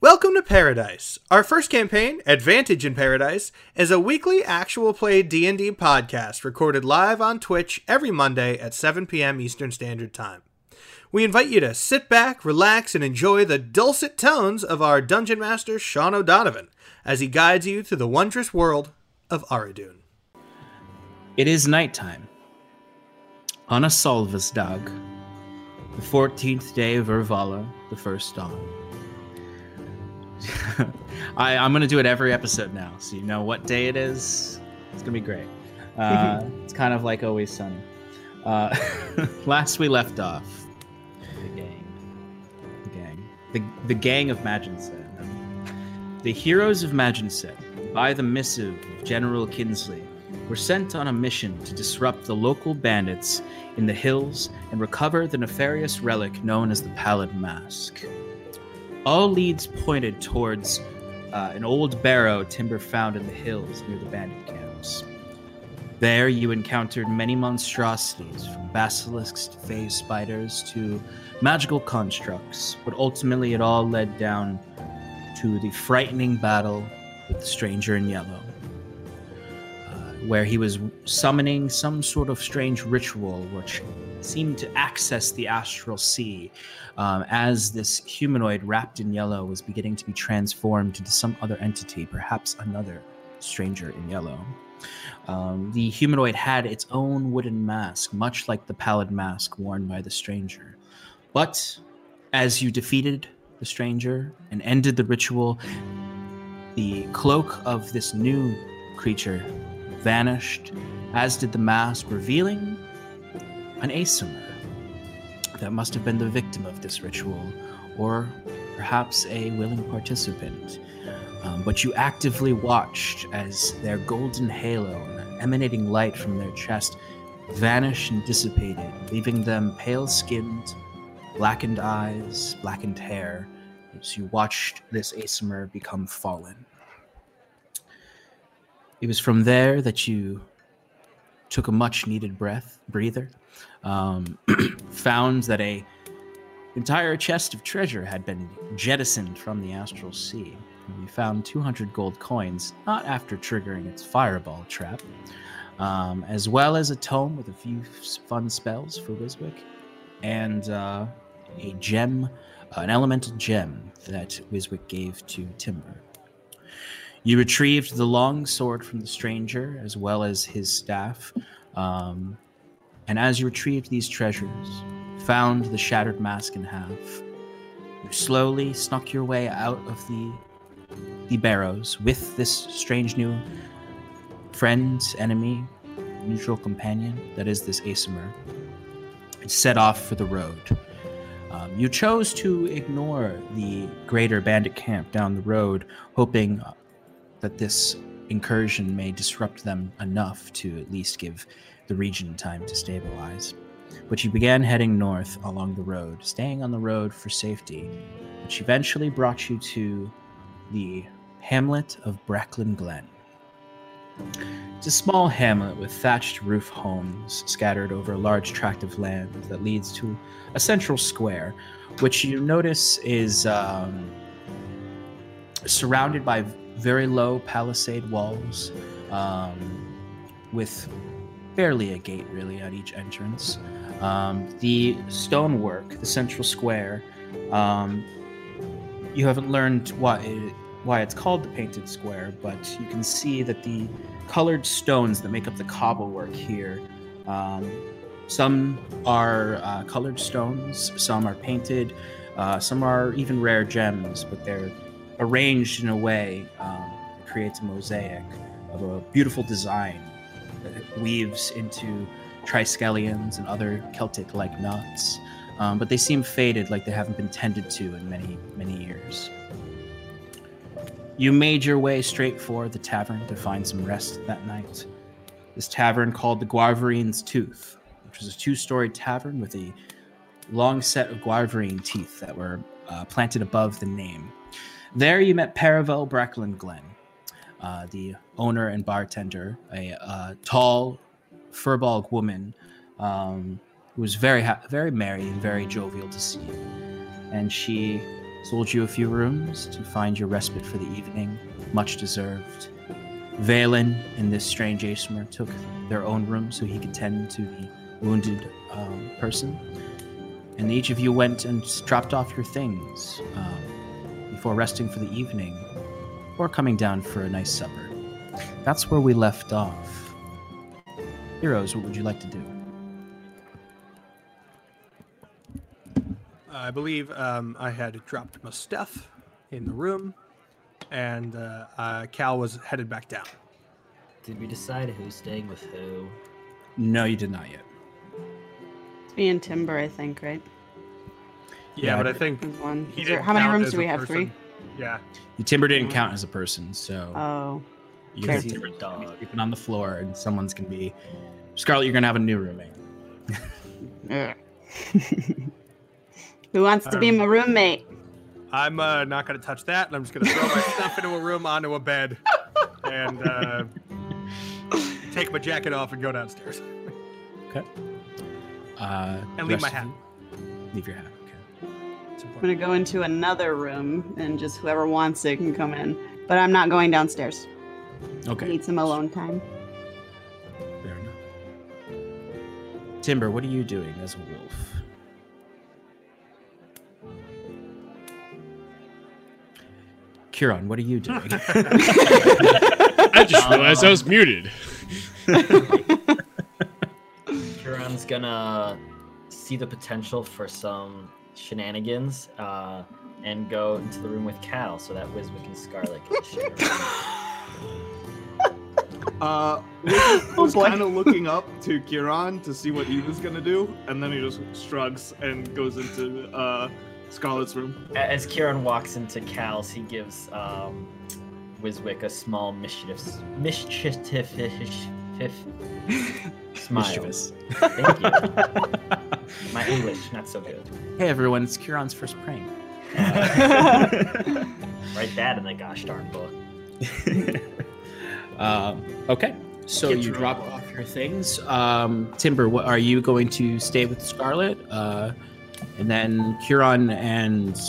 Welcome to Paradise. Our first campaign, Advantage in Paradise, is a weekly actual play D&D podcast recorded live on Twitch every Monday at 7 p.m. Eastern Standard Time. We invite you to sit back, relax, and enjoy the dulcet tones of our dungeon master Sean O'Donovan as he guides you through the wondrous world of Aridun. It is nighttime. On a Solvasdag, the 14th day of Urvala, the first dawn. I, I'm going to do it every episode now, so you know what day it is. It's going to be great. Uh, it's kind of like Always Sunny. Uh, last we left off, the gang. The gang. The, the gang of Maginset. The heroes of Maginset, by the missive of General Kinsley, were sent on a mission to disrupt the local bandits in the hills and recover the nefarious relic known as the Pallid Mask. All leads pointed towards uh, an old barrow timber found in the hills near the bandit camps. There, you encountered many monstrosities, from basilisks to phase spiders to magical constructs, but ultimately it all led down to the frightening battle with the stranger in yellow, uh, where he was summoning some sort of strange ritual which seemed to access the astral sea um, as this humanoid wrapped in yellow was beginning to be transformed into some other entity, perhaps another stranger in yellow. Um, the humanoid had its own wooden mask, much like the pallid mask worn by the stranger. But as you defeated the stranger and ended the ritual, the cloak of this new creature vanished, as did the mask, revealing an Aasimar that must have been the victim of this ritual, or perhaps a willing participant. Um, but you actively watched as their golden halo and emanating light from their chest vanished and dissipated, leaving them pale skinned, blackened eyes, blackened hair, as you watched this Aasimar become fallen. It was from there that you took a much needed breath, breather, um, found that a entire chest of treasure had been jettisoned from the astral sea. We found 200 gold coins, not after triggering its fireball trap, um, as well as a tome with a few fun spells for Wiswick, and uh, a gem, uh, an elemental gem that Wiswick gave to Timber. You retrieved the long sword from the stranger, as well as his staff, um, and as you retrieved these treasures, found the shattered mask in half, you slowly snuck your way out of the the barrows with this strange new friend, enemy, neutral companion that is this Aasimar, and set off for the road. Um, you chose to ignore the greater bandit camp down the road, hoping that this incursion may disrupt them enough to at least give the region time to stabilize. But you began heading north along the road, staying on the road for safety, which eventually brought you to the hamlet of Bracklin Glen. It's a small hamlet with thatched roof homes scattered over a large tract of land that leads to a central square, which you notice is um, surrounded by very low palisade walls um, with barely a gate really at each entrance. Um, the stonework, the central square, um, you haven't learned why it, why it's called the painted square, but you can see that the colored stones that make up the cobblework here. Um, some are uh, colored stones, some are painted, uh, some are even rare gems, but they're arranged in a way um, that creates a mosaic of a beautiful design weaves into triskelions and other Celtic like knots. Um, but they seem faded like they haven't been tended to in many, many years. You made your way straight for the tavern to find some rest that night. This tavern called the Guarverine's Tooth, which was a two story tavern with a long set of Guarverine teeth that were uh, planted above the name. There you met Paravel Bracklin Glen, uh, the owner and bartender, a uh, tall, firbolg woman um, who was very ha- very merry and very jovial to see. And she sold you a few rooms to find your respite for the evening, much deserved. Valen and this strange Aasimar took their own room so he could tend to the wounded um, person. And each of you went and dropped off your things um, before resting for the evening or coming down for a nice supper. That's where we left off. Heroes, what would you like to do? I believe um, I had dropped my stuff in the room, and uh, uh, Cal was headed back down. Did we decide who's staying with who? No, you did not yet. It's me and Timber, I think, right? Yeah, Yeah, but I think one. he didn't how many rooms do we have? person. Three. Yeah. The timber didn't count as a person, so Oh. you fair. can Timber dog. sleeping on the floor, and someone's gonna be Scarlet. You're gonna have a new roommate. Ugh. Who wants to be Um, my roommate? I'm uh, not going to touch that, and I'm just going to throw my stuff into a room onto a bed and uh, take my jacket off and go downstairs Okay. Uh, and leave my hat. you- Leave your hat. Okay. It's I'm gonna go into another room and just whoever wants it can come in. But I'm not going downstairs. I Okay. need some alone time. Fair enough. Timber, what are you doing as a wolf? Kieran, what are you doing? I just realized I was muted. Huron's gonna see the potential for some shenanigans uh, and go into the room with Cal so that Wiswick and Scarlet can share. Uh, Wiggles was boy. kind of looking up to Kieran to see what he was gonna do, and then he just shrugs and goes into uh, Scarlet's room. As Kieran walks into Cal's, he gives um, Wiswick a small mischievous, mischievous smile. Mischievous. Thank you. My English not so good. Hey everyone, it's Kieran's first prank. Write that in the gosh darn book. um, okay, so Get you drop off your things. Um, Timber, what, are you going to stay with Scarlet? Uh, and then Kieran and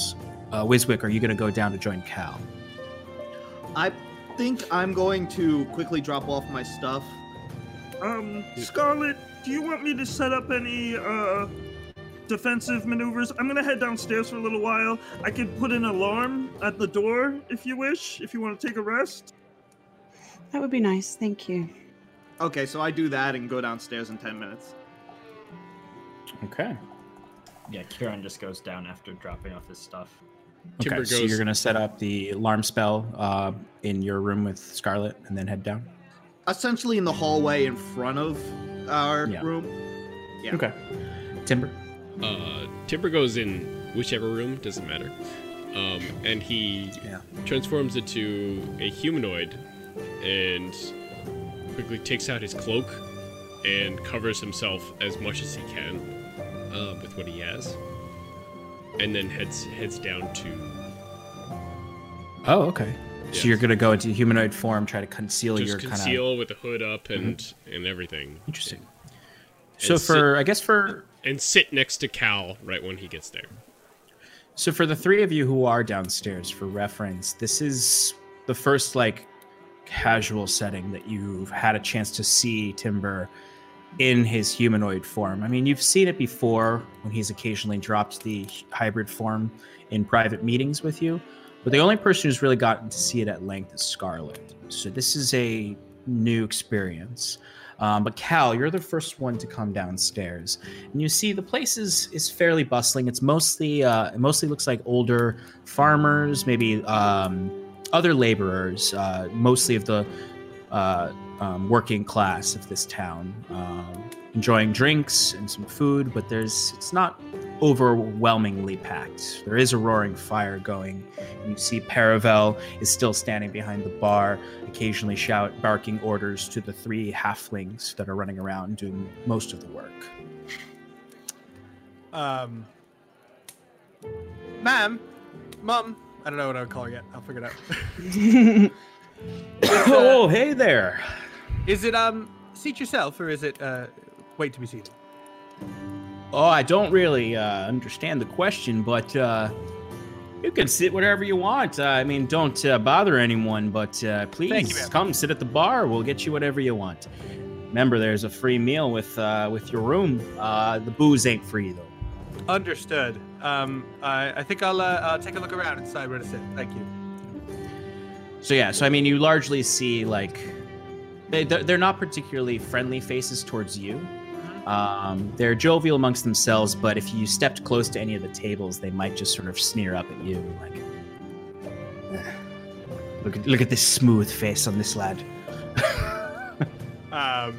uh, Wiswick, are you going to go down to join Cal? I think I'm going to quickly drop off my stuff. Um, Scarlet, do you want me to set up any uh defensive maneuvers? I'm gonna head downstairs for a little while. I could put an alarm at the door if you wish, if you want to take a rest. That would be nice. Thank you. Okay, so I do that and go downstairs in ten minutes. Okay. Yeah, Kieran just goes down after dropping off his stuff. Okay, Timber so goes- you're going to set up the alarm spell uh, in your room with Scarlet and then head down? Essentially in the hallway in front of our Yeah. room. Yeah. Okay. Timber? Uh, Timber goes in whichever room, doesn't matter. Um, and he Yeah. transforms into a humanoid and quickly takes out his cloak and covers himself as much as he can uh, with what he has. And then heads heads down to Oh, okay. So you're going to go into humanoid form, try to conceal just your kind of conceal with the hood up and and everything. Interesting. So sit- for I guess for and sit next to Cal right when he gets there. so for the three of you who are downstairs for reference, this is the first like casual setting that you've had a chance to see Timber in his humanoid form. I mean, you've seen it before when he's occasionally dropped the hybrid form in private meetings with you, but the only person who's really gotten to see it at length is Scarlet. So this is a new experience. Um, but Cal, you're the first one to come downstairs, and you see the place is is fairly bustling. It's mostly uh, it mostly looks like older farmers, maybe um, other laborers, uh, mostly of the uh, um, working class of this town, um, enjoying drinks and some food. But there's it's not overwhelmingly packed. There is a roaring fire going. You see Paravel is still standing behind the bar, occasionally shout barking orders to the three halflings that are running around doing most of the work. Um, ma'am, mom, I don't know what I would call her yet. I'll figure it out. oh, hey there. is it um seat yourself or is it uh wait to be seated? Oh, I don't really uh, understand the question, but uh, You can sit wherever you want. Uh, I mean, don't uh, bother anyone, but uh, please you, come sit at the bar. We'll get you whatever you want. Remember, there's a free meal with uh, with your room. Uh, the booze ain't free though. Understood. Um, I, I think I'll, take a look around and decide where to sit. Thank you. So yeah, so I mean, you largely see like they they're not particularly friendly faces towards you. Um, they're jovial amongst themselves, but if you stepped close to any of the tables, they might just sort of sneer up at you, like, "Look at look at this smooth face on this lad." Um,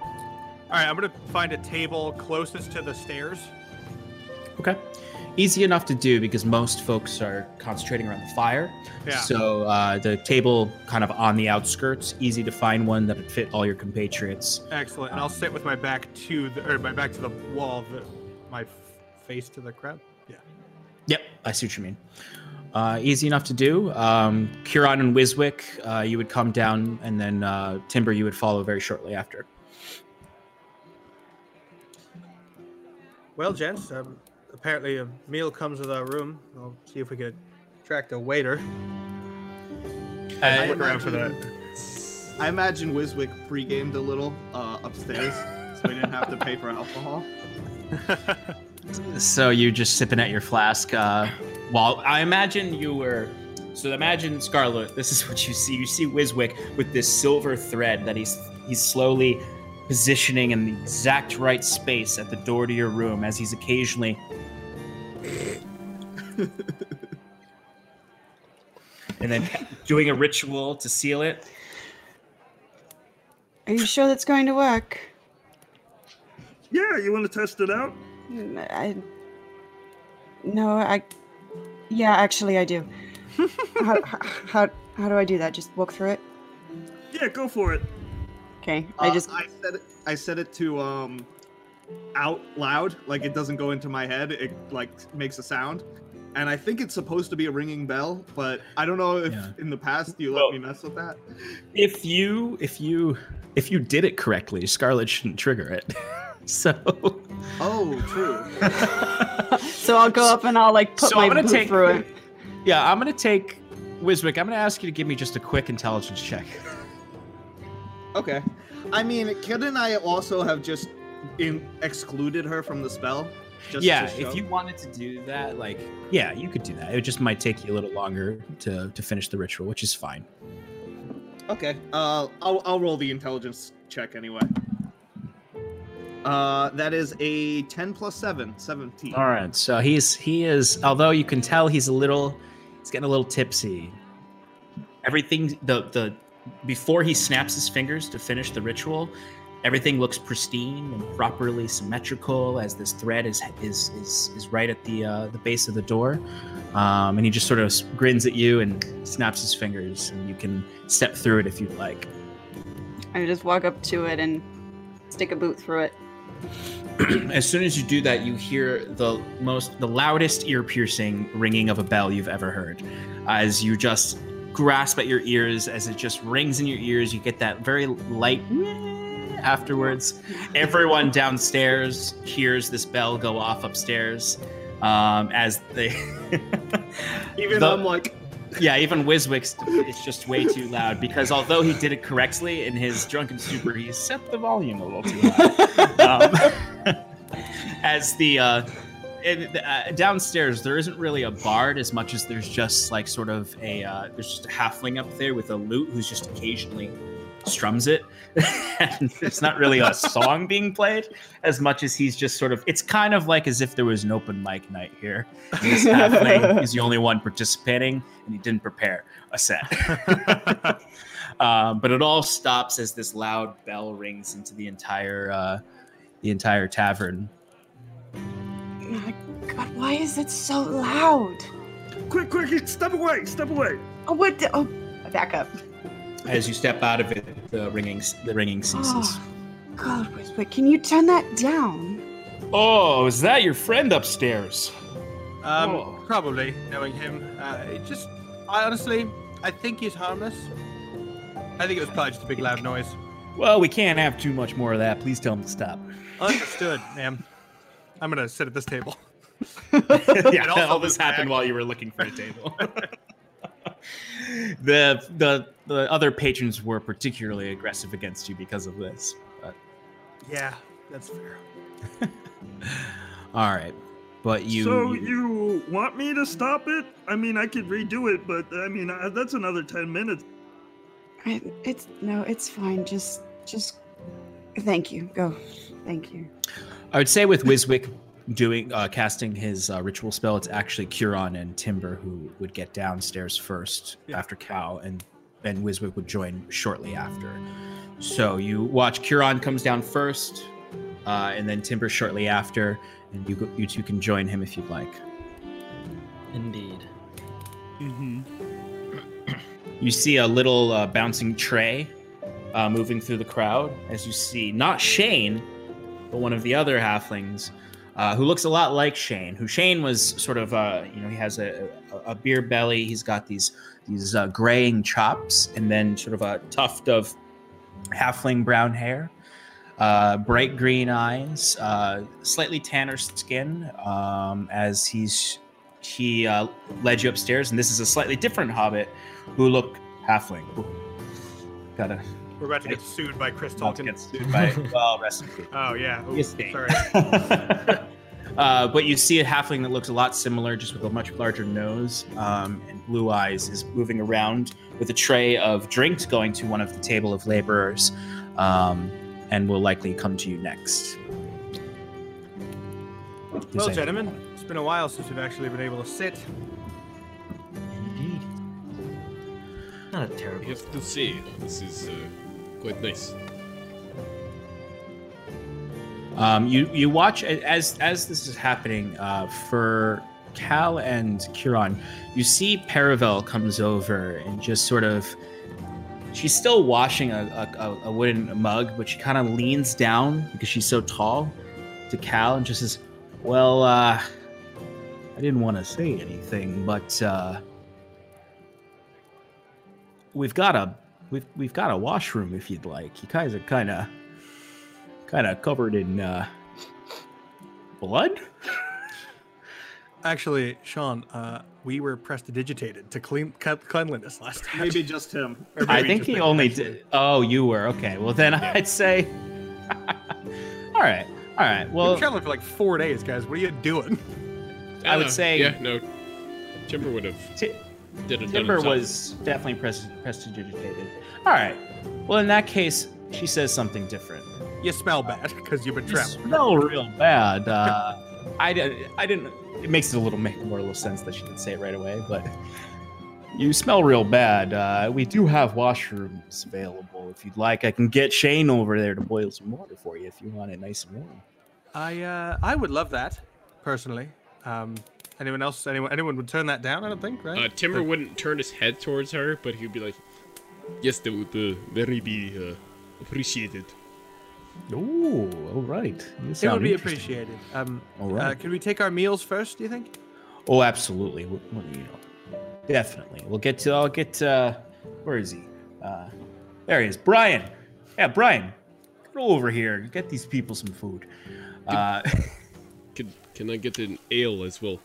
all right, I'm gonna find a table closest to the stairs. Okay. Easy enough to do because most folks are concentrating around the fire. Yeah. So uh, the table kind of on the outskirts, easy to find one that would fit all your compatriots. Excellent. And I'll sit with my back to the or my back to the wall, the, my f- face to the crowd. Yeah. Yep, I see what you mean. Uh, easy enough to do. Um, Curon and Wiswick, uh, you would come down, and then uh, Timber, you would follow very shortly after. Well, gents, um, apparently a meal comes with our room. I'll see if we could attract a waiter. Uh, look around for that. I imagine Wiswick pre-gamed a little uh, upstairs, so we didn't have to pay for alcohol. So you just sipping at your flask. Uh, while I imagine you were. So imagine Scarlet. This is what you see. You see Wiswick with this silver thread that he's he's slowly positioning in the exact right space at the door to your room as he's occasionally. and then doing a ritual to seal it. Are you sure that's going to work? Yeah, you want to test it out? I. No, I. Yeah, actually, I do. how, how how do I do that? Just walk through it. Yeah, go for it. Okay, I Uh, just I said it. I said it to um out loud, like it doesn't go into my head. It like makes a sound, and I think it's supposed to be a ringing bell, but I don't know if Yeah. in the past you Well- let me mess with that. If you if you if you did it correctly, Scarlet shouldn't trigger it. so Oh, true. so I'll go up and I'll like put So my I'm boot take- through it. Yeah, I'm gonna take Wiswick. I'm gonna ask you to give me just a quick intelligence check. Okay. I mean, couldn't I also have just in- excluded her from the spell? Just yeah, if you wanted to do that, like, yeah, you could do that. It just might take you a little longer to to finish the ritual, which is fine. Okay. Uh, I'll I'll roll the intelligence check anyway. Uh, that is a 10 plus 7, 17. All right, so he's he is. Although you can tell he's a little, he's getting a little tipsy. Everything the the before he snaps his fingers to finish the ritual, everything looks pristine and properly symmetrical as this thread is is is, is right at the uh, the base of the door, um, and he just sort of grins at you and snaps his fingers, and you can step through it if you'd like. I just walk up to it and stick a boot through it. as soon as you do that, you hear the most, the loudest ear piercing ringing of a bell you've ever heard. As you just grasp at your ears, as it just rings in your ears, you get that very light afterwards. Everyone downstairs hears this bell go off upstairs. Um, as they, Even The- I'm like, yeah, even Wiswick's it's just way too loud because although he did it correctly in his drunken stupor, he set the volume a little too loud. um, as the uh, it, uh, downstairs, there isn't really a bard as much as there's just like sort of a uh, there's just a halfling up there with a lute who's just occasionally strums it. and it's not really a song being played as much as he's just sort of. It's kind of like as if there was an open mic night here. And this halfling is the only one participating, and he didn't prepare a set. um, but it all stops as this loud bell rings into the entire uh, the entire tavern. God, why is it so loud? Quick, quick, step away, step away. Oh, what? The, oh, back up. As you step out of it, the ringing the ringing ceases. Oh, God, Whisper, can you turn that down? Oh, is that your friend upstairs? Um, Oh. probably knowing him. Uh, it just, I honestly, I think he's harmless. I think it was probably just a big loud noise. Well, we can't have too much more of that. Please tell him to stop. Understood, ma'am. I'm gonna sit at this table. yeah, all this loop happened back. while you were looking for a table. the the the other patrons were particularly aggressive against you because of this. But, Yeah, that's fair. all right, but you. so you want me to stop it? I mean, I could redo it, but I mean, uh, that's another ten minutes. I, it's no, it's fine. Just, just. Thank you. Go. Thank you. I would say with Wiswick doing uh, casting his uh, ritual spell, it's actually Curon and Timber who would get downstairs first Yeah. after Cal, and and Wiswick would join shortly after. So you watch Curon comes down first, uh, and then Timber shortly after, and you go, you two can join him if you'd like. Indeed. Mm-hmm. You see a little uh, bouncing tray uh, moving through the crowd as you see not Shane, but one of the other halflings uh, who looks a lot like Shane. Who Shane was sort of, uh, you know, he has a, a, a beer belly. He's got these these uh, graying chops, and then sort of a tuft of halfling brown hair, uh, bright green eyes, uh, slightly tanner skin. Um, as he's he uh, led you upstairs, and this is a slightly different hobbit who look halfling. Ooh. Gotta We're about to get sued by Chris Tolkien. get sued by well, rest in peace. Oh yeah. Ooh, sorry. uh, but you see a halfling that looks a lot similar, just with a much larger nose um, and blue eyes, is moving around with a tray of drinks going to one of the table of laborers, um, and will likely come to you next. Well, gentlemen, it's been a while since we've actually been able to sit. Indeed. Not a terrible. You have to see, this is uh, quite nice. Um, you you watch as as this is happening uh, for Cal and Curon. You see Paravel comes over and just sort of. She's still washing a, a, a wooden mug, but she kind of leans down because she's so tall to Cal and just says, "Well, uh, I didn't want to say anything, but uh, we've got a we've we've got a washroom if you'd like. You guys are kind of kind of covered in uh, blood." Actually, Sean, uh, we were prestidigitated to clean cle- cleanliness last time. Maybe just him. Or I think he only actually. did. Oh, you were okay. Well, then I'd say. all right, all right. Well, We've Well, been traveling for like four days, guys. What are you doing? I would know. say- yeah, no. Timber would have Ti- did it. Timber was definitely pres- prestidigitated. All right. Well, in that case, she says something different. You smell bad because you've been You traveling. smell real bad. Uh, I, I didn't. It makes it a little make more little sense that she didn't say it right away, but you smell real bad. Uh, we do have washrooms available if you'd like. I can get Shane over there to boil some water for you if you want it nice and warm. I uh, I would love that personally. Um, anyone else? Anyone? Anyone would turn that down? I don't think, right? Uh, Timber But- wouldn't turn his head towards her, but he'd be like, "Yes, that would uh, very be uh, appreciated." Ooh, all right. You It would be appreciated. Um, All uh, can we take our meals first? Do you think? Oh, absolutely. Well, well, you know, definitely. We'll get to. I'll get. Uh, where is he? Uh, there he is. Brian. Yeah, Brian. Go over here. and Get these people some food. Uh, Can can I get an ale as well?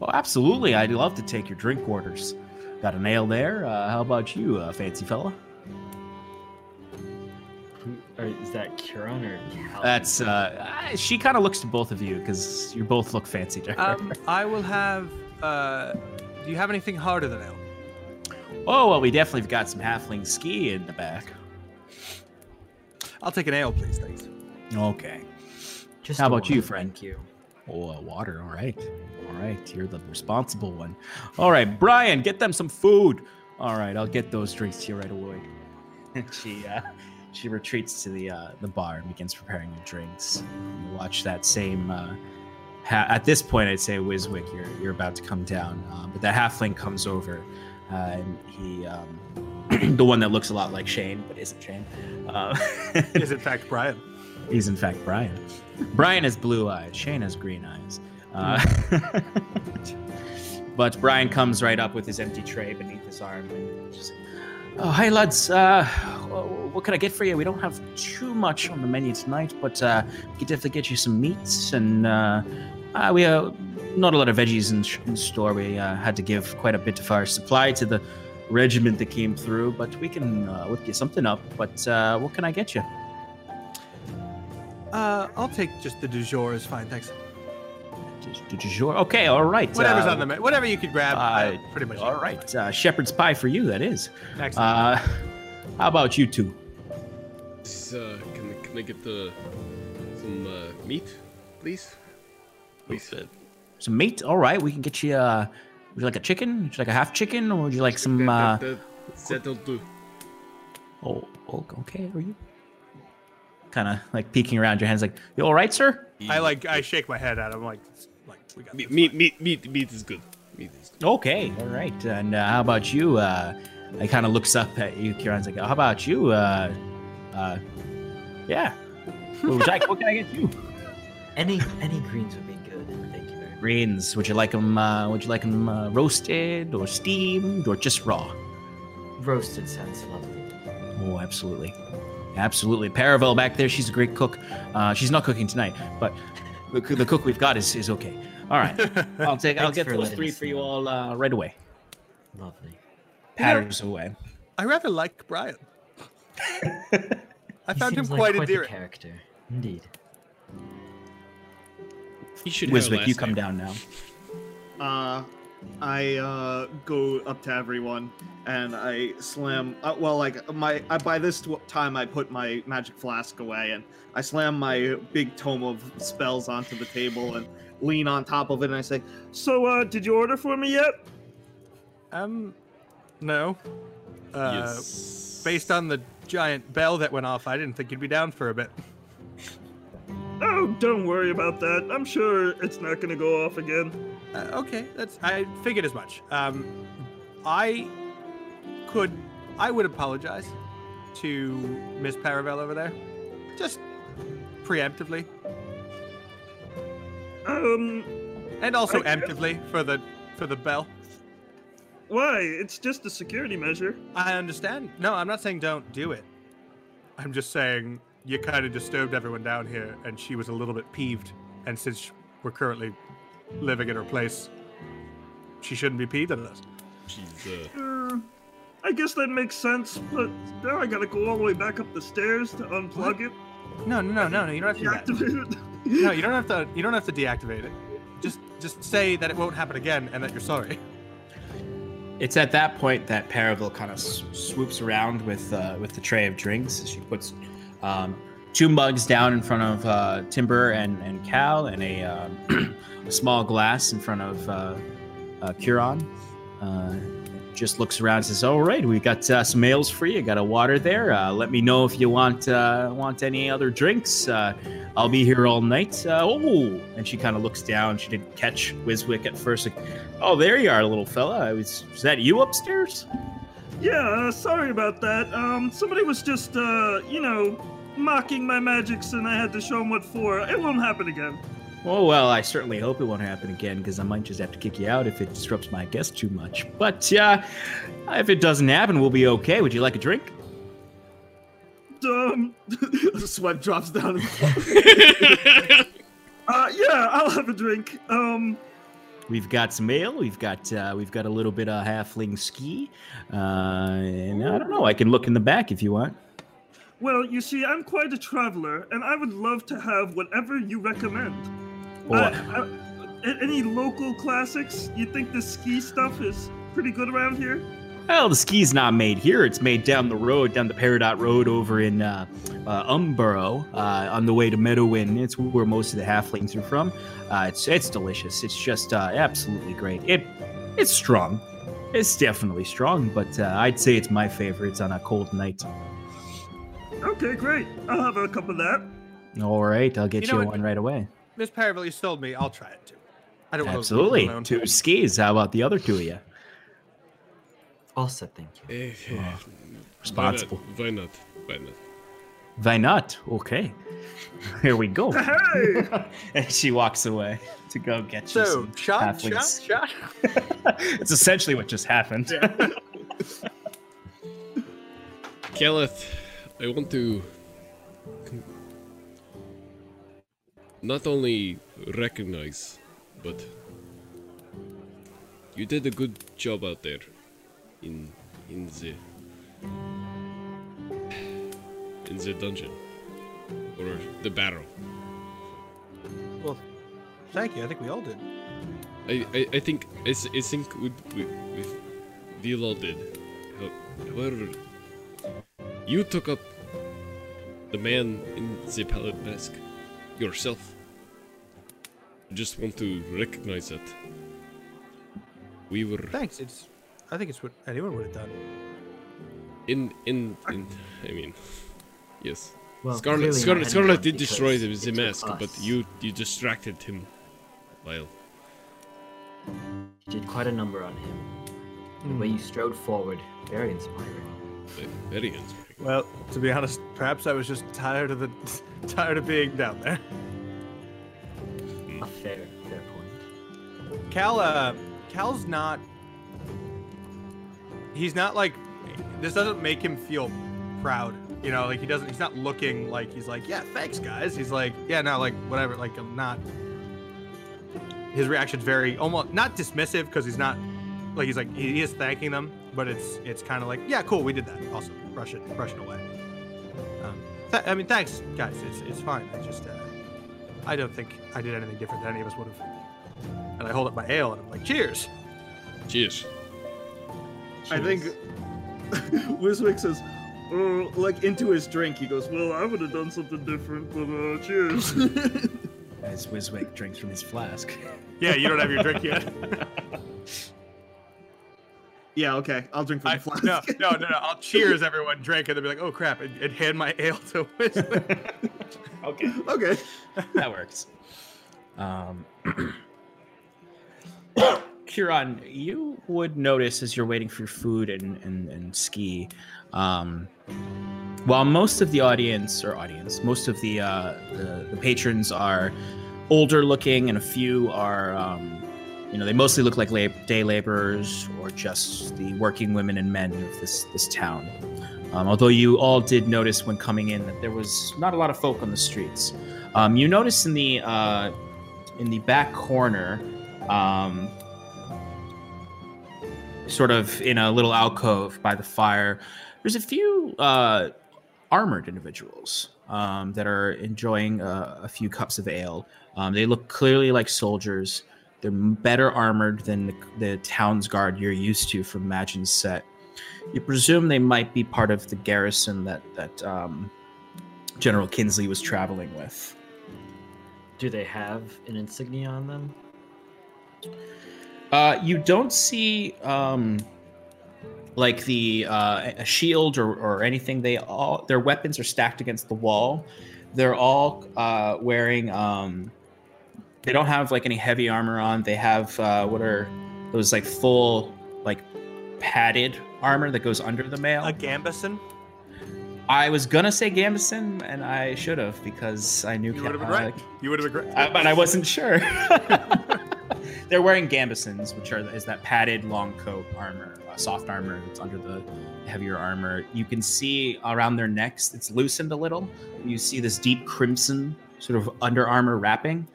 well, absolutely. I'd love to take your drink orders. Got a nail there. Uh, how about you, uh, fancy fella? Who, or is that Curon or Cal? That's. Uh, she kind of looks to both of you because you both look fancy to her. Um, I will have. Uh, do you have anything harder than ale? oh well, we definitely have got some halfling ski in the back. I'll take an ale, please, thanks. Okay. Just How the about you, one, friend? Thank you. Oh, uh, water. All right. All right. You're the responsible one. All right, Brian, get them some food. All right, I'll get those drinks to you right away. she uh, she retreats to the uh, the bar and begins preparing the drinks. You watch that same. Uh, ha- at this point, I'd say Wiswick, you're you're about to come down, uh, but that halfling comes over, uh, and he. Um, the one that looks a lot like Shane, but isn't Shane. Uh, Is in fact Brian. He's in fact Brian. Brian has blue eyes. Shane has green eyes. Uh, but Brian comes right up with his empty tray beneath his arm and just, oh, hey lads, uh, what can I get for you? We don't have too much on the menu tonight, but uh, we could definitely get you some meats and uh, Uh, we uh, not a lot of veggies in, in store. We uh, had to give quite a bit of our supply to the regiment that came through, but we can uh, whip you something up. But what can I get you? I'll take just the du jour is fine, thanks. Du- du jour? Okay, all right. Whatever's uh, on the menu, whatever you could grab. uh, uh, pretty much. All right, uh, shepherd's pie for you. That is. Excellent. Uh, how about you two? Uh, can, I- can I get the some uh, meat, please? Please. Some meat. All right, we can get you. Uh, would you like a chicken? Would you like a half chicken, or would you like some? Uh, that'll do. oh, oh, okay. Are you? Kind of like peeking around your hands, like, "You all right, sir?" I like I shake my head at him like like we got Meat, meat, meat, meat, meat is good. Meat is good. Okay, all right. And uh, how about you? Uh, I kind of looks up at you, Kieran's like, "How about you?" Uh, uh, yeah. What, would you like, what can I get you? Any any greens would be good. Thank you very much. Greens. Would you like them? Uh, would you like them uh, roasted or steamed or just raw? Roasted sounds lovely. Oh, absolutely. Absolutely. Paravel back there, she's a great cook. Uh, she's not cooking tonight, but the, the cook we've got is, is okay. All right. I'll take I'll get those three for you know. all uh, right away. Lovely. Patters away. I rather like Brian. I found him seems like quite quite the endearing. character. Indeed. He should Wiswick, you come name. down now. Uh, I uh, go up to everyone and I slam. Uh, well, like my I, by this tw- time, I put my magic flask away and I slam my big tome of spells onto the table and lean on top of it and I say, So, uh, did you order for me yet? Um, no. Uh, yes. based on the giant bell that went off, I didn't think you'd be down for a bit. Oh, don't worry about that. I'm sure it's not gonna go off again. Uh, okay, that's I figured as much. Um, I could, I would apologize to Miss Paravel over there, just preemptively, Um, and also I- emptively for the for the bell. why? It's just a security measure. I understand. No, I'm not saying don't do it. I'm just saying you kind of disturbed everyone down here, and she was a little bit peeved. And since we're currently living in her place, she shouldn't be peeved at us. She's, uh, Uh, I guess that makes sense, but now I gotta go all the way back up the stairs to unplug it, No, no, no, no, no. You don't have to do that. No, you don't have to. You don't have to deactivate it. Just, just say that it won't happen again, and that you're sorry. It's at that point that Paravel kind of swoops around with uh, with the tray of drinks. She puts um, two mugs down in front of uh, Timber and, and Cal, and a, um, a small glass in front of uh, uh, Curon. Just looks around and says, "All right, we got uh, some ales for you. Got a water there. Uh, let me know if you want uh, want any other drinks. Uh, I'll be here all night." Uh, oh, and she kind of looks down. She didn't catch Wiswick at first. Like, oh, there you are, little fella. I was, is that you upstairs? Yeah, uh, sorry about that. Um, somebody was just, you know, mocking my magics, and I had to show them what for. It won't happen again. Oh well, I certainly hope it won't happen again because I might just have to kick you out if it disrupts my guest too much. But uh, if it doesn't happen, we'll be okay. Would you like a drink? Um, the sweat drops down. uh, yeah, I'll have a drink. Um, We've got some ale. We've got uh, we've got a little bit of halfling ski, uh, and I don't know. I can look in the back if you want. well, you see, I'm quite a traveler, and I would love to have whatever you recommend. Or Uh, uh, any local classics? You think the ski stuff is pretty good around here? well, the ski's not made here. It's made down the road, down the Peridot Road over in uh, uh, Umborough, uh, on the way to Meadowin. It's where most of the halflings are from. Uh, it's it's delicious. It's just uh, absolutely great. It it's strong. It's definitely strong, but uh, I'd say it's my favorite on a cold night. Okay, great. I'll have a cup of that. All right, I'll get You you, know one right away. Miss Paravel, you sold me. I'll try it too. I don't wanna leave it Absolutely. alone. Two skis. How about the other two of you? All set, thank you. eh, Oh, Responsible. Why not? Why not? Why not? Okay. Here we go. Hey! and she walks away to go get you So, some shot, shot, halflings. shot. it's essentially what just happened. Keleth, I want to not only recognize but you did a good job out there in in the in the dungeon or the barrow. Well, thank you. I think we all did. I, I, I think I, I think with with, with we all did. How- However, you took up the man in the pallid mask yourself. I just want to recognize that. We were Thanks. It's. I think it's what anyone would have done. in in in. I mean, yes. Well, Scarlet clearly Scarlet, Scarlet did destroy the, because the it took mask, but you you distracted him. While You did quite a number on him. The way you strode forward, very inspiring. very inspiring. Well, to be honest, perhaps I was just tired of the tired of being down there. A fair, fair point. Cal, uh, Cal's not. He's not like. This doesn't make him feel proud. You know, like he doesn't. He's not looking like he's like, yeah, thanks, guys. He's like, yeah, no, like whatever. Like I'm not. His reaction's very almost not dismissive because he's not. Like he's like he is thanking them, but it's it's kind of like, yeah, cool, we did that. Awesome, brush it, brush it away. Um, I mean, thanks, guys. It's it's fine. I just. Uh, I don't think I did anything different than any of us would have. And I hold up my ale and I'm like, cheers. Cheers. I think Wiswick says, uh, like into his drink, he goes, Well, I would have done something different, but uh, cheers. As Wiswick drinks from his flask. Yeah, you don't have your drink yet. "Yeah, okay, I'll drink from I, the flask." no, no, no, no. I'll cheers everyone drink and they'll be like, oh crap, and, and hand my ale to Wiswick. Okay. okay. that works. Um, Kieran, you would notice as you're waiting for your food and, and, and ski, um, while most of the audience or audience, most of the, uh, the the patrons are older looking, and a few are, um, you know, they mostly look like day laborers or just the working women and men of this this town. Um, although you all did notice when coming in that there was not a lot of folk on the streets. Um, you notice in the uh, in the back corner, um, sort of in a little alcove by the fire, there's a few uh, armored individuals um, that are enjoying uh, a few cups of ale. Um, they look clearly like soldiers. They're better armored than the, the town's guard you're used to from Maginset. You presume they might be part of the garrison that that um, General Kinsley was traveling with. Do they have an insignia on them? Uh, you don't see um, like the uh, a shield or, or anything. They all their weapons are stacked against the wall. They're all uh, wearing. Um, they don't have like any heavy armor on. They have uh, what are those like full like padded armor that goes under the mail. A gambeson. I was gonna say gambeson, and I should have because I knew. You would have been right. You would have been great. uh, but I wasn't sure. They're wearing gambesons, which are is that padded long coat armor, uh, soft armor that's under the heavier armor. You can see around their necks, it's loosened a little. You see this deep crimson sort of under armor wrapping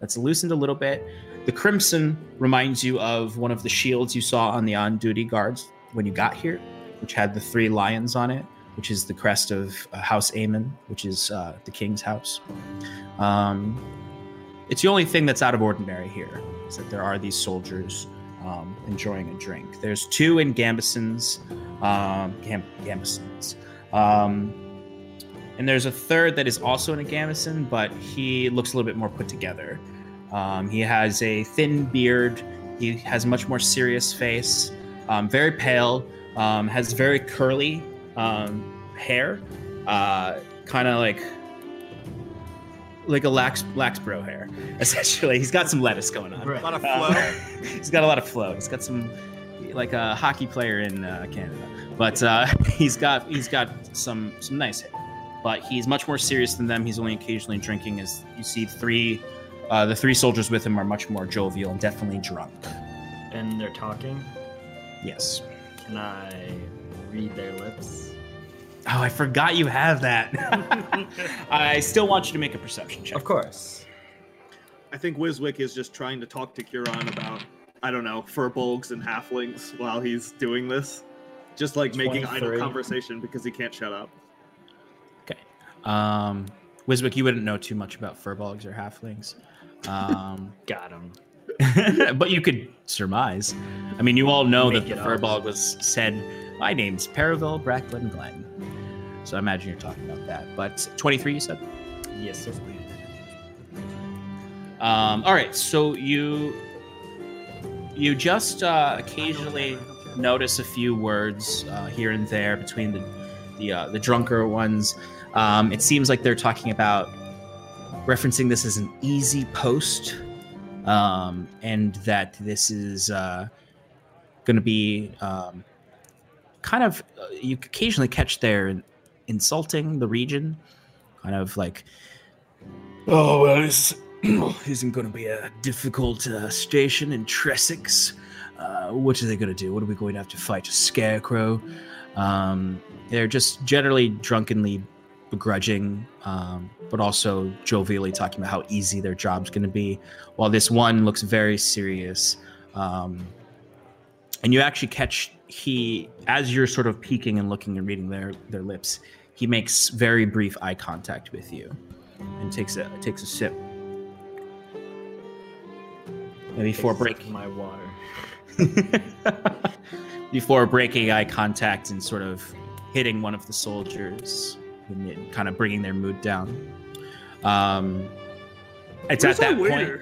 that's loosened a little bit. The crimson reminds you of one of the shields you saw on the on-duty guards when you got here, which had the three lions on it, which is the crest of uh, House Aemon, which is uh, the king's house. Um, it's the only thing that's out of ordinary here is that there are these soldiers um, enjoying a drink. There's two in Gambesons, um, Gam- Gambesons, um, and there's a third that is also in a gambeson, but he looks a little bit more put together. Um, he has a thin beard. He has a much more serious face. Um, very pale. Um, has very curly um, hair. Uh, kind of like like a lax lax bro hair. Essentially, he's got some lettuce going on. A lot of Uh, flow. he's got a lot of flow. He's got some like a hockey player in uh, Canada, but uh, he's got he's got some some nice hair. But he's much more serious than them. He's only occasionally drinking. As you see, three uh, the three soldiers with him are much more jovial and definitely drunk. And they're talking. Yes. Can I read their lips? Oh, I forgot you have that. I still want you to make a perception check. Of course. I think Wiswick is just trying to talk to Curon about I don't know firbolgs and halflings while he's doing this, just like making idle 23. conversation because he can't shut up. Um, Wiswick, you wouldn't know too much about firbolgs or halflings. Um, Got him. but you could surmise. I mean, you all know Make that the furball was said, "My name's Paravel Bracklin Glen." So I imagine you're talking about that. But 23, you said. Yes, sir. Um, all right, so you you just uh, occasionally notice a few words uh, here and there between the the, uh, the drunker ones. Um, it seems like they're talking about referencing this as an easy post, um, and that this is uh, going to be um, kind of uh, you occasionally catch their insulting the region, kind of like, oh well, this isn't going to be a difficult uh, station in Tressex. Uh, what are they going to do? What are we going to have to fight? A scarecrow? Um, they're just generally drunkenly begrudging, um, but also jovially talking about how easy their job's going to be. While this one looks very serious. Um, and you actually catch he, as you're sort of peeking and looking and reading their, their lips, he makes very brief eye contact with you and takes a takes a sip. And before breaking my water. before breaking eye contact and sort of hitting one of the soldiers kind of bringing their mood down. Um, it's Where's at that point. it-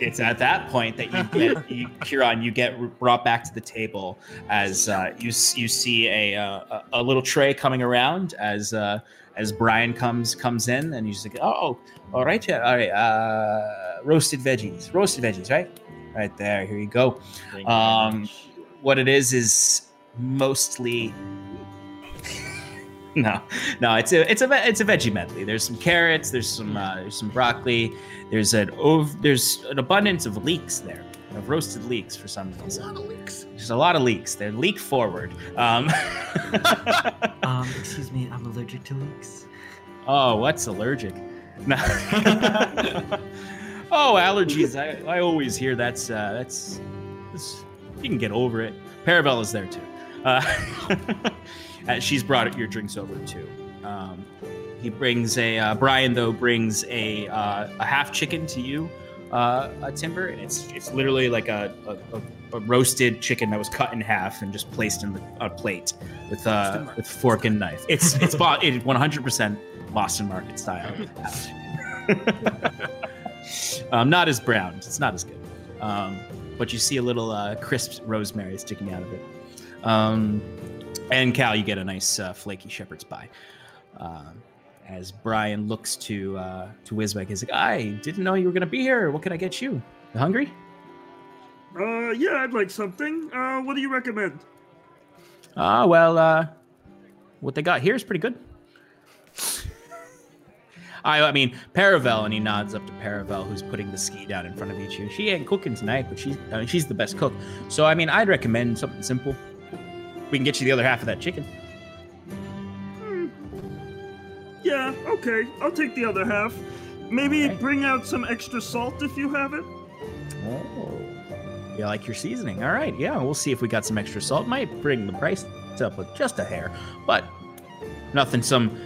it's at that point that you get you, Huron, you get brought back to the table as uh, you you see a, uh, a a little tray coming around as uh, as Brian comes comes in and he's like, oh, all right, yeah, all right, uh, roasted veggies, roasted veggies, right, right there. Here you go. You Um. What it is is mostly. No, no, it's a it's a it's a veggie medley. There's some carrots, there's some uh, there's some broccoli, there's an ov- there's an abundance of leeks there, of roasted leeks for some reason. A lot of leeks. There's a lot of leeks. They're leek forward. Um, Um, excuse me, I'm allergic to leeks. oh, what's allergic? No. oh, allergies. I, I always hear that's uh, that's, that's you can get over it. Paravel is there too. Uh, uh, she's brought your drinks over too. Um, he brings a uh, Brian though brings a uh, a half chicken to you, uh, a timber, and it's it's literally like a, a, a, a roasted chicken that was cut in half and just placed in the, a plate with uh, with fork and knife. It's it's bought it 100% Boston Market style. um, not as brown. It's not as good. Um, but you see a little uh, crisp rosemary sticking out of it. Um, and Cal, you get a nice uh, flaky shepherd's pie. Um, as Brian looks to uh, to Wiswick, he's like, "I didn't know you were gonna be here. What can I get you? You hungry?" Uh, yeah, I'd like something. Uh, what do you recommend? Ah, well, uh, what they got here is pretty good. I, I mean, Paravel, and he nods up to Paravel, who's putting the ski down in front of each of you. She ain't cooking tonight, but she's I mean, she's the best cook. So, I mean, I'd recommend something simple. We can get you the other half of that chicken. Hmm. Yeah, okay. I'll take the other half. Maybe Okay. bring out some extra salt if you have it. Oh, you like your seasoning? All right, yeah, we'll see if we got some extra salt. Might bring the price up with just a hair, but nothing some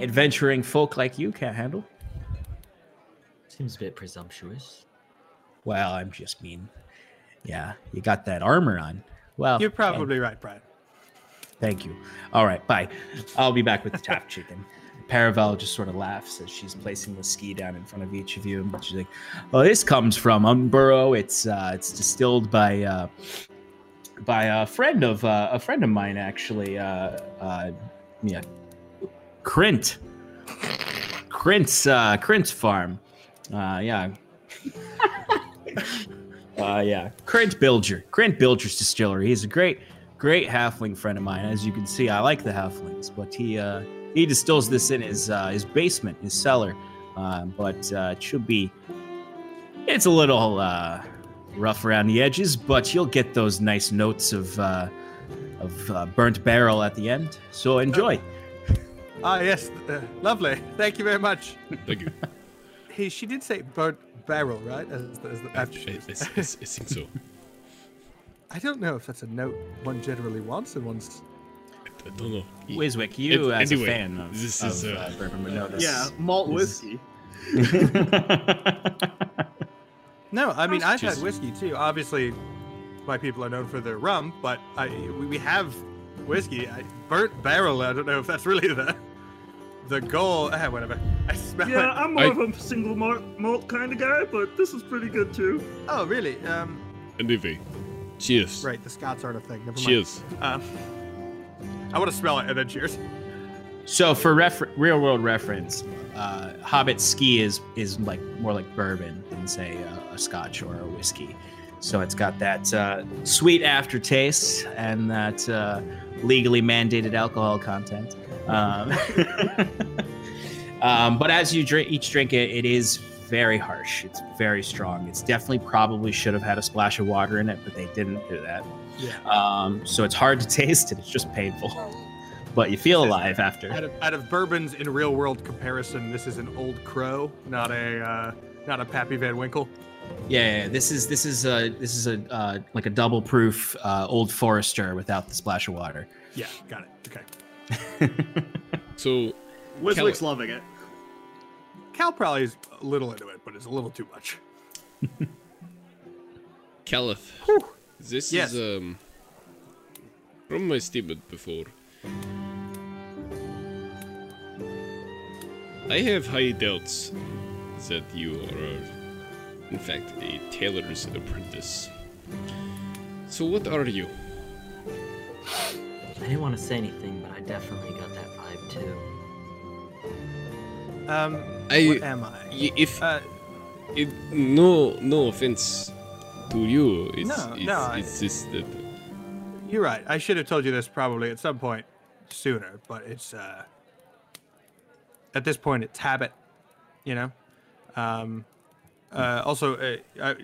adventuring folk like you can't handle. Seems a bit presumptuous. Well, I'm just mean. Yeah, you got that armor on. Well, You're probably right, Brian. Thank you. All right, bye. I'll be back with the tap chicken. Paravel just sort of laughs as she's placing the ski down in front of each of you, and she's like, "Oh, this comes from Umbro. It's uh, it's distilled by uh, by a friend of uh, a friend of mine, actually. Uh, uh, yeah, Crint, Crint's uh, Crint's farm. Uh, yeah, uh, yeah, Crint Bilger, Crint Bilger's distillery. He's a great, great halfling friend of mine. As you can see, I like the halflings, but he uh, he distills this in his uh, his basement, his cellar. Uh, but uh, it should be, it's a little uh, rough around the edges, but you'll get those nice notes of uh, of uh, burnt barrel at the end. So enjoy. Ah, yes, uh, lovely. Thank you very much. Thank you. Hey, she did say burnt barrel, right? As, the- as the, I, I've I, chosen. I- I think so. I don't know if that's a note one generally wants and one's. I don't know. Wiswick, you It- as anyway, a fan of, this of is, uh, uh, bourbon would know this. Yeah, malt is- whiskey. No, I mean I've had whiskey too. Obviously, my people are known for their rum, but I we, we have whiskey. I, burnt barrel. I don't know if that's really the the goal. Ah, whatever. I smell Yeah, it. I'm more I- of a single malt, malt kind of guy, but this is pretty good too. Oh, really? Um, Anyway, cheers. right. The Scots aren't a thing. Never mind. Cheers. Um, I want to smell it and then cheers. So for refer- real world reference, uh, Hobbit ski is is like more like bourbon than say a, a Scotch or a whiskey. So it's got that uh, sweet aftertaste and that uh, legally mandated alcohol content. Um, um, but as you drink each drink it, it is very harsh. It's very strong. It's definitely probably should have had a splash of water in it, but they didn't do that. Yeah. Um, so it's hard to taste and it's just painful. But you feel alive after. Out of, out of bourbons in real world comparison, this is an Old Crow, not a uh, not a Pappy Van Winkle. Yeah, yeah, yeah. this is this is a this is a uh, like a double proof uh, Old Forester without the splash of water. Yeah, got it. Okay. So, Wiswick's loving it. Cal probably is a little into it, but it's a little too much. Caliph, this Yes. is um from my statement before. I have high doubts that you are, in fact, a tailor's apprentice. So, what are you? I didn't want to say anything, but I definitely got that vibe too. Um, I- what am I? If Uh, it, no, no offense to you, it's No, it's, no, it's just that you're right. I should have told you this probably at some point sooner, but it's uh, at this point it's habit, you know. Um, uh, also, uh, I,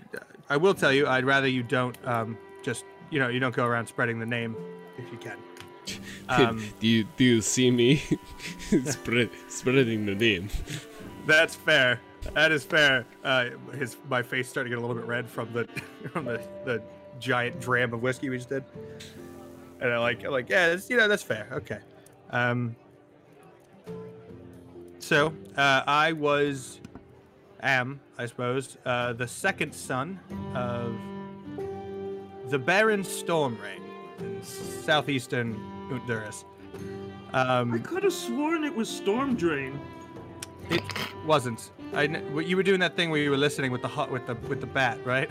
I will tell you, I'd rather you don't um, just you know you don't go around spreading the name if you can. Um, do you do you see me spread, spreading the name? That's fair. That is fair. Uh, his my face started to get a little bit red from the from the, the giant dram of whiskey we just did. And I like I'm like yeah, it's, you know that's fair. Okay. Um. So uh, I was, am I suppose, uh, the second son of the Baron Stormrain in southeastern Honduras. I Um, could have sworn it was Storm Drain. It wasn't. I what- you were doing that thing where you were listening with the hot with the with the bat, right?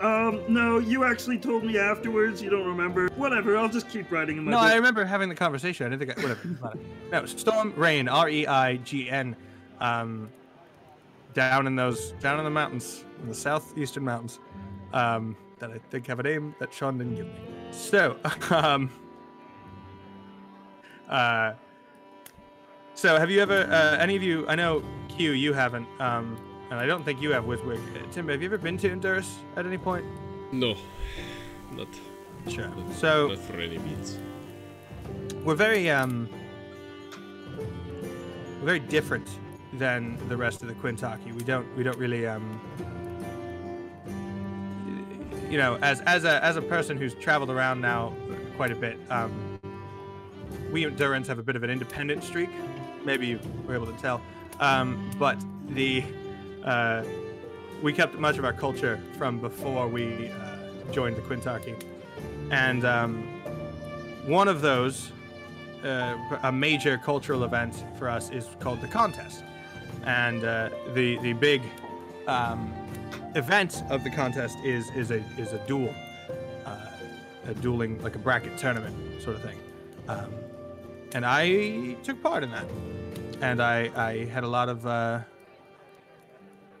Um, no, you actually told me afterwards. You don't remember. Whatever. I'll just keep writing in my No, book. I remember having the conversation. I didn't think I, whatever. no, Storm Rain, R E I G N, um, down in those down in the mountains, in the southeastern mountains, um, that I think have a name that Sean didn't give me. So, um, uh, so have you ever uh, any of you? I know Q, you haven't, um, and I don't think you have Wiswick. Uh, Tim, have you ever been to Honduras at any point? No, not Sure. not, So not for any means. we're very um we're very different than the rest of the Quintaki. We don't we don't really um you know as as a as a person who's traveled around now quite a bit um we Endurance have a bit of an independent streak. Maybe you were able to tell, um, but the uh, we kept much of our culture from before we uh, joined the Quintaki, and um, one of those uh, a major cultural event for us is called the contest, and uh, the the big um, event of the contest is is a is a duel, uh, a dueling like a bracket tournament sort of thing, um, and I took part in that, and I I had a lot of uh,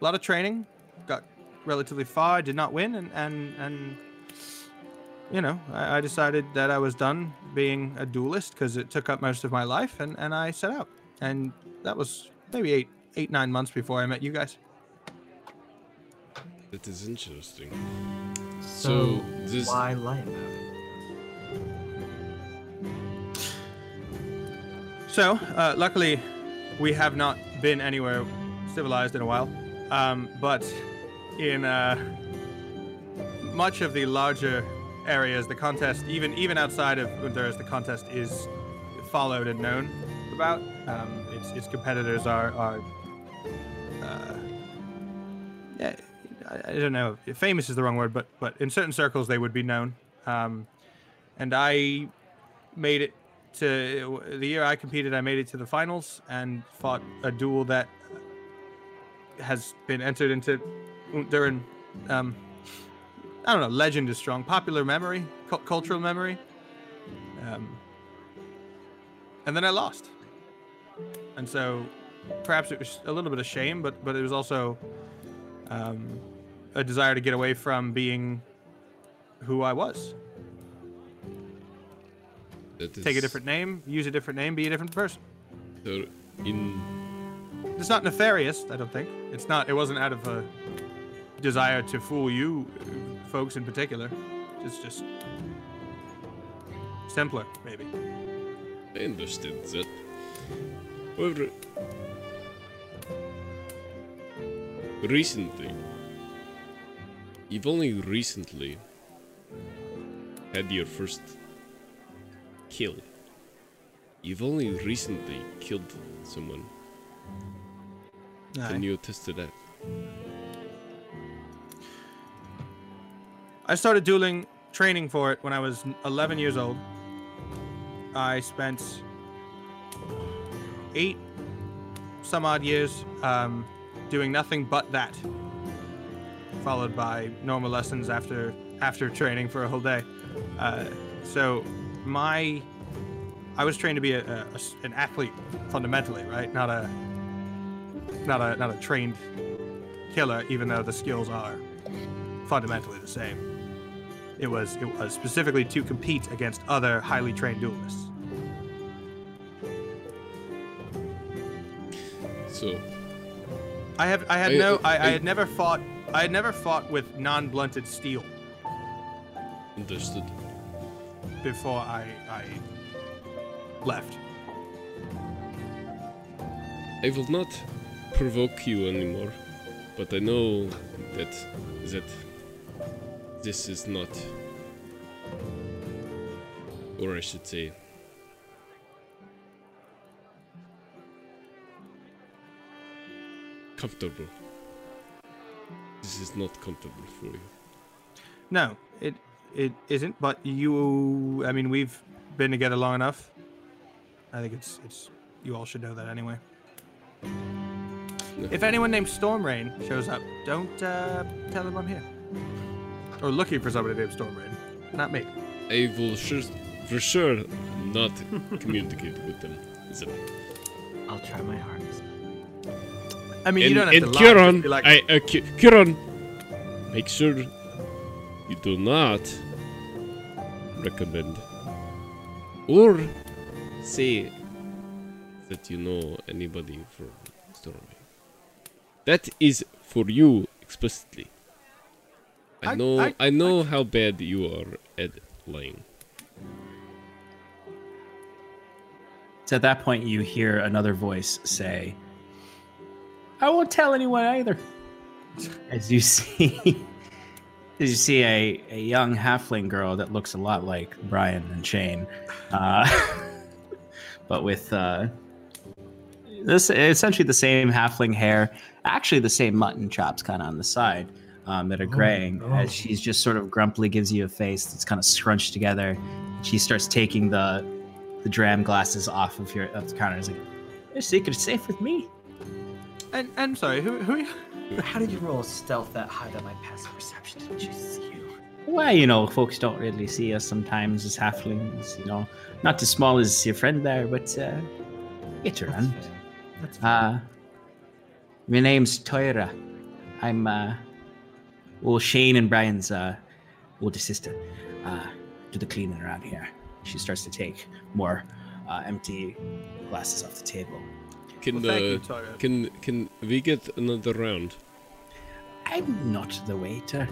a lot of training, got relatively far, did not win, and and and you know, I, I decided that I was done being a duelist because it took up most of my life, and, and I set out. And that was maybe eight, eight, nine months before I met you guys. That is interesting. So, So, this why life? So, uh, luckily, we have not been anywhere civilized in a while. Um, but in uh, much of the larger areas, the contest, even even outside of Honduras, the contest is followed and known about. Um, its, its competitors are are uh, yeah, I, I don't know. Famous is the wrong word, but but in certain circles they would be known. Um, and I made it to the year I competed. I made it to the finals and fought a duel that has been entered into during. Um, I don't know. Legend is strong. Popular memory, cu- cultural memory. Um, and then I lost. And so, perhaps it was a little bit of shame, but but it was also um, a desire to get away from being who I was. That Take a different name, use a different name, be a different person. So in It's not nefarious, I don't think. It's not. It wasn't out of a desire to fool you, folks in particular. It's just simpler, maybe. I understand that. However, recently, you've only recently had your first kill. You've only recently killed someone. Can you attest to that? I started dueling training for it when I was 11 years old. I spent eight some odd years um, doing nothing but that, followed by normal lessons after after training for a whole day. Uh, so my I was trained to be a, a- an athlete fundamentally, right? Not a not a not a trained killer, even though the skills are fundamentally the same. It was it was specifically to compete against other highly trained duelists. So, I have I had I- no I, I I- had never fought I had never fought with non-blunted steel understood. Before I I left. I will not provoke you anymore, but I know that that this is not, or I should say, comfortable. This is not comfortable for you. No, it it isn't. But you, I mean, we've been together long enough. I think it's it's you all should know that anyway. If anyone named Storm Rain shows up, don't uh, tell them I'm here. Or looking for somebody named Storm Rain, not me. I will sure, for sure not communicate with them. Zip. I'll try my hardest. I mean, and, you don't have and to lie, just Kieran, be like, I, uh, Kieran, make sure you do not recommend or say that you know anybody from Stormy. That is for you explicitly. I I- know, I- I, know how bad you are at lying. So at that point, you hear another voice say, "I won't tell anyone either." As you see, as you see a, a young halfling girl that looks a lot like Brian and Shane, uh, but with uh, this essentially the same halfling hair, actually the same mutton chops kind of on the side um, that are graying. As she's just sort of grumpily gives you a face that's kind of scrunched together. She starts taking the the dram glasses off of your of the counter. It's like, your secret's safe with me. And, and sorry, who who? are you? How did you roll stealth that high that my passive perception didn't you see you? Well, you know, folks don't really see us sometimes as halflings. You know, not as small as your friend there, but uh, get around. That's Uh, my name's Toira. I'm uh, well Shane and Brian's uh, older sister. Uh, do the cleaning around here. She starts to take more uh, empty glasses off the table. Can Well, thank you, uh, can can we get another round? I'm not the waiter.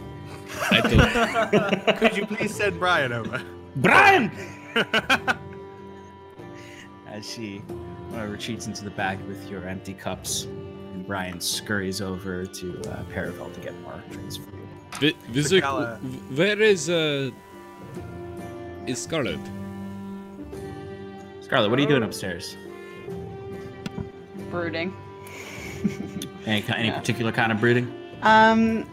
I don't. Could you please send Brian over? Brian! As she uh, retreats into the bag with your empty cups and Brian scurries over to uh, Paravel to get more drinks for you. Vi- Vizuk, Sakala- where is uh is Scarlet? Scarlet, what are you doing upstairs? Brooding. Any, any Yeah. particular kind of brooding? Um,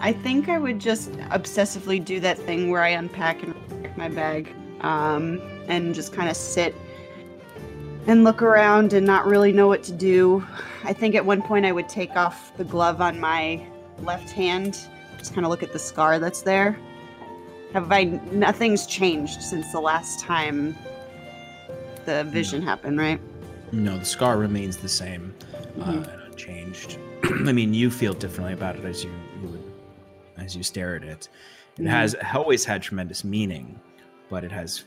I think I would just obsessively do that thing where I unpack and my bag, um, and just kind of sit and look around and not really know what to do. I think at one point I would take off the glove on my left hand, just kind of look at the scar that's there. Have I? Nothing's changed since the last time the vision happened, right? No, the scar remains the same, uh, Mhm. and unchanged. I mean, you feel differently about it as you, you would, as you stare at it. It Mhm. has always had tremendous meaning, but it has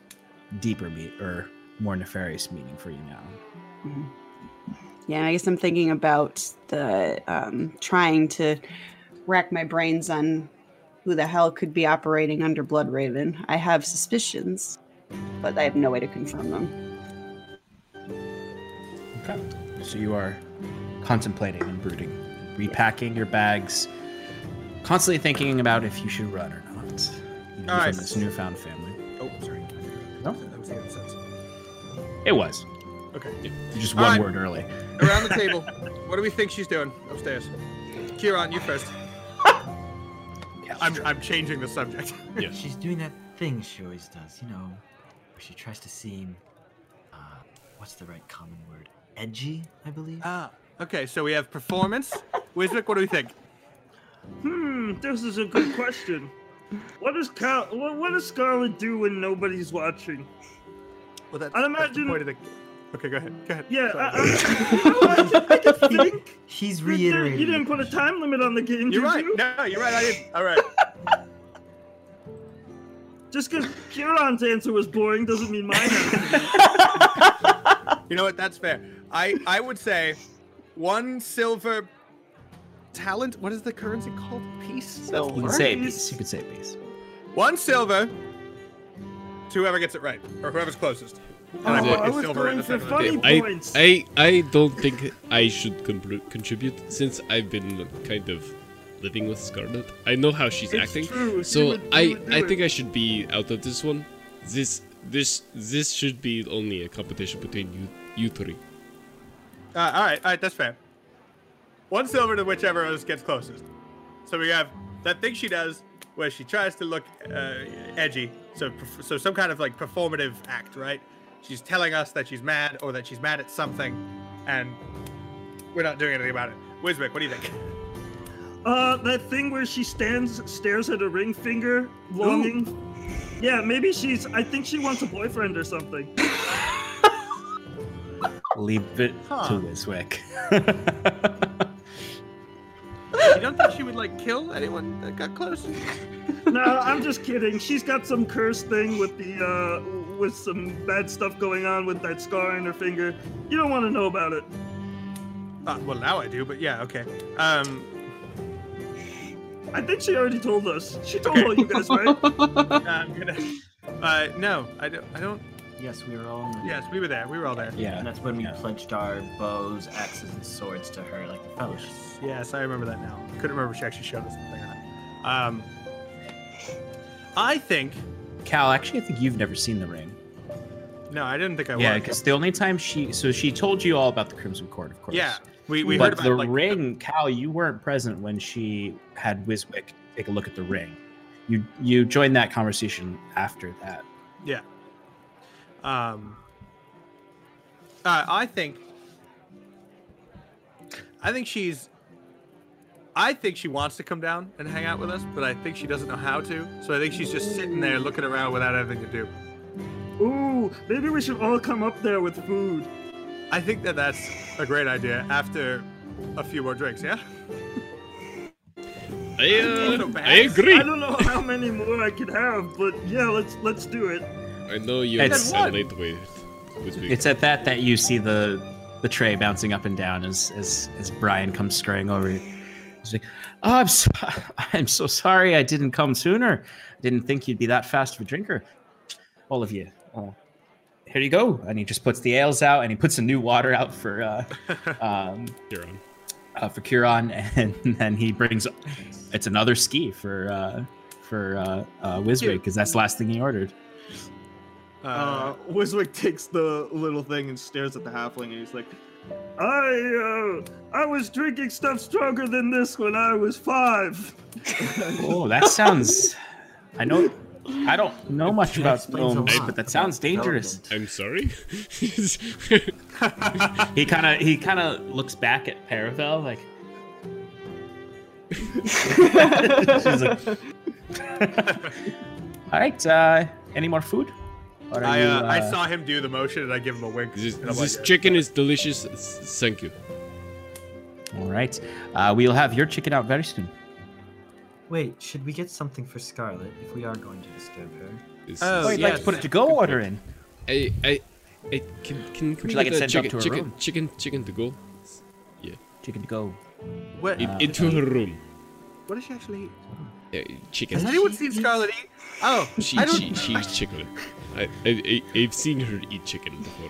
deeper me or more nefarious meaning for you now. Yeah, I guess I'm thinking about the um, trying to rack my brains on who the hell could be operating under Blood Raven. I have suspicions, but I have no way to confirm them. Okay. So you are contemplating and brooding, repacking your bags, constantly thinking about if you should run or not. You know, All right. From this newfound family. Oh, sorry. No? That was the other sense. It was. Okay. Just one right. word early. Around the table, what do we think she's doing upstairs? Kieran, you first. I'm, I'm changing the subject. Yeah. She's doing that thing she always does, you know, where she tries to seem, uh, what's the right common word? Edgy, I believe. Ah, okay, so we have performance. Wiswick, what do we think? Hmm, this is a good question. What does Cal- what, what does Scarlet do when nobody's watching? Well, that's, I'd that's the imagine- point of the- Okay, go ahead. Go ahead. Yeah, Sorry. I, I, I, I can think. He's You didn't- reiterating. You didn't put a time limit on the game, You're did right. you? No, you're right. I didn't. All right. Just because Kieran's answer was boring doesn't mean mine has. You know what? That's fair. I I would say one silver talent. What is the currency called? Piece. That's You the could say a Right. piece. You could say a piece. One silver to whoever gets it right, or whoever's closest. And I Oh, put I a was silver in the for center of the funny. I, points. I I don't think I should con- contribute since I've been kind of living with Scarlet. I know how she's It's acting, true, so would- I do I think I should be out of this one. This this this should be only a competition between you you three. Uh, all right, all right, that's fair. One silver to whichever of us gets closest. So we have that thing she does where she tries to look uh, edgy. So, so some kind of like performative act, right? She's telling us that she's mad or that she's mad at something, and we're not doing anything about it. Wiswick, what do you think? Uh, that thing where she stands, stares at a ring finger, longing. Yeah, maybe she's. I think she wants a boyfriend or something. Leave it Huh. to Wiswick. You don't think she would like kill anyone that got close? no, I'm just kidding. She's got some curse thing with the uh, with some bad stuff going on with that scar in her finger. You don't want to know about it. Uh, well, now I do, but yeah, okay. Um, I think she already told us. She told all you guys, right? I'm gonna. Uh, no, I don't. I don't. Yes, we were all. in the- Yes, we were there. We were all there. yeah. And that's when we Yeah. pledged our bows, axes, and swords to her, like the fellowship. Yes, I remember that now. Couldn't remember if she actually showed us the thing or not. Um, I think. Cal, actually, I think you've never seen the ring. No, I didn't think I Yeah, was. because the only time she, so she told you all about the Crimson Court, of course. Yeah, we, we but heard about the like, ring, Cal, you weren't present when she had Wiswick take a look at the ring. You you joined that conversation after that. Yeah. Um. Uh, I think. I think she's. I think she wants to come down and hang out with us, but I think she doesn't know how to. So I think she's just sitting there looking around without anything to do. Ooh, maybe we should all come up there with food. I think that that's a great idea after a few more drinks. Yeah. I uh, bad. I agree. I don't know how many more I could have, but yeah, let's let's do it. I know you It's- had late with with. It's at that that you see the the tray bouncing up and down as as as Brian comes scurrying over. He's like, "Oh, I'm so, I'm so sorry I didn't come sooner. I didn't think you'd be that fast of a drinker. All of you. Uh, here you go." And he just puts the ales out and he puts a new water out for uh, um, You're uh, for Kieran, and then he brings it's another ski for uh, for uh, uh, Wiswick because that's the last thing he ordered. Uh, Wiswick takes the little thing and stares at the halfling, and he's like, I uh, I was drinking stuff stronger than this when I was five. Oh, that sounds. I know. I don't know much That about explains a gnomes, but that sounds dangerous. I'm sorry. He kind of he kind of looks back at Paravel like. She's like, All right. Uh, any more food? Or are I, you, uh, I uh, saw him do the motion and I give him a wink. this and this like, chicken is delicious. S- Thank you. All right. Uh, we'll have your chicken out very soon. Wait, should we get something for Scarlet if we are going to disturb her? It's- Oh, Oh, you'd like to put a to-go order in? I, I, I can can, can Would you we like get a chicken, to her chicken, room? chicken, chicken to go Yeah. Chicken to go. what, in, Uh, into her room. what does she actually eat? Yeah, chicken. Has anyone seen Scarlet eat? Oh, She, I don't. she, she eats chicken. I, I, I, I've seen her eat chicken before.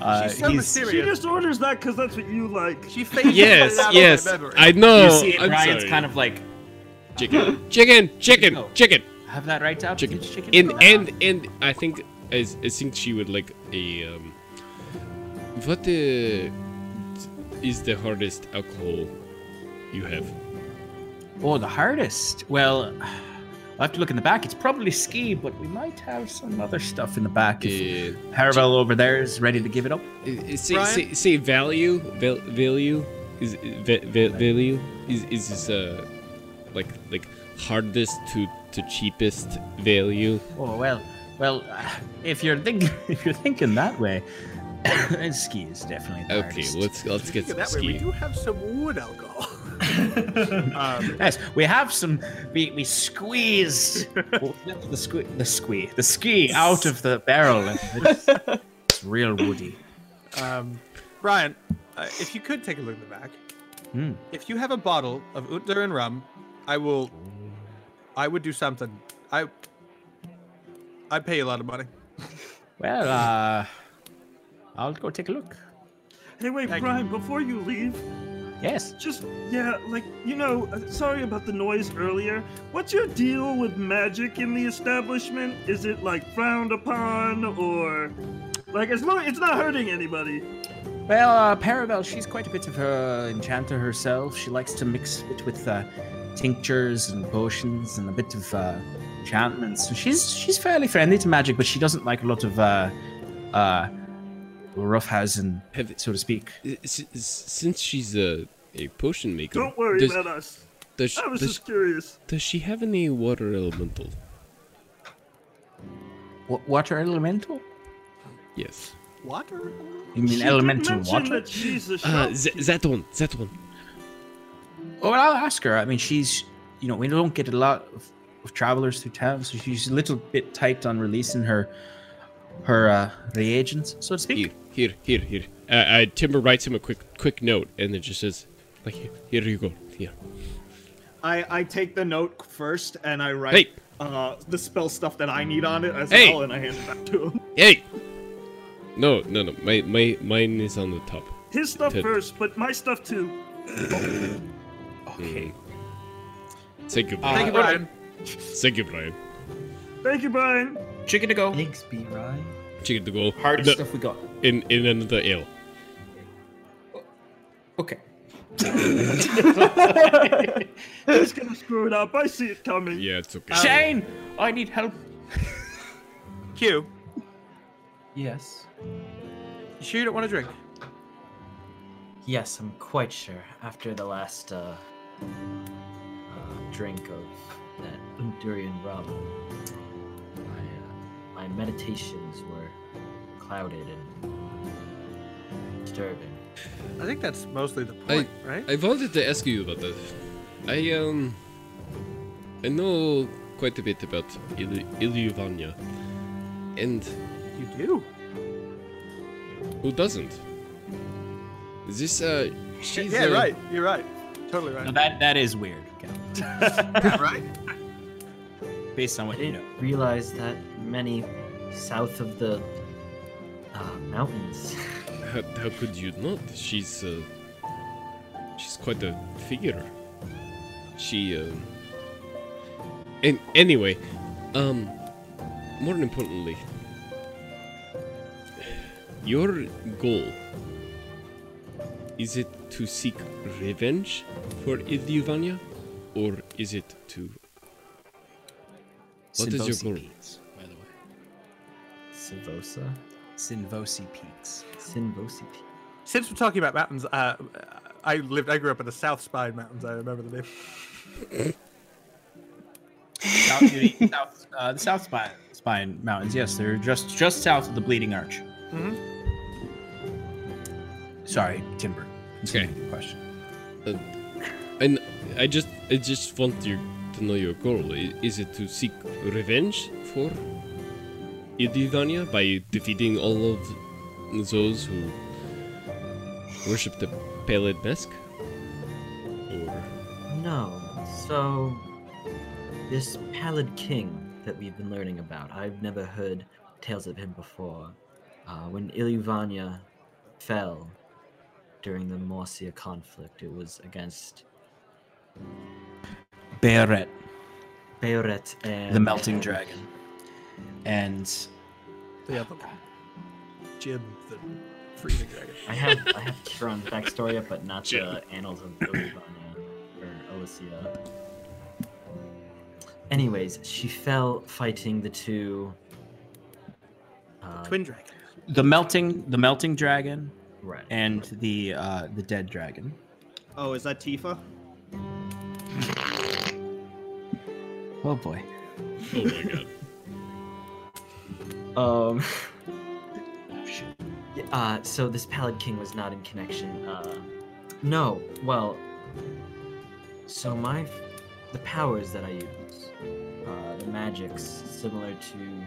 Uh, She's so mysterious. She just orders that because that's what you like. She faces Yes, it out yes. of my memory. I know. you see I'm Brian's sorry. kind of like, chicken, chicken, chicken, No. chicken, have that right out? chicken. Chicken. And and and I think I, I think she would like a um. What uh, is the hardest alcohol you have? Oh, the hardest. Well, I have to look in the back. It's probably ski, but we might have some other stuff in the back. If Uh, Paravel over there is ready to give it up. Say, Brian? say, say value val, value is va, va, value is is this uh like like hardest to to cheapest value Oh well, well, uh, if you're thinking if you're thinking that way, then ski is definitely the okay hardest. let's let's get Look some that way, we do have some wood alcohol. um, Yes, we have some. We we squeeze well, not the sque the squee the ski out of the barrel. and It's, it's real woody. um, Brian, uh, if you could take a look in the back, Hmm. if you have a bottle of Utder and rum, I will. I would do something. I. I'd pay you a lot of money. Well, uh, I'll go take a look. Anyway, Thank Brian, before you leave, Yes. just, yeah, like, you know, uh, sorry about the noise earlier. What's your deal with magic in the establishment? Is it, like, frowned upon, or. Like, as long it's not hurting anybody. Well, uh, Paravel, she's quite a bit of an enchanter herself. She likes to mix it with uh, tinctures and potions and a bit of uh, enchantments. So she's she's fairly friendly to magic, but she doesn't like a lot of uh, uh, roughhousing, pivot, so to speak. S- s- since she's a a potion maker Don't worry does, about us. does, I was does, just curious. does she have any water elemental Wa- water elemental? yes Water? You mean She did elemental water? That she's a uh, shop. th- that one that one Oh, well, I'll ask her. I mean, she's, you know, we don't get a lot of, of travelers through town, so she's a little bit tight on releasing her her uh, reagents, so to speak. here here here here uh, uh, Timber writes him a quick quick note and it just says like here, here you go here I, I take the note first and I write Hey. uh, the spell stuff that I need on it as Hey. well, and I hand it back to him. hey no no no my my mine is on the top His stuff Ted. first, but my stuff too. Okay. thank you Thank you, Brian. Brian. thank you Brian Thank you, Brian. Chicken to go. Thanks, B. Ryan. chicken to go Hardest No, stuff we got. In in another ill. Okay. He's gonna screw it up. I see it coming. yeah it's okay Shane, I need help. Q, Yes. you sure you don't want to drink? Yes, I'm quite sure. After the last uh, uh, drink of that Undurian rum, my, uh, my meditations were clouded and disturbing. I think that's mostly the point, right? I wanted to ask you about that. I um, I know quite a bit about Il- Ilyuvania, and you do. who doesn't? Is this uh, she's yeah, uh, right. You're right. Totally right. Now that that is weird. Cal. yeah, right. Based on I what you know. didn't realize that many south of the uh, mountains. How, how could you not? She's uh, she's quite a figure. She, um, and anyway, um, more importantly, your goal is it to seek revenge for Ilyuvania, or is it to What is your goal? Peaks, by the way. Sivosa? Sinvosi Peaks. Sinvosi Peak. Since we're talking about mountains, uh, I lived. I grew up in the South Spine Mountains. I remember the name. South, the south, uh, the South Spine, Spine Mountains. Yes, they're just just south of the Bleeding Arch. Mhm. Sorry, Timber. Continue Okay. your question. And I just I just want you to know your goal. Is it to seek revenge for Ilyuvania by defeating all of those who worship the pallid mask? Or No. So, this Pallid King that we've been learning about, I've never heard tales of him before. Uh, when Ilyuvania fell during the Morsia conflict, it was against Bearet, Beoret and the Melting Dragon, and The other one. Jib, the freezing dragon. I have I have Kieran's backstory up, but not Jim. the annals of Ilyuvania or Elysia. Anyways, she fell fighting the two. Uh, Twin dragon. the melting the Melting Dragon right. and the uh, the Dead Dragon. Oh, is that Tifa? Oh boy. oh my god. Um. Shit. Yeah, Uh, so this Pallid King was not in connection. Uh, no, well, so my the powers that I use, uh, the magics similar to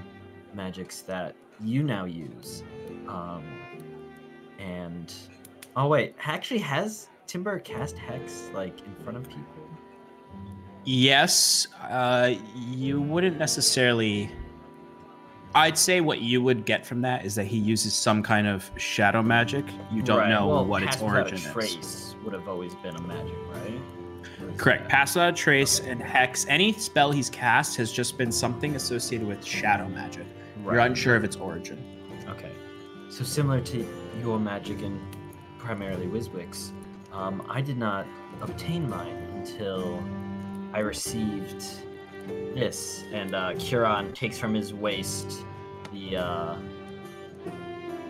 magics that you now use, um, and oh wait, actually has Timber cast hex like in front of people? Yes, uh, you wouldn't necessarily. I'd say what you would get from that is that he uses some kind of shadow magic. You don't Right, know well, what its Pass Without a origin is. Trace would have always been a magic, right? Correct. Pass without a trace and hex. Any spell he's cast has just been something associated with shadow magic. Right. You're unsure of its origin. Okay. So similar to your magic and primarily Wiswick's, um, I did not obtain mine until I received this. And uh, Kieran takes from his waist the uh,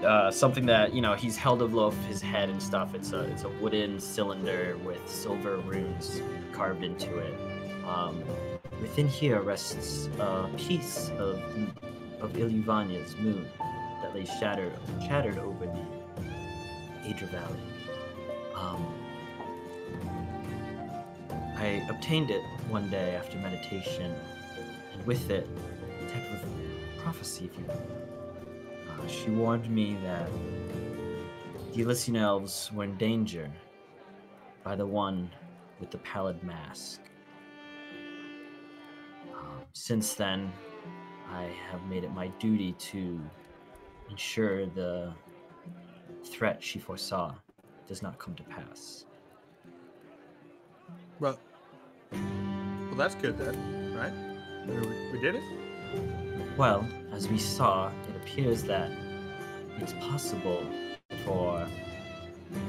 uh, something that you know he's held above his head and stuff. It's a it's a wooden cylinder with silver runes carved into it. Um, within here rests a piece of of Ilyuvania's moon that lay shattered shattered over the Adra Valley. Um, I obtained it one day after meditation, and with it, a type of prophecy, if you will. Uh, she warned me that the Elysian elves were in danger by the one with the pallid mask. Um, since then, I have made it my duty to ensure the threat she foresaw does not come to pass. Well, well, that's good then, right? We, we did it. Well, as we saw, it appears that it's possible for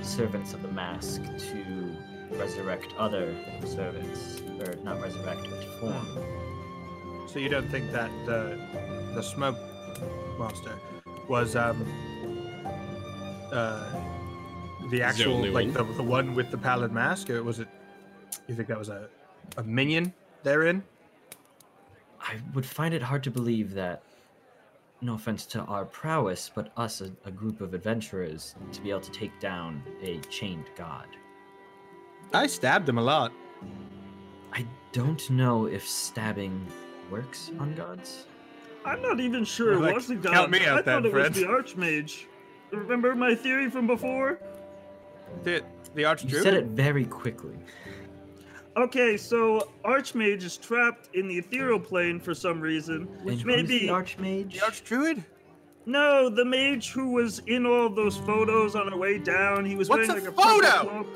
servants of the mask to resurrect other servants, or not resurrect, but form. So you don't think that the the smoke monster was um uh the actual only like one? the, the one with the pallid mask, or was it? You think that was a a minion therein? I would find it hard to believe that, no offense to our prowess, but us, a, a group of adventurers, to be able to take down a chained god. I stabbed him a lot. I don't know if stabbing works on gods. I'm not even sure it Like, was the god. count me out I thought it friend. was the archmage. Remember my theory from before? The the You said it very quickly. Okay, so archmage is trapped in the ethereal plane for some reason. And Which who's maybe the archmage? The archdruid. no, the mage who was in all those photos on our way down. He was What's wearing a like a purple photo? cloak.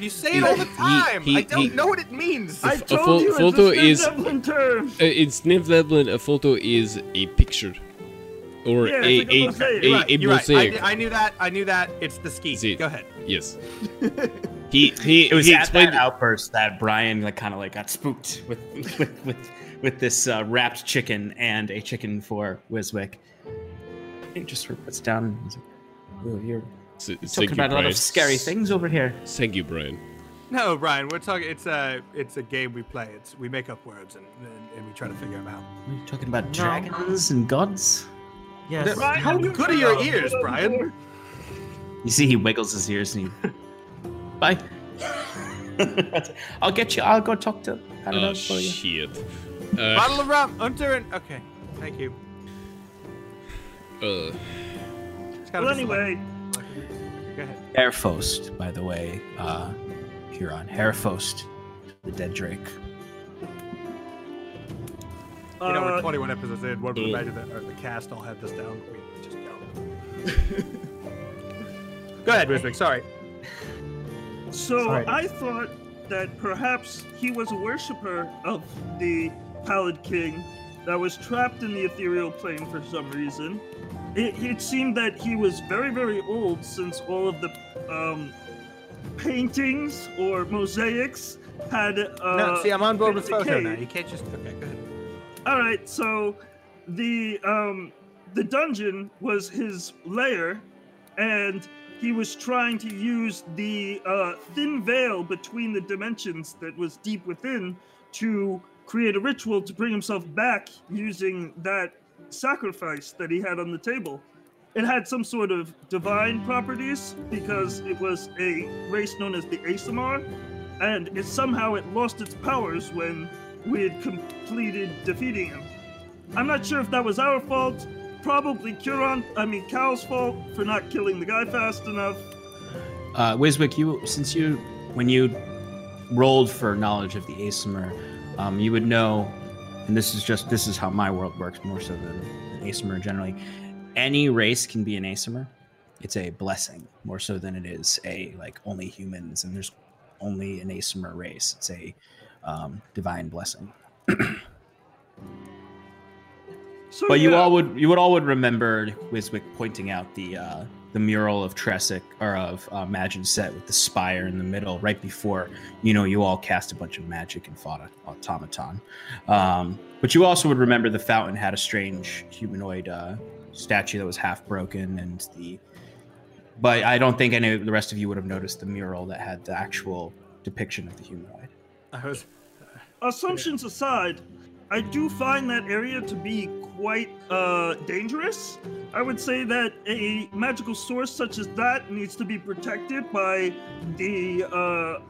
You say it all the time. he- I don't he- know what it means. I f- a told pho- you photo it's a is- Sniff Devlin term. Uh, in Sniff a photo is a picture. Or Yeah, a, it's like a a, mosaic. a, You're right, a you're right. I, I knew that. I knew that. It's the ski. See. Go ahead. Yes. he he It was he at explained that outburst that Brian like kind of like got spooked with with with, with this uh, wrapped chicken and a chicken for Wiswick. He just sort of puts down. And like, "Oh, you're S- thank talking you, about a lot of scary things over here. Thank you, Brian. No, Brian. We're talking. It's a. It's a game we play. It's we make up words and and, and we try to figure them out. Are you talking about dragons and gods? Yes. Brian, how good are your ears, Brian? You see, he wiggles his ears and he. Bye. I'll get you. I'll go talk to Oh Paradise for you. shit. Uh, Bottle of rum, Hunter, and okay. Thank you. uh, It's gotta Well, be anyway, Go ahead. Hairfost, by the way, uh, Huron. Hairfost, the dead drake. You know, we're uh, 21 episodes in. One would Ooh. imagine that or the cast all had this down. We just don't. Go ahead, Wiswick. Sorry. So Sorry. I thought that perhaps he was a worshiper of the Pallid King that was trapped in the ethereal plane for some reason. It, it seemed that he was very, very old since all of the um, paintings or mosaics had. Uh, no, see, I'm on board with been photo now. You can't just. Okay, go ahead. All right, so the um the dungeon was his lair, and he was trying to use the uh, thin veil between the dimensions that was deep within to create a ritual to bring himself back using that sacrifice that he had on the table. It had some sort of divine properties because it was a race known as the Aasimar, and it somehow it lost its powers when we had completed defeating him. I'm not sure if that was our fault. Probably Kieran, I mean Cal's fault for not killing the guy fast enough. Uh, Wiswick, you since you when you rolled for knowledge of the Aasimar, um, you would know, and this is just this is how my world works more so than Aasimar generally. Any race can be an Aasimar. It's a blessing more so than it is a like only humans and there's only an Aasimar race. It's a um, divine blessing. So, But you yeah, all would you would all would remember Wiswick pointing out the uh, the mural of Tressic or of uh, Maginset with the spire in the middle right before you know you all cast a bunch of magic and fought an automaton. Um, but you also would remember the fountain had a strange humanoid uh, statue that was half broken and the. But I don't think any of the rest of you would have noticed the mural that had the actual depiction of the humanoid. I was. assumptions aside, I do find that area to be quite uh, dangerous. I would say that a magical source such as that needs to be protected by the uh,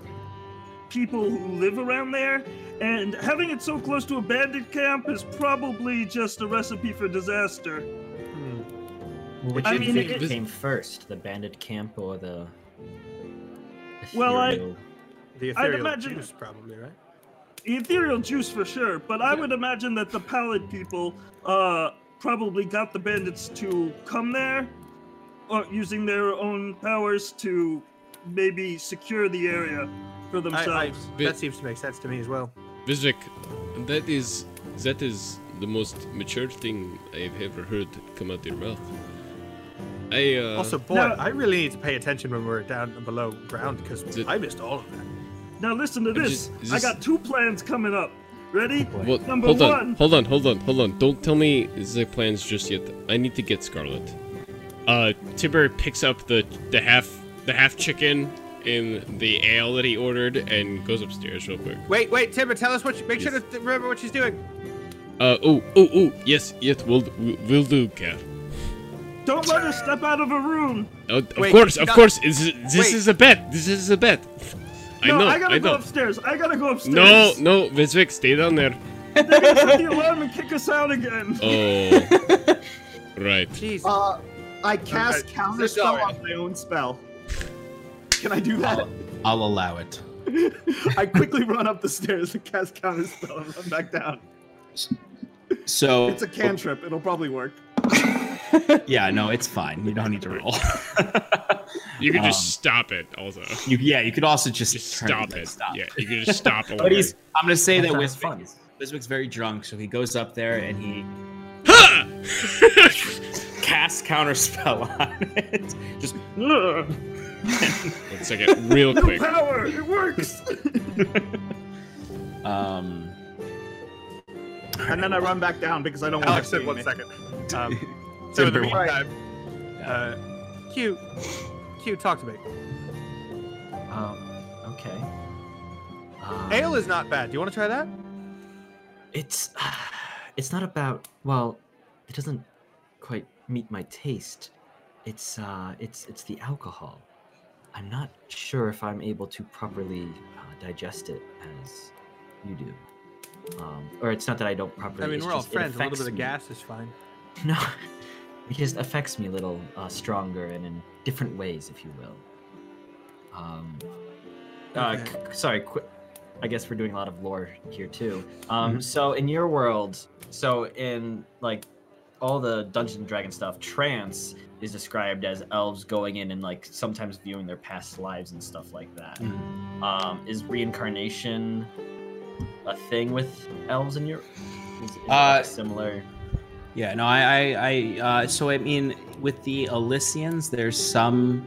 people who live around there. And having it so close to a bandit camp is probably just a recipe for disaster. Hmm. Which I do mean, you think it- came first, the bandit camp or the? Well, I- ethereal- I'd imagine- juice, probably, right? Ethereal juice for sure, but I would imagine that the pallid people uh, probably got the bandits to come there, or using their own powers to maybe secure the area for I, I, themselves. that seems to make sense to me as well. Wiswick, that is that is the most mature thing I've ever heard come out of your mouth. I uh, also, boy, now- I really need to pay attention when we're down below ground because I missed all of that. Now listen to this. just- is I got two plans coming up. Ready? Well, Number hold on, one. hold on, hold on, hold on. Don't tell me the plans just yet. I need to get Scarlet. Uh, Timber picks up the the half the half chicken in the ale that he ordered and goes upstairs real quick. Wait, wait, Timber, tell us what. You, make sure Yes. to remember what she's doing. Uh oh oh oh yes yes we'll we'll do Cat. Don't let her step out of a room. Oh, of Wait, course of not- course this, is- this Wait. is a bet. This is a bet. I No, know I gotta I go know. upstairs. I gotta go upstairs. No no Wiswick stay down there. They're gonna set the alarm and kick us out again. Oh right. Jeez. Uh, I cast Okay, counter spell on my own spell. Can I do that? I'll allow it. I quickly run up the stairs and cast counter spell and run back down. So It's a cantrip. It'll probably work. Yeah, no, it's fine. You don't need to roll. You can just Um, stop it. Also, you, yeah, you could also just, just turn stop like, it. Stop. Yeah, you can just stop. It. but he's. I'm gonna say I that thought it was Wiswick fun. is, Wiswick's very drunk, so he goes up there and he Ha! counter spell on it. Just One second, real quick. No quick. power. It works. um. And then I run back down because I don't want Alex to said one second. Um, so in the Timber. meantime, uh, Q, Q, talk to me. Um, okay. Um, Ale is not bad. Do you want to try that? It's it's not about well, it doesn't quite meet my taste. It's uh it's it's the alcohol. I'm not sure if I'm able to properly uh, digest it as you do. Um, or it's not that I don't properly. I mean, we're all just, friends. A little bit of me. gas is fine. No, it just affects me a little uh, stronger and in different ways, if you will. Um, uh, c- sorry, qu- I guess we're doing a lot of lore here too. Mm-hmm. Um, so in your world, so in like all the Dungeons and Dragon stuff, trance is described as elves going in and like sometimes viewing their past lives and stuff like that. Mm-hmm. Um, is reincarnation a thing with elves in your? Is, is it, Uh, like, similar? Yeah, no, I, I, I uh, so I mean, with the Elysians, there's some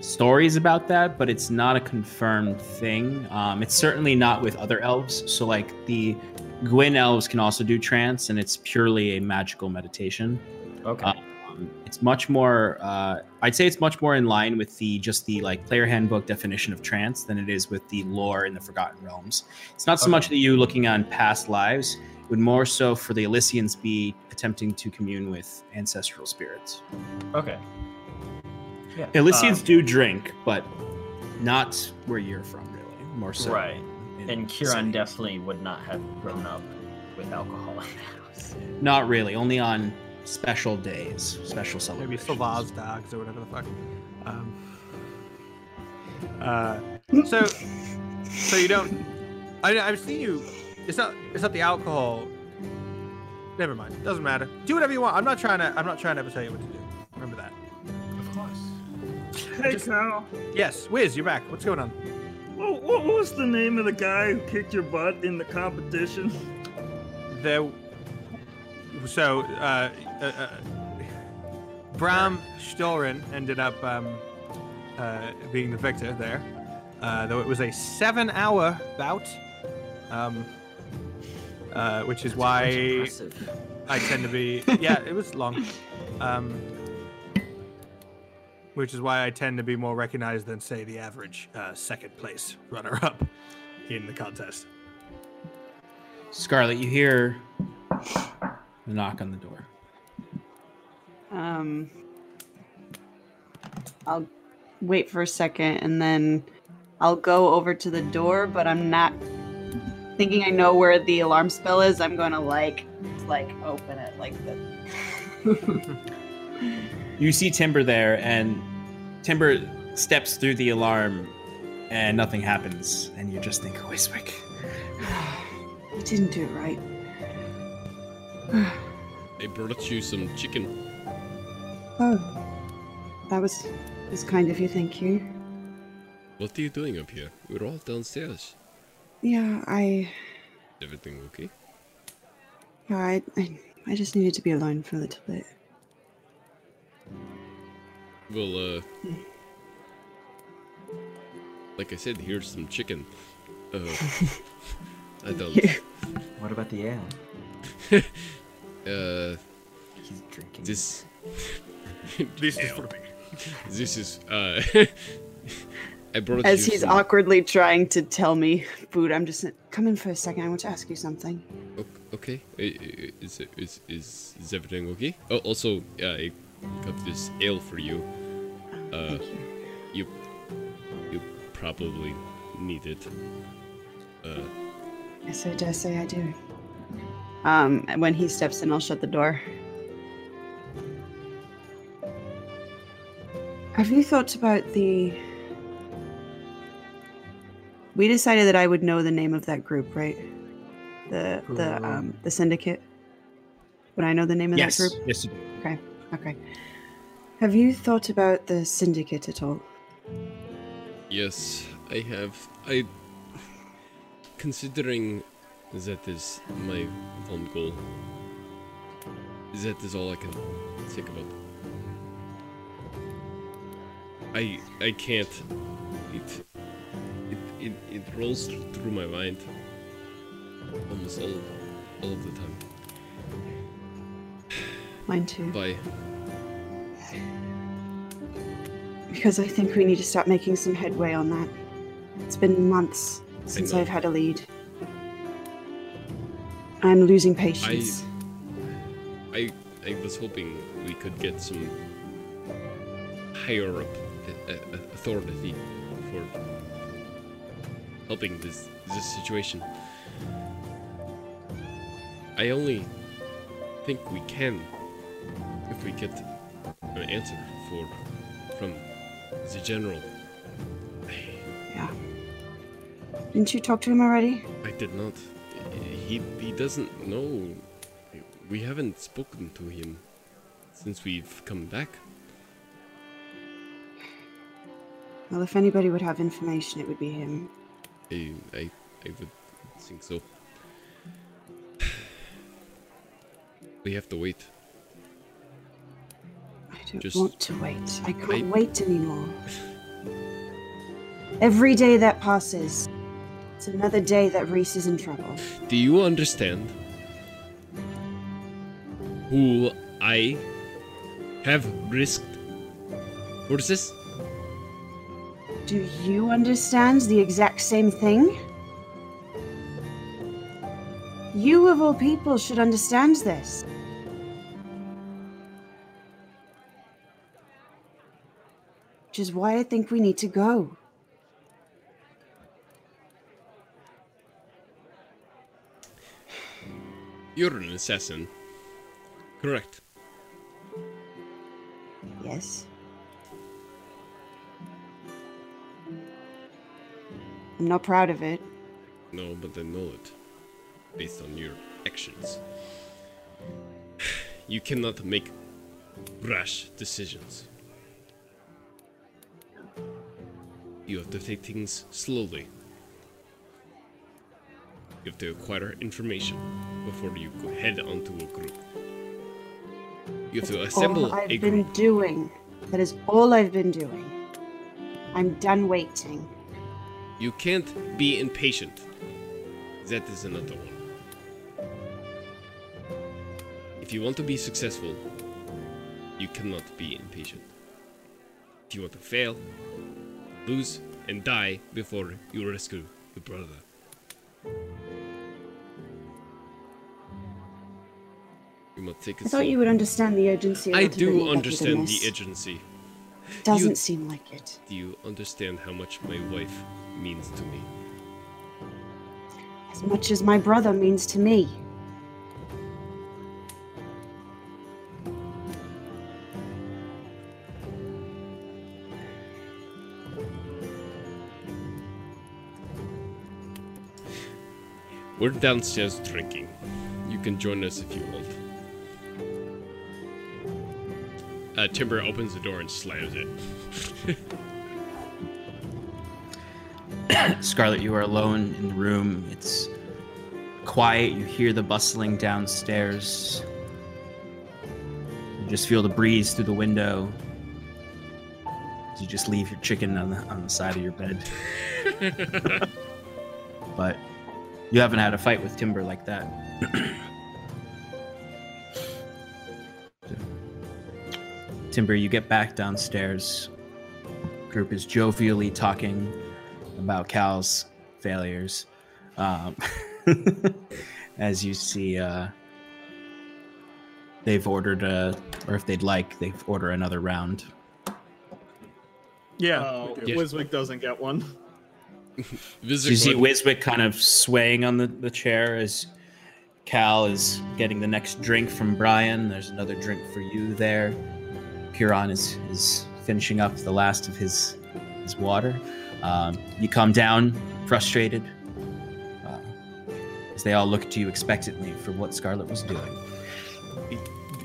stories about that, but it's not a confirmed thing. Um, it's certainly not with other elves. So, like the Gwyn elves can also do trance, and it's purely a magical meditation. Okay. Um, it's much more. Uh, I'd say it's much more in line with the just the like player handbook definition of trance than it is with the lore in the Forgotten Realms. It's not so Okay. much that you looking on past lives. It would more so for the Elysians be attempting to commune with ancestral spirits. Okay. Yeah. Elysians um, do drink, but not where you're from, really. More so. right. in And Kieran cities. definitely would not have grown up with alcohol in the house. Not really. Only on special days, special celebrations. Maybe celebrations. Savaz dogs or whatever the fuck. Um, uh, so, so you don't. I, I've seen you. It's not. It's not the alcohol. Never mind. Doesn't matter. Do whatever you want. I'm not trying to. I'm not trying to ever tell you what to do. Remember that. Of course. Hey, Just- Cal. Yes, Wiz, you're back. What's going on? What, what was the name of the guy who kicked your butt in the competition? There. So, uh, uh, uh Bram Storen ended up um, uh, being the victor there, uh, though it was a seven-hour bout, um, uh, which is why. I tend to be. Yeah, it was long. Um, which is why I tend to be more recognized than, say, the average uh, second place runner-up in the contest. Scarlet, you hear a knock on the door. Um, I'll wait for a second and then I'll go over to the door, but I'm not thinking I know where the alarm spell is. I'm going to like, like open it like this. You see Timber there, and Timber steps through the alarm, and nothing happens. And you just think, oh, Wiswick. you didn't do it right. I brought you some chicken. Oh, that was was kind of you. Thank you. What are you doing up here? We're all downstairs. Yeah, I, Everything okay? yeah, I, I, I just needed to be alone for a little bit. Well, uh. Like I said, here's some chicken. Uh. I don't. What about the ale? Uh. He's drinking. This. This is for me. This is, uh. I brought As he's awkwardly trying to tell me food, I'm just come in for a second. I want to ask you something. Okay. I- I- Is, is, is, is everything okay? Oh, also, uh, I got this ale for you. Uh, Thank you. you, you probably need it. Uh, Yes, I dare say I do. Um, when he steps in, I'll shut the door. Have you thought about the? We decided that I would know the name of that group, right? The the um the syndicate. Would I know the name of Yes. that group? Yes, you do. Okay. Okay. Have you thought about the syndicate at all? Yes, I have. I. Considering that is my one goal, that is all I can think about. I I can't. It it it, rolls through my mind almost all all of the time. Mine too. By Because I think we need to start making some headway on that. It's been months since. I've had a lead. I'm losing patience. I I was hoping we could get some higher up uh, uh, authority for helping this this situation. I only think we can if we get an answer for from the general. Yeah. Didn't you talk to him already? I did not. He he doesn't know. We haven't spoken to him since we've come back. Well, if anybody would have information, it would be him. I I, I would think so. We have to wait. I don't Just- want to wait. I can't I- wait anymore. Every day that passes, it's another day that Reese is in trouble. Do you understand who I have risked for this? Do you understand the exact same thing? You, of all people, should understand this. Which is why I think we need to go. You're an assassin. Correct. Yes. I'm not proud of it. No, but I know it. Based on your actions. You cannot make rash decisions. You have to take things slowly. You have to acquire information before you go head onto a group. You have to assemble all I've a been group. doing. That is all I've been doing. I'm done waiting. You can't be impatient. That is another one. If you want to be successful, you cannot be impatient. If you want to fail, lose, and die before you rescue your brother. You must take it I thought you would understand the urgency. I do understand the agency. Doesn't you- seem like it. Do you understand how much my wife means to me? As much as my brother means to me. We're downstairs drinking. You can join us if you want. Uh, Timber opens the door and slams it. Scarlet, you are alone in the room. It's quiet. You hear the bustling downstairs. You just feel the breeze through the window. You just leave your chicken on the, on the side of your bed. but you haven't had a fight with Timber like that. Timber, you get back downstairs. Group is jovially talking about Cal's failures. Um, as you see, uh, they've ordered a, or if they'd like, they've ordered another round. Yeah, Oh, we do. Wiswick doesn't get one. So you see Wiswick kind of swaying on the, the chair as Cal is getting the next drink from Brian. There's another drink for you there. Huron is, is finishing up the last of his his water. Um, you come down frustrated uh, as they all look to you expectantly for what Scarlet was doing.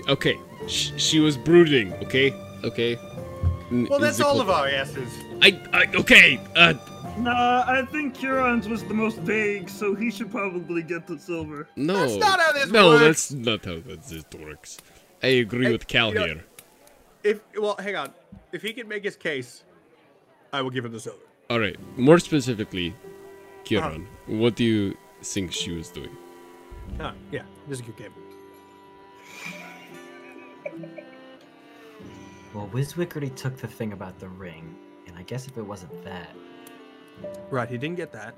Okay, sh- she was brooding. Okay, okay. N- Well, that's all of our asses. I, I okay. Uh, Nah, I think Huron's was the most vague, so he should probably get the silver. no. That's not how this no, works. that's not how this works. I agree Hey, with Cal you know- here. If well, hang on. If he can make his case, I will give him the silver. All right. More specifically, Kieran, Uh-huh. what do you think she was doing? Oh, yeah, this is a good game. Well, Wiswick already took the thing about the ring, and I guess if it wasn't that, Right, he didn't get that.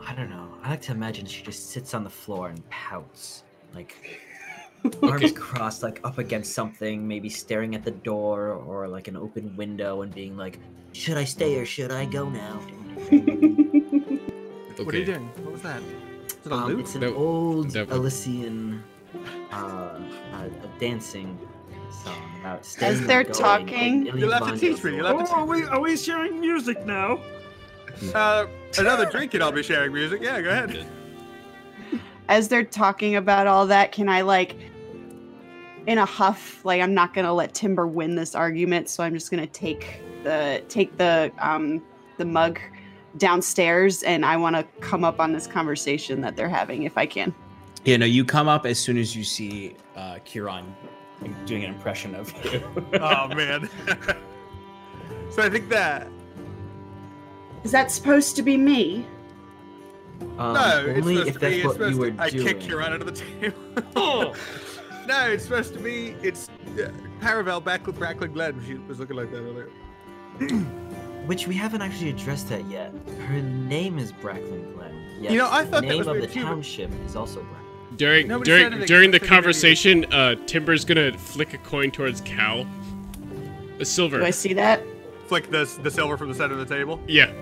I don't know. I like to imagine she just sits on the floor and pouts, like arms crossed, like up against something, maybe staring at the door or like an open window, and being like, "Should I stay or should I go now?" Okay. What are you doing? What was that? Is it a Um, lute? it's an That- old that- Elysian uh, uh, dancing song about staying As or they're going, talking- like You'll have to teach me, you'll have to Oh, are we, are we sharing music now? Uh, another drink and I'll be sharing music. Yeah, go ahead. As they're talking about all that, can I like in a huff, like I'm not gonna let Timber win this argument, so I'm just gonna take the take the um the mug downstairs and I wanna come up on this conversation that they're having if I can. Yeah, no, you come up as soon as you see uh, Kieran doing an impression of you. oh man. so I think that Is that supposed to be me? Um, no, it's supposed if to that's be. It's what supposed you were to. I doing. kick you right under the table. no, it's supposed to be. It's uh, Paravel back with Brackland Glen. She was looking like that earlier. Which we haven't actually addressed that yet. Her name is Bracklin Glen. Yes, You know, I thought the that name was of the weird too, but- township is also Brackland. During Nobody during during the so I figured conversation, uh, Timber's gonna flick a coin towards Cal. A silver. Do I see that? Flick the the silver from the center of the table. Yeah.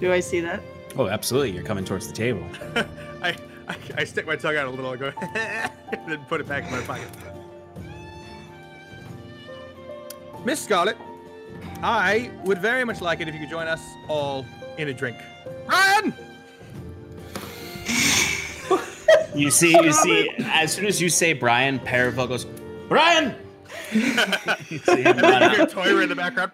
Do I see that? oh, absolutely. You're coming towards the table. I, I I stick my tongue out a little and go, and then put it back in my pocket. Miss Scarlet, I would very much like it if you could join us all in a drink. Ryan! You see, you see, as soon as you say Brian, Paravel goes, Brian! You see him And run then you hear up. Toyra in the background.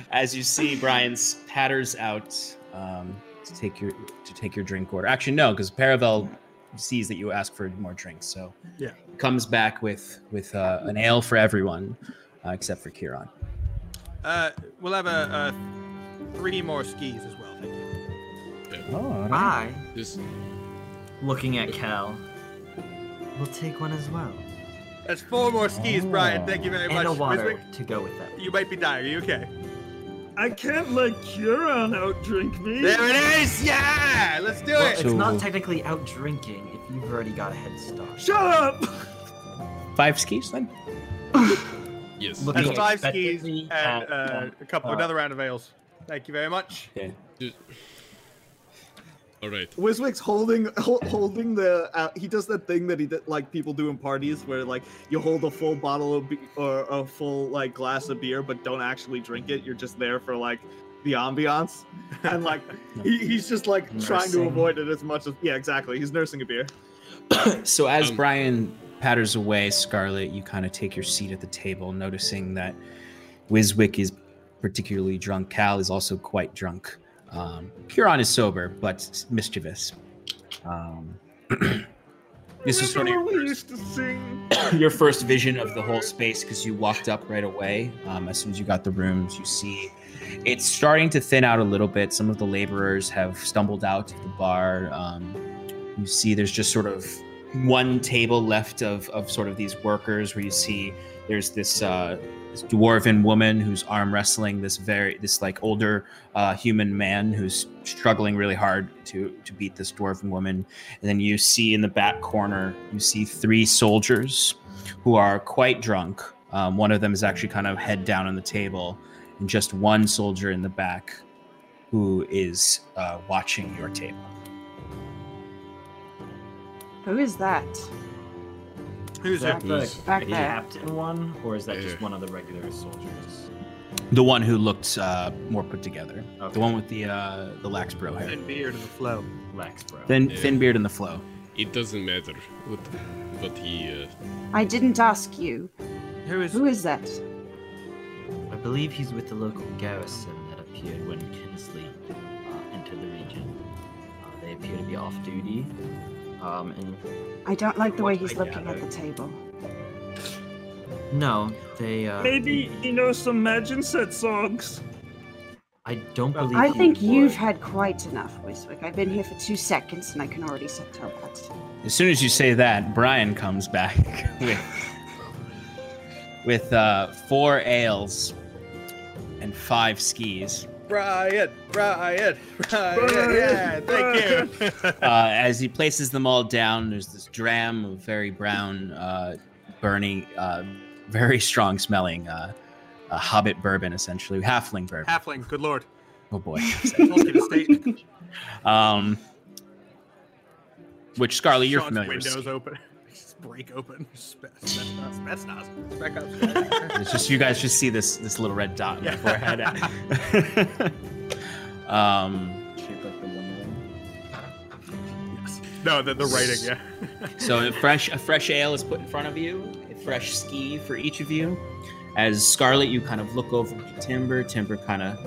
as you see Brian's patters out um, to take your to take your drink order. Actually, no, because Paravel sees that you ask for more drinks, so Yeah. comes back with with uh, an ale for everyone uh, except for Kieran. Uh, we'll have a, a three more skis as well. Thank you. Oh, I, Just looking at Cal, We'll take one as well. That's four more skis, Brian. Thank you very And much. a water Wiswick, to go with that. you might be dying. Are you okay? I can't let Huron outdrink me. There it is. Yeah, let's do Well, it. it's not technically out drinking if you've already got a head start. Shut up! Five skis then. yes. Look- That's five skis and at, uh, a couple, uh, another round of ales. Thank you very much. Just- All right. Wiswick's holding hol- holding the uh, he does that thing that he did like people do in parties where like you hold a full bottle of be- or a full like glass of beer but don't actually drink it you're just there for like the ambiance and like he, he's just like trying to avoid it as much as yeah exactly he's nursing a beer So as Um, Brian patters away, Scarlet, you kind of take your seat at the table, noticing that Wiswick is particularly drunk. Cal is also quite drunk. Um, Huron is sober but mischievous. Um, this is sort of your your first vision of the whole space because you walked up right away. Um, as soon as you got the rooms, you see it's starting to thin out a little bit. Some of the laborers have stumbled out of the bar. Um, you see there's just sort of one table left of, of sort of these workers where you see there's this, uh, this dwarven woman who's arm wrestling this very this like older uh, human man who's struggling really hard to to beat this dwarven woman. And then you see in the back corner you see three soldiers who are quite drunk. Um, one of them is actually kind of head down on the table and just one soldier in the back who is uh, watching your table Who is that? Who's that that? the Back there. captain one, or is that just one of the regular soldiers? the one who looked uh, more put together Okay. the one with the uh, the lax bro hair And beard in the flow. Lex, bro. thin Yeah. thin beard and the flow It doesn't matter what what he. Uh, I didn't ask you. Who is? Who is that? I believe he's with the local garrison that appeared when Kinsley uh, entered the region. Uh, they appear to be off duty. Um, and I don't like the way he's looking at the table. no, they. Uh, Maybe he knows some Maginset songs. I don't believe. I he think you've would. had quite enough, Wiswick. I've been here for two seconds and I can already tell that. As soon as you say that, Brian comes back with with uh, four ales and five skis. Brian, Brian, Brian. Yeah, thank you. Uh, as he places them all down, there's this dram of very brown, uh, burning, uh, very strong smelling uh, uh, hobbit bourbon, essentially halfling bourbon. Halfling, good lord. Oh boy. Um, which Scarly, you're Sean's familiar windows with. open. Just break open. Spe- Spetsnaz. Spetsnaz. Spec It's just you guys just see this this little red dot in Yeah. my forehead. um, Shaped like the Wonderland. Yes. No, the, the writing, yeah. So a fresh a fresh ale is put in front of you, a fresh ski for each of you. As Scarlet, you kind of look over to Timber. Timber kind of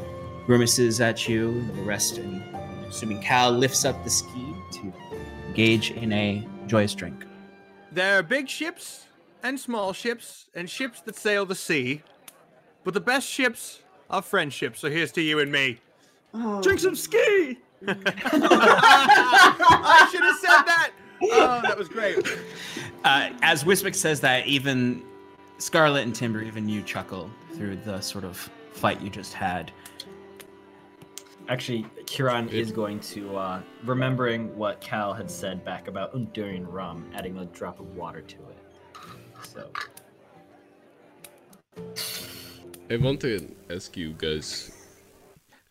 grimaces at you. The rest, and assuming Cal lifts up the ski to engage in a joyous drink. There are big ships and small ships and ships that sail the sea, but the best ships are friendships. So here's to you and me. Oh, Drink some ski. I should have said that. Oh, that was great. Uh, as Wiswick says that, even Scarlet and Timber, even you chuckle through the sort of fight you just had. Actually, Kieran is going to, uh, remembering what Cal had said back about Undurian rum, adding a drop of water to it. So, I want to ask you guys.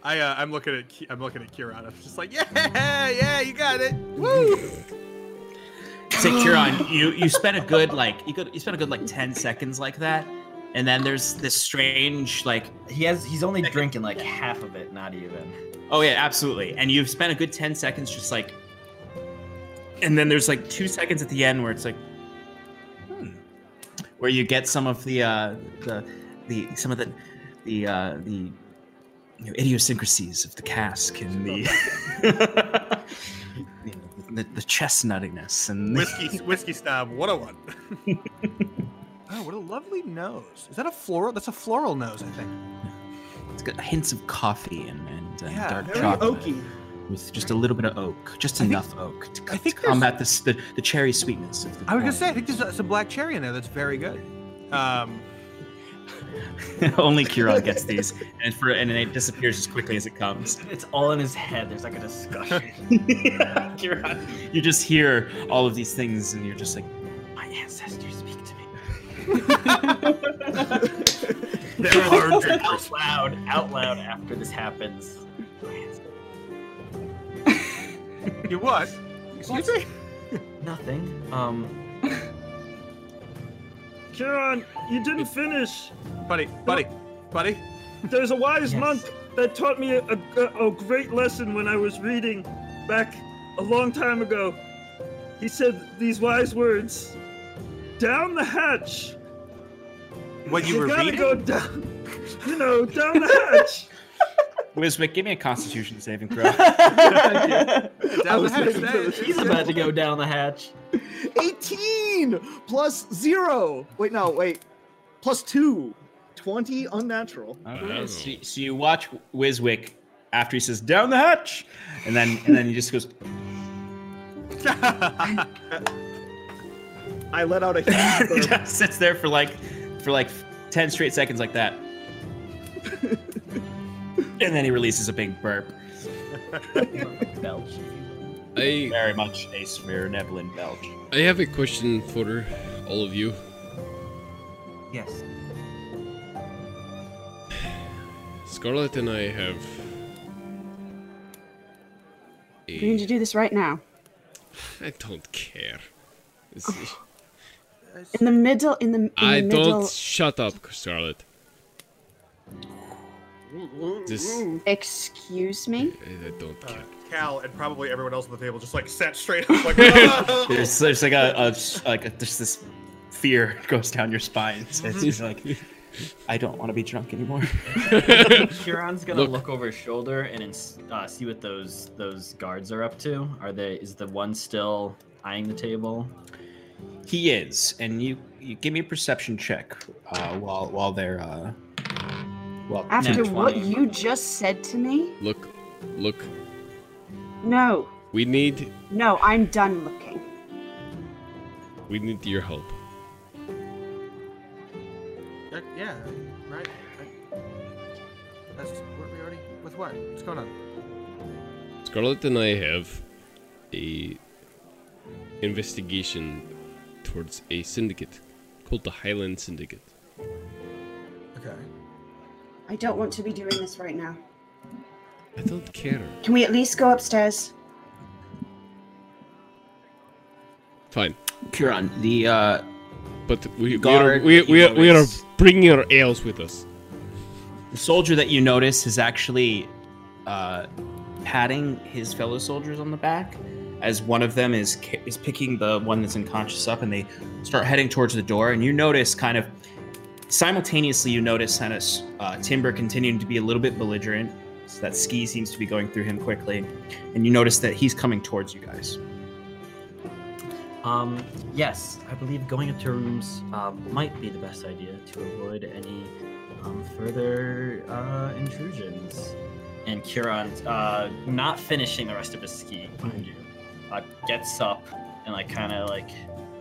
I uh, I'm looking at Ki- I'm looking at Kieran. I'm just like, yeah, yeah, you got it. Woo! Say, Kieran, you you spent a good like you could you spent a good like ten seconds like that, and then there's this strange like he has, he's only drinking like half of it, not even. oh yeah absolutely, and you've spent a good ten seconds just like, and then there's like two seconds at the end where it's like, hmm, where you get some of the uh the the some of the the uh the you know, idiosyncrasies of the cask and the you know, the, the chestnuttiness and the, Whiskey whiskey snob 101. oh, what a lovely nose. Is that a floral? That's a floral nose, I think. It's got hints of coffee and, and uh, Yeah, dark chocolate oaky. with just a little bit of oak, just I think- enough oak to, I to combat this, the, the cherry sweetness of the I was gonna say, I think there's uh, some black cherry in there that's very good. Um, Only Kieran gets these, and for and it disappears as quickly as it comes. It's all in his head. There's like a discussion. Kieran, you just hear all of these things, and you're just like, my ancestors speak to me. They're hard out loud, out loud after this happens. you what? Excuse me? Nothing. Um, Kieran, you didn't finish. Buddy, buddy, buddy. There's a wise Yes. monk that taught me a, a, a great lesson when I was reading back a long time ago. He said these wise words Down the hatch. What you were You gotta reading? go down. You know, down the hatch. Wiswick, give me a Constitution saving throw. Down the was hatch. That- he's about to go down the hatch. 18 plus 0. Wait, no, wait. Plus 2. 20 unnatural. Okay, so, so you watch Wiswick after he says "down the hatch," and then and then he just goes. I let out a huge he just sits there for like for like 10 straight seconds like that and then he releases a big burp Belch. I very much a Svirfneblin belch I have a question for all of you. Yes. Scarlet and I have. We need to do this right now. I don't care. It's- In the middle, in the, in I the middle. don't. Shut up, Scarlet. This. Excuse me? I I don't care. Cal and probably everyone else on the table just like sat straight up, like. "Ah!" There's, there's like a, a like a, just this fear goes down your spine. It's, it's like I don't want to be drunk anymore. Huron's gonna Look. look. over his shoulder and ins- uh, see what those those guards are up to. Are they? Is the one still eyeing the table? He is, and you you give me a perception check uh, while while they're uh, well After what you just said to me? Look, look. No, We need no, I'm done looking. we need your help. Uh, yeah, right. I- That's what we already. With what? What's going on? Scarlet and I have a investigation towards a syndicate called the Highland Syndicate. Okay. I don't want to be doing this right now. I don't care. Can we at least go upstairs? Fine, Huron, the uh, but we we are we, we, are, we are bringing our ales with us. the soldier that you notice is actually uh, patting his fellow soldiers on the back as one of them is is picking the one that's unconscious up, and they start heading towards the door. And you notice kind of simultaneously, you notice kind of uh, Timber continuing to be a little bit belligerent. So that ski seems to be going through him quickly, and you notice that he's coming towards you guys. Um, yes, I believe going up to rooms uh, might be the best idea to avoid any um, further uh, intrusions. And Kieran, uh, not finishing the rest of his ski, mind you, uh, gets up and like kind of like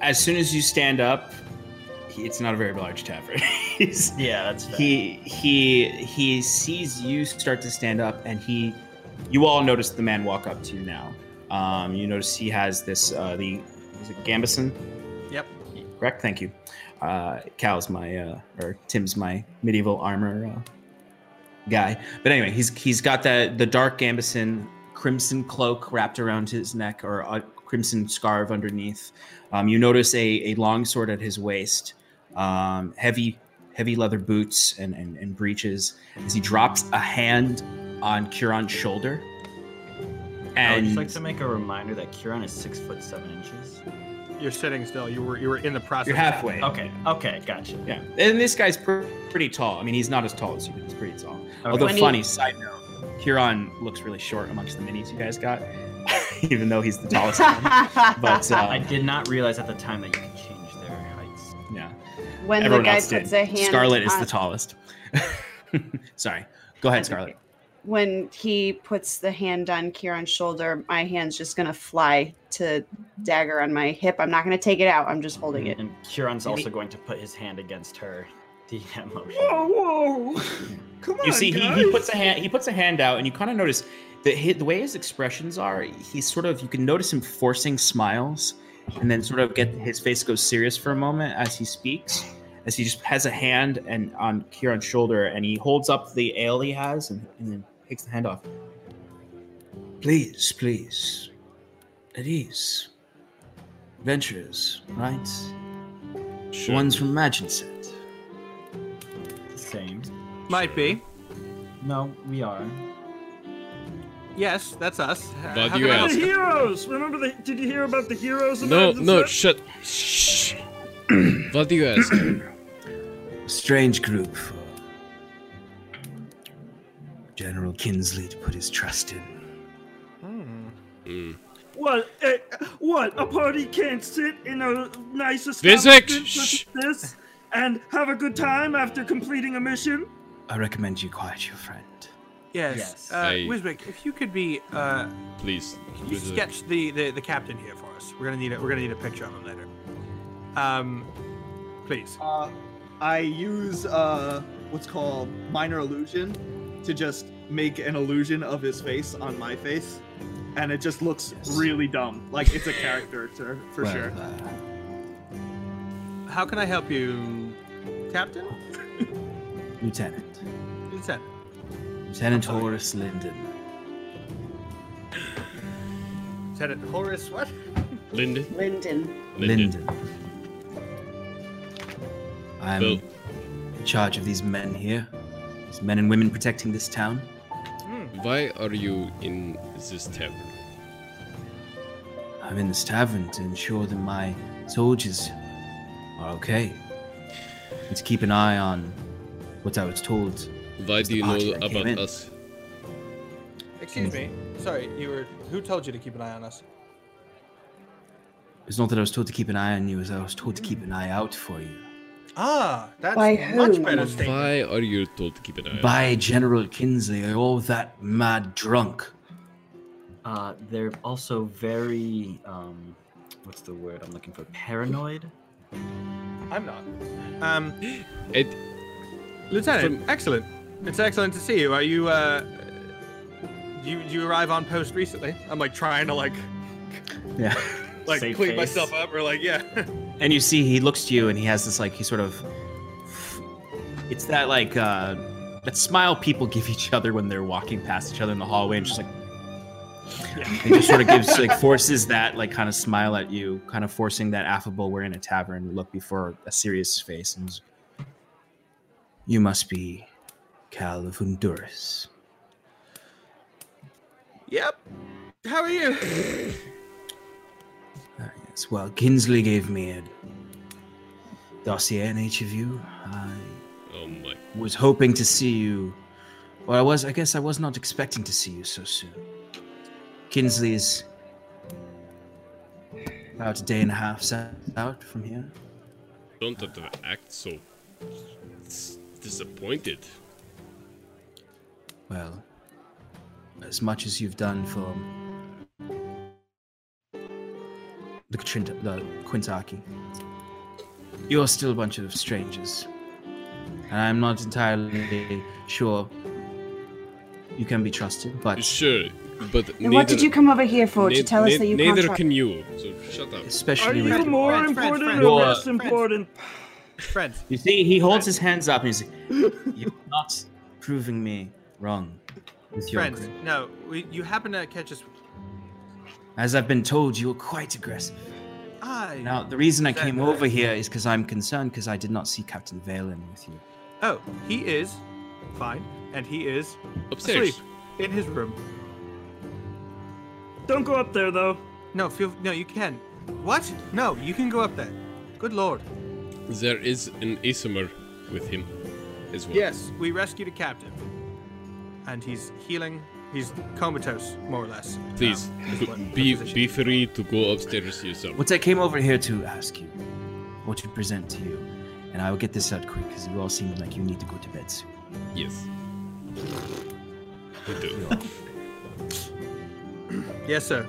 As soon as you stand up, he, it's not a very large tavern. He's- yeah, that's fair. he he he sees you start to stand up and he you all notice the man walk up to you now um you notice he has this uh the is it gambeson Yep. correct thank you uh cal's my uh or tim's my medieval armor uh, guy but anyway he's he's got that the dark gambeson crimson cloak wrapped around his neck or a crimson scarf underneath um, you notice a, a long sword at his waist um, heavy heavy leather boots and, and, and breeches as he drops a hand on Kieran's shoulder. I would And just like to make a reminder that Curon is six foot seven inches. You're sitting still. You were you were in the process. you're halfway. Okay, okay, gotcha. Yeah. And this guy's pr- pretty tall. I mean, he's not as tall as you, but he's pretty tall. Although, When he- funny side note, Huron looks really short amongst the minis you guys got, even though he's the tallest one. But uh, I did not realize at the time that you could change their heights. yeah, when the everyone guy else puts did. a hand Scarlet is the tallest. Sorry. Go ahead, Scarlet. when he puts the hand on Kieran's shoulder, my hand's just gonna fly to dagger on my hip. I'm not gonna take it out. I'm just holding it. And Kieran's also going to put his hand against her DM motion. Whoa, whoa! Come on, You see, he, guys. he puts a hand he puts a hand out, and you kind of notice that the way his expressions are. He's sort of you can notice him forcing smiles, and then sort of get his face goes serious for a moment as he speaks. As he just has a hand and on Kieran's shoulder, and he holds up the ale he has, and, and then takes the hand off. Please, please, at ease. Adventurers, right? The ones from Maginset. The same. Might be. No, we are. Yes, that's us. Glad How you can The heroes. Remember the? Did you hear about the heroes? of No, Maginset? no, shut. Shh. what do you ask? Strange group for General Kinsley to put his trust in. Hmm. Mm. What? eh, what? A party can't sit in a nice Physics! establishment Shh. such as this and have a good time after completing a mission? I recommend you quiet your friend. Yes. Yes. Uh, I- Wiswick, if you could be, uh, Please. can you sketch the, the the captain here for us? We're gonna need a, we're gonna need a picture of him later. Um, please. Uh, I use uh, what's called minor illusion to just make an illusion of his face on my face, and it just looks Yes. really dumb, like it's a character for Well, sure. uh, How can I help you, Captain? Lieutenant. Lieutenant. Lieutenant Horace Linden. Lieutenant Horace. What? Linden. Linden. Linden. I'm Bill. in charge of these men here. These men and women protecting this town. Why are you in this tavern? I'm in this tavern to ensure that my soldiers are okay. And to keep an eye on what I was told. Why It's do you know about in. us? Excuse me. Sorry, you were. Who told you to keep an eye on us? It's not that I was told to keep an eye on you, as I was told to keep an eye out for you. Ah, that's By much who? better statement. Why are you told to keep an eye on By General Kinsley, all that mad drunk. Uh, they're also very um, what's the word I'm looking for? Paranoid. I'm not. Um, It, Lieutenant, From- excellent. It's excellent to see you. Are you? uh you you arrive on post recently? I'm like trying to like Yeah. like Save clean face. myself up or like yeah. And you see, he looks to you, and he has this like he sort of. It's that like uh, that smile people give each other when they're walking past each other in the hallway, and just like. yeah. He just sort of gives like forces that like kind of smile at you, kind of forcing that affable "we're in a tavern" look before a serious face, and he's, you must be Cal of Honduras. yep. How are you? Ah, yes. Well, Kinsley gave me a dossier on each of you. I oh my. was hoping to see you. Well, I was. I guess I was not expecting to see you so soon. Kinsley's about a day and a half out from here. Don't have to act so disappointed. Well, as much as you've done for the, Trint- the Quintaki, you're still a bunch of strangers. And I'm not entirely sure you can be trusted, but Sure, but And what did you come over here for? To nei- tell us that you can't Neither trust- can you. So shut up. Are especially you with more Friends, friends, important friends. or You're- less friends. important? Friends. You see, he holds his hands up and he's like, You're not proving me wrong with your Friends. grit. No, we, you happen to catch us. As I've been told, you were quite aggressive. I. Now, the reason I That- came over here is because I'm concerned because I did not see Captain Valen with you. Oh, he is fine, and he is Upstairs. asleep in his room. Don't go up there though. No, feel no. You can. What? No, you can go up there. Good lord. There is an Aasimar with him as well. Yes, we rescued a captive, and he's healing. He's comatose, more or less. Please, Um, what be be free to go upstairs yourself. What I came over here to ask you, what to present to you, and I will get this out quick because you all seem like you need to go to bed soon. Yes. We do. Yes, sir.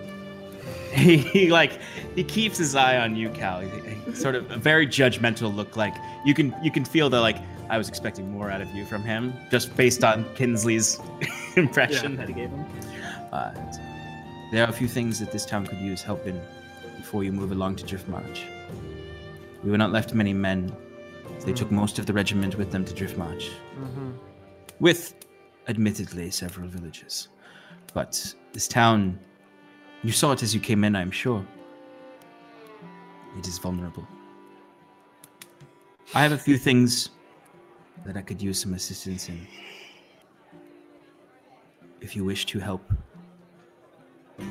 he, he like he keeps his eye on you, Cal. He- he sort of a very judgmental look. Like you can you can feel that like I was expecting more out of you from him, just based on Kinsley's impression Yeah. that he gave him. Uh, there are a few things that this town could use help in before you move along to Drift Driftmarch. We were not left many men. They took most of the regiment with them to Driftmarch, with admittedly several villages. But this town you saw it as you came in, I'm sure. It is vulnerable. I have a few things that I could use some assistance in. If you wish to help,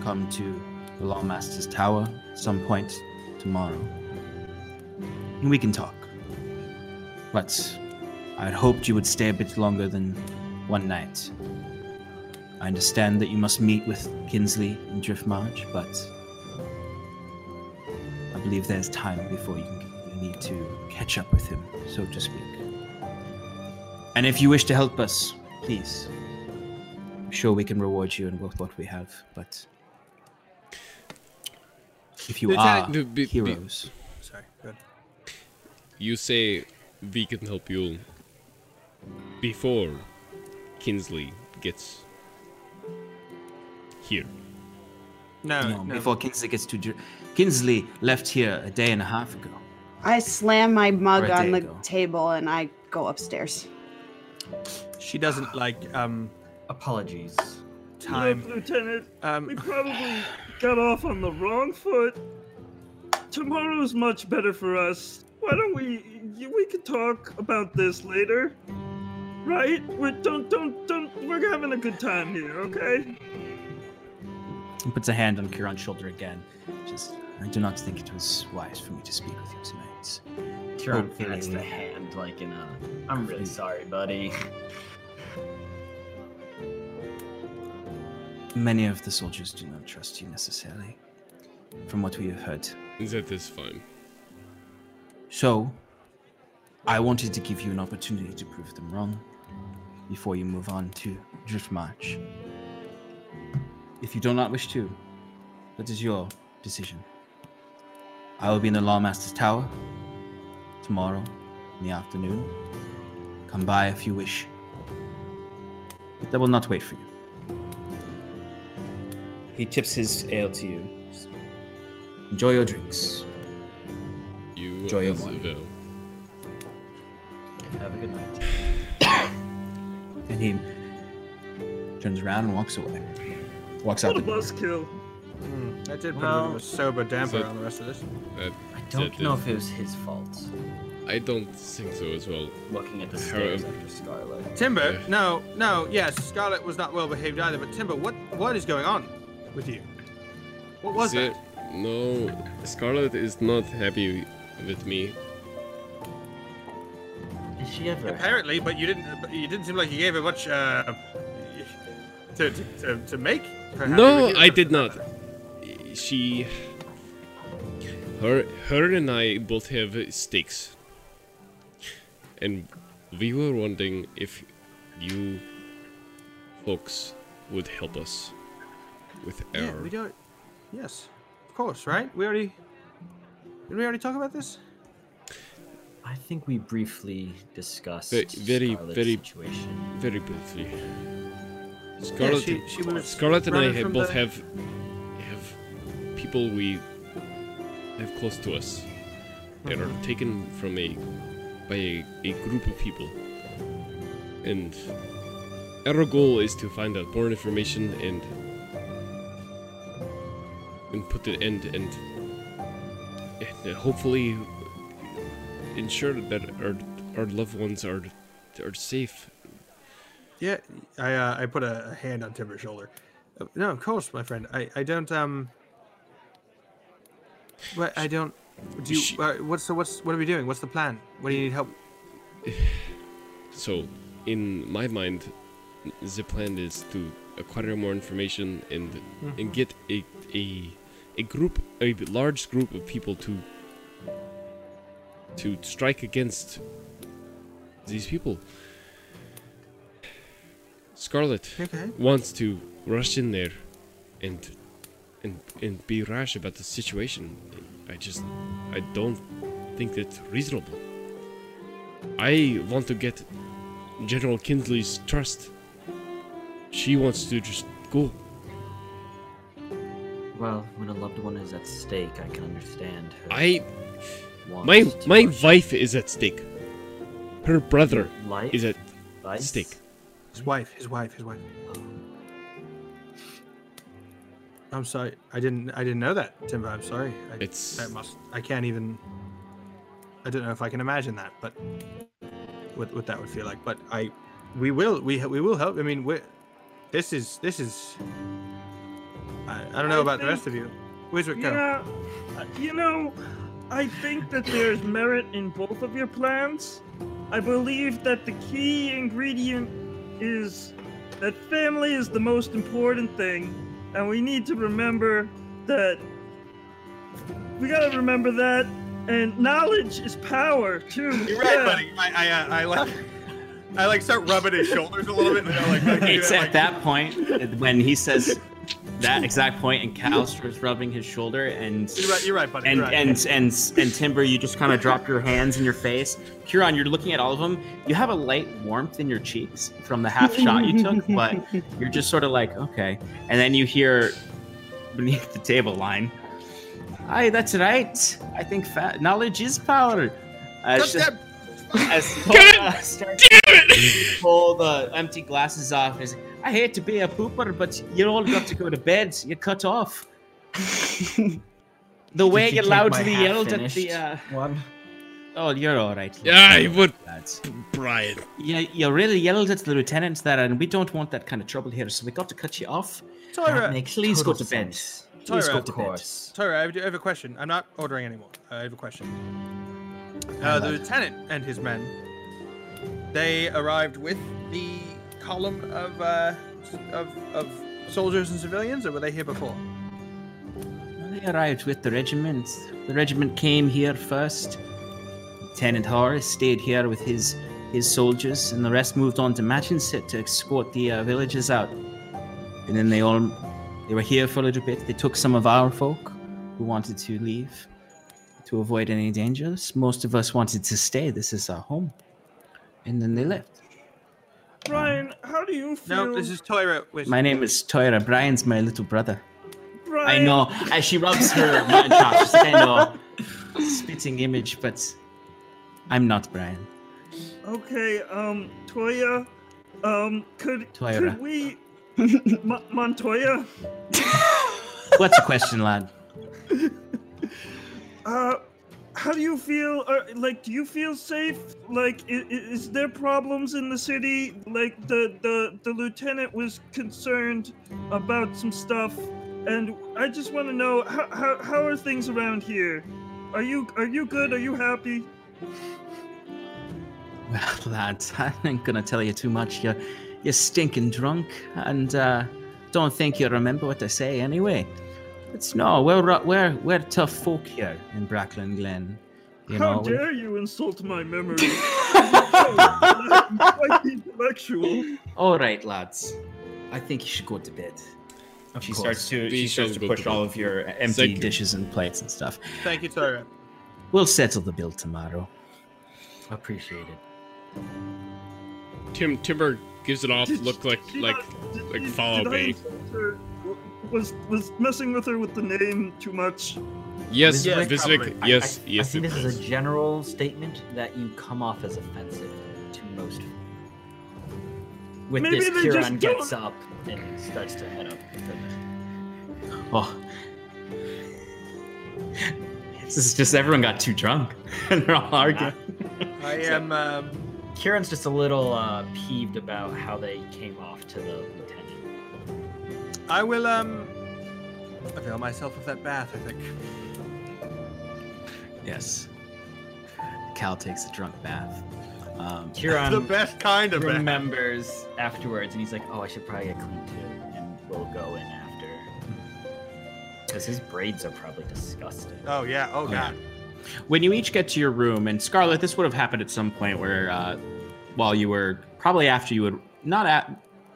come to the Lawmaster's Tower some point tomorrow. And we can talk. But I had hoped you would stay a bit longer than one night. I understand that you must meet with Kinsley in Driftmarch, but I believe there's time before you, can, you need to catch up with him, so to speak. And if you wish to help us, please. I'm sure we can reward you in with what we have, but if you Lieutenant- are Be- be- heroes, Sorry. Good. You say we can help you before Kinsley gets here. No, no, no. before Kinsley gets to Dr- Kinsley left here a day and a half ago. I slam my mug on the ago. table and I go upstairs. She doesn't like um Apologies. time. Look, Lieutenant, we Um, probably got off on the wrong foot. Tomorrow's much better for us. Why don't we? We could talk about this later. right? We're, don't, don't, don't. We're having a good time here, okay? He puts a hand on Kieran's shoulder again. Just, I do not think it was wise for me to speak with you tonight. Kieran Hopefully- pats the hand like in a. I'm really sorry, buddy. Many of the soldiers do not trust you necessarily, from what we have heard. Is that this fine. So, I wanted to give you an opportunity to prove them wrong before you move on to Driftmarch. If you do not wish to, that is your decision. I will be in the Lawmaster's Tower tomorrow in the afternoon. Come by if you wish. But I will not wait for you. He tips his ale to you. Enjoy your drinks. You Enjoy your wine. Have a good night. And he turns around and walks away. Walks out What a buzzkill. Hmm, that did put Well- a bit of a sober damper So- on the rest of this. That, I don't that know is- if it was his fault. I don't think so as well. Looking at the Her- stairs after Scarlet. Timber, Yeah. no, no, yes, Scarlet was not well behaved either, but Timber, what what is going on with you? What was it? No, Scarlet is not happy with me. Is she ever? Apparently, but you didn't you didn't seem like you gave her much uh to to, to, to make her happy No. I did not. She, her, her and I both have stakes, and we were wondering if you folks would help us with Yeah, our. we don't Yes. Of course, right? We already Did we already talk about this? I think we briefly discussed Ve- very, Scarlet's very- situation. very briefly. Scarlet, she- she Scarlet and I have both the- have have people we have close to us that Mm-hmm. are taken from a by a, a group of people, and our goal is to find out more information and and put the end and, and hopefully ensure that our our loved ones are are safe Yeah, I uh, I put a, a hand on Timber's shoulder. Uh, no, of course, my friend. I, I don't um. What I don't. Do you? Uh, what's so what's what are we doing? What's the plan? What do you need help? So, in my mind, the plan is to acquire more information and and get a a a group, a large group of people to to strike against these people. Scarlet Okay. wants to rush in there and and and be rash about the situation. I just I don't think that's reasonable. I want to get General Kinsley's trust. She wants to just go. Well, when a loved one is at stake, I can understand her. I my my wife is at stake. Her brother life is at life? stake. His wife. His wife. His wife. I'm sorry. I didn't. I didn't know that, Timber. I'm sorry. I, It's that must. I can't even. I don't know if I can imagine that, but what what that would feel like. But I, we will. We we will help. I mean, we. This is this is. I, I don't know I about the rest of you. Where's it? Yeah, uh, you know, I think that there's merit in both of your plans. I believe that the key ingredient is that family is the most important thing, and we need to remember that. We gotta remember that, and knowledge is power too. You're right, Yeah. buddy. I I, uh, I like. I like start rubbing his shoulders a little bit. You know, like, like, It's like- at that point when he says that exact point, and Cal starts rubbing his shoulder, and You're right. You're right, buddy. and you're right. and and and Timber, you just kind of drop your hands in your face. Kieran, you're looking at all of them. You have a light warmth in your cheeks from the half shot you took, but you're just sort of like, okay. And then you hear beneath the table line, "Aye, that's right. I think fa- knowledge is power." As, Just that- as Tola uh, starts to pull the empty glasses off, he's like, I hate to be a pooper, but you all got to go to bed. You cut off. The way Did you take loudly yelled at the uh, one. Oh, you're all right. Yeah, you would, lads. Brian. Yeah, you really yelled at the lieutenant there, and we don't want that kind of trouble here, so we got to cut you off. That Tyra, makes please go to bed. sense. Please go of to bed. course. Tyra, I have, I have a question. I'm not ordering anymore. I have a question. Uh, the lieutenant and his men, they arrived with the column of, uh, of, of soldiers and civilians, or were they here before? They arrived with the regiment. The regiment came here first. Lieutenant Horace stayed here with his his soldiers, and the rest moved on to Maginset to escort the uh, villagers out. And then they all they were here for a little bit. They took some of our folk who wanted to leave to avoid any dangers. Most of us wanted to stay. This is our home. And then they left. Brian, how do you feel? No, this is Tyra. With My name is Toira. Brian's my little brother. Brian. I know. As she rubs her mutton chops, she's like, I know. Spitting image, but I'm not Brian. Okay, um, Toya, um, could Toyra. could we, M- Montoya, What's the question, lad? uh, how do you feel? Uh, like, do you feel safe? Like, is, is there problems in the city? Like, the the the lieutenant was concerned about some stuff, and I just want to know how, how how are things around here? Are you are you good? Are you happy? Well, lads, I ain't gonna tell you too much. You're, you're stinking drunk, and uh, don't think you'll remember what I say anyway. It's no, we're we're we're tough folk here in Brackland Glen. You How know, we- dare you insult my memory? I'm quite intellectual. all right, lads. I think you should go to bed. Of She course. starts to We she starts to push to all of your empty Thank you. dishes and plates and stuff. Thank you, Tyra. We'll settle the bill tomorrow. Appreciate it. Tim Timber gives it off. Did- Look like did like I- did- like did- follow did Was was messing with her with the name too much? Yes, Wiswick, Wiswick. I- Yes, I, yes. I think it this does. is a general statement that you come off as offensive to most. With Maybe this, Kieran gets don't- up and starts to head up. Oh. This is just everyone got too drunk and they're all arguing. I am. Um, Kieran's just a little uh, peeved about how they came off to the lieutenant. I will um avail myself of that bath. I think. Yes. Cal takes a drunk bath. Um, the best kind of bath. remembers afterwards, and he's like, "Oh, I should probably get clean too," and we'll go in after. Because his braids are probably disgusting. Oh yeah. Oh, Oh, yeah. god. when you each get to your room, and Scarlet, this would have happened at some point where, uh, while you were probably after you would not at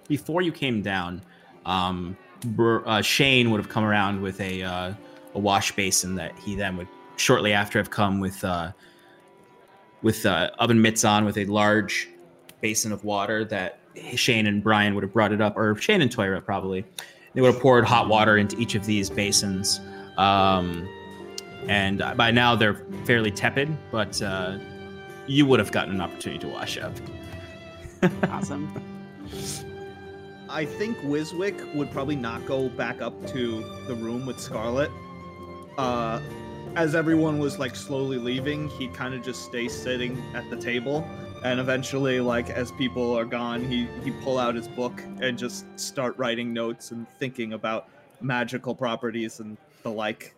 before you came down, um, Br- uh, Shane would have come around with a uh, a wash basin that he then would shortly after have come with uh, with uh, oven mitts on with a large basin of water that Shane and Brian would have brought it up, or Shane and Toyra probably. They would have poured hot water into each of these basins. Um, and by now they're fairly tepid, but uh, you would have gotten an opportunity to wash up. Awesome. I think Wiswick would probably not go back up to the room with Scarlet. Uh, as everyone was like slowly leaving, he'd kind of just stay sitting at the table, and eventually, like as people are gone, he he pull out his book and just start writing notes and thinking about magical properties and the like,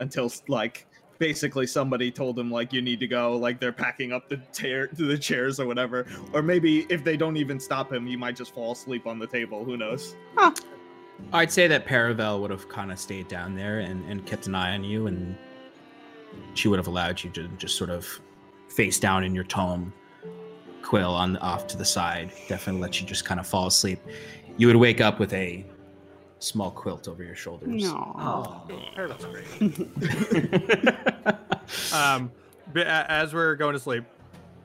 until like basically somebody told him like you need to go like they're packing up the chair the chairs or whatever or maybe if they don't even stop him he might just fall asleep on the table who knows I'd say that Paravel would have kind of stayed down there and, and kept an eye on you, and she would have allowed you to just sort of face down in your tome, Quill on off to the side. Definitely let you just kind of fall asleep. You would wake up with a small quilt over your shoulders. No. Oh, Paravel's great. um, but as we're going to sleep,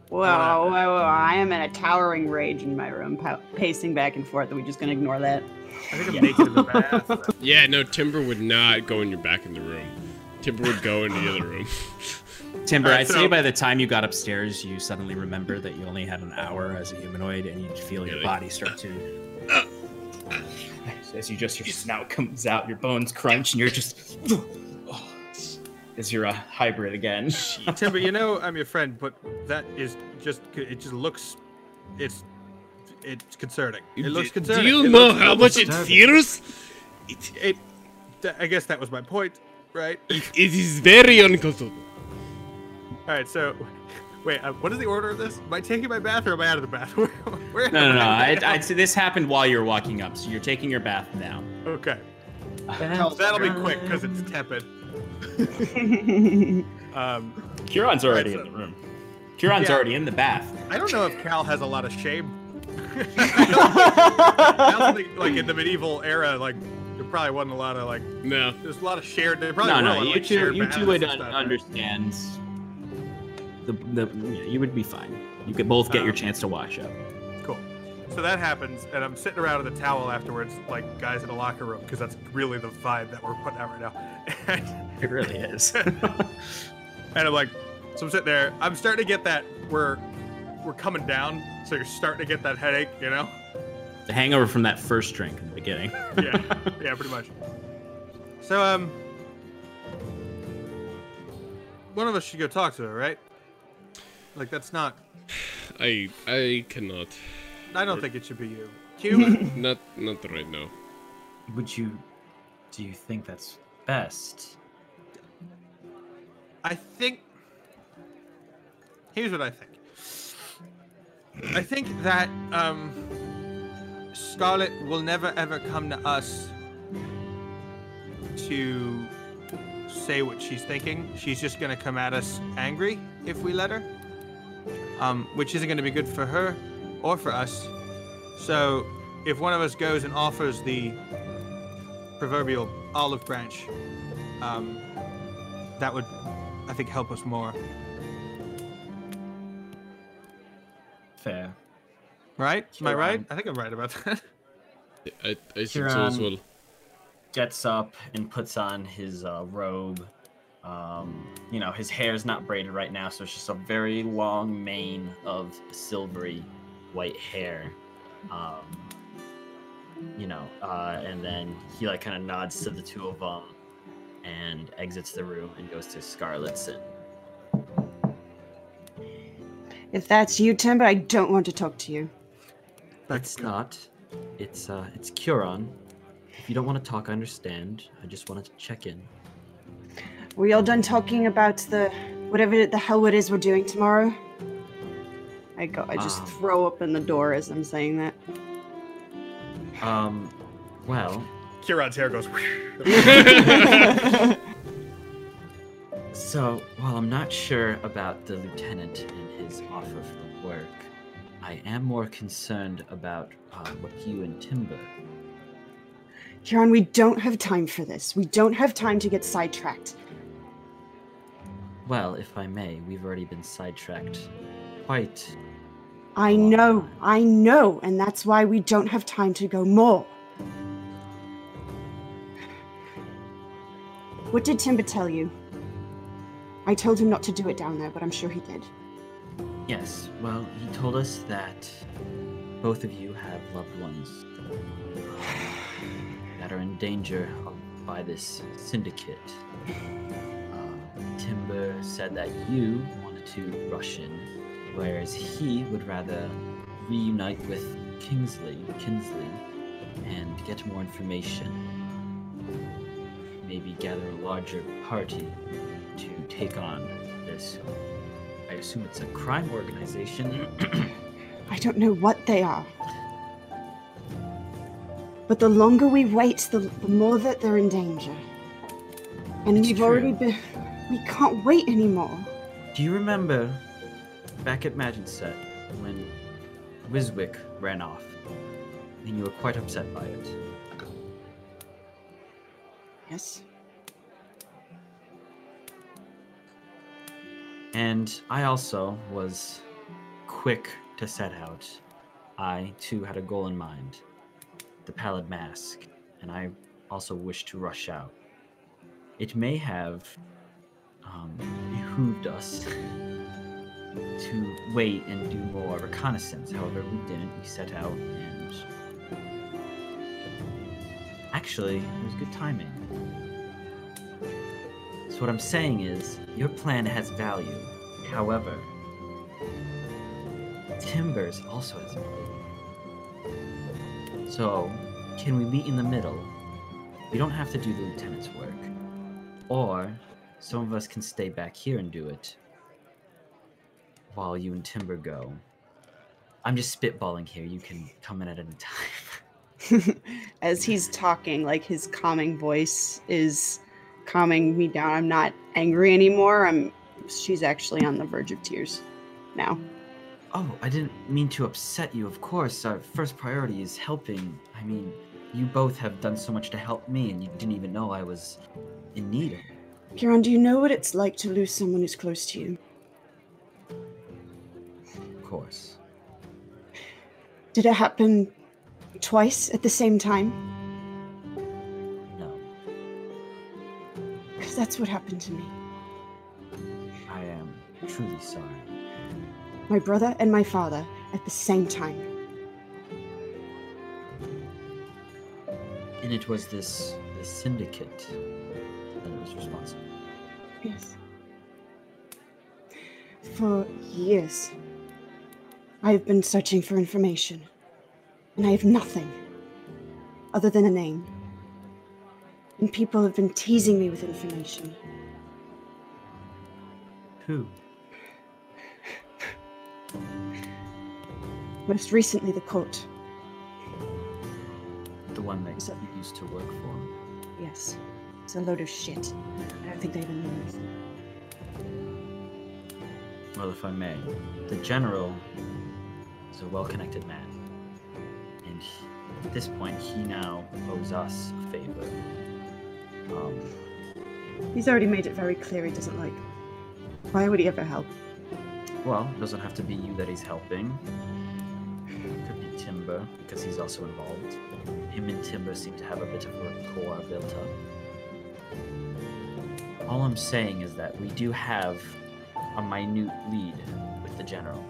Well, well, well, I am in a towering rage in my room, pa- pacing back and forth. Are we just gonna ignore that? I think I'm naked in the bath. Yeah, no, Timber would not go in your back in the room. Timber would go in the other room. Timber, Alright, I'd so- say by the time you got upstairs, you suddenly remember that you only had an hour as a humanoid, and you feel your Really? body start to. As you just your snout comes out, your bones crunch, and you're just. as you're a hybrid again. Timber, you know I'm your friend, but that is just it just looks it's it's concerning. It looks concerning. Do you It know how much it disturbing. feels? It, It I guess that was my point, right? it, it is very uncomfortable. All right, so wait, uh, what is the order of this? Am I taking my bath or am I out of the bath? Where, where No, no, am no. I I'd. I'd say this happened while you're walking up, so you're taking your bath now. Okay, Cal's that'll be quick because it's tepid. Um, Kieran's already Right, so- in the room. Kieran's Yeah. already in the bath. I don't know if Cal has a lot of shame. I don't think, like in the medieval era, like there probably wasn't a lot of like. No. There's a lot of shared. There probably No, no. lot of, You like, two, you two would un- stuff, right? understand. The, the you would be fine. You could both get your Um, chance to wash up. Cool. So that happens, and I'm sitting around in the towel afterwards, like guys in a locker room, because that's really the vibe that we're putting out right now. It really is. and I'm like, so I'm sitting there. I'm starting to get that we're we're coming down, so you're starting to get that headache, you know? the hangover from that first drink in the beginning. Yeah, yeah, pretty much. So um, one of us should go talk to her, right? Like that's not. I I cannot. I don't think it should be you. Q. Not not right now. Would you? Do you think that's best? I think. Here's what I think. I think that um, Scarlet will never ever come to us to say what she's thinking. She's just gonna come at us angry if we let her, um, which isn't gonna be good for her or for us. So, if one of us goes and offers the proverbial olive branch, um, that would, I think, help us more. Fair. Right? Am I right? um, I think I'm right about that. I I think so as well. Gets up and puts on his uh, robe. Um, you know, his hair's not braided right now, so it's just a very long mane of silvery white hair. Um, you know, uh, and then he like kind of nods to the two of them and exits the room and goes to Scarlet's and if that's you, Timber, I don't want to talk to you. That's not. It's uh it's Kieran. If you don't want to talk, I understand. I just wanted to check in. We all done talking about the whatever the hell it is we're doing tomorrow? I go. I just Um. throw open the door as I'm saying that. Um well, Kieran's hair goes. so while I'm not sure about the lieutenant and his offer for work, I am more concerned about uh, what you and Timber. Kieran, we don't have time for this. We don't have time to get sidetracked. Well, if I may, we've already been sidetracked quite. I know, I know, and that's why we don't have time to go more. What did Timber tell you? I told him not to do it down there, but I'm sure he did. Yes, well, he told us that both of you have loved ones that are in danger by this syndicate. Timber said that you wanted to rush in, whereas he would rather reunite with Kingsley, Kinsley, and get more information. Maybe gather a larger party to take on this I assume it's a crime organization. I don't know what they are. But the longer we wait, the, the more that they're in danger. And It's we've true. already been. We can't wait anymore. Do you remember back at Set when Wiswick ran off and you were quite upset by it? Yes. And I also was quick to set out. I too had a goal in mind the Pallid Mask, and I also wished to rush out. It may have um, behooved us to wait and do more reconnaissance. However, we didn't. We set out and. Actually, it was good timing. So what I'm saying is, your plan has value. However, Timbers also has value. So, can we meet in the middle? We don't have to do the lieutenant's work. Or, some of us can stay back here and do it. While you and Timber go. I'm just spitballing here. You can come in at any time. As he's talking, like his calming voice is calming me down. I'm not angry anymore. I'm she's actually on the verge of tears now. Oh, I didn't mean to upset you, of course. Our first priority is helping. I mean, you both have done so much to help me, and you didn't even know I was in need of it. Kieran, do you know what it's like to lose someone who's close to you? Of course. Did it happen twice at the same time? No, Because that's what happened to me. I am truly sorry. My brother and my father at the same time. And it was this, this syndicate that was responsible. Yes. For years, I have been searching for information, and I have nothing other than a name. And people have been teasing me with information. Who? Most recently, the cult. The one that So- you used to work for. Yes. It's a load of shit. I don't think they even know. Well, if I may, the general is a well-connected man, and he, at this point, he now owes us a favor. Um, He's already made it very clear he doesn't like. Why would he ever help? well, it doesn't have to be you that he's helping. It could be Timber because he's also involved. Him and Timber seem to have a bit of a rapport built up. All I'm saying is that we do have a minute lead with the general,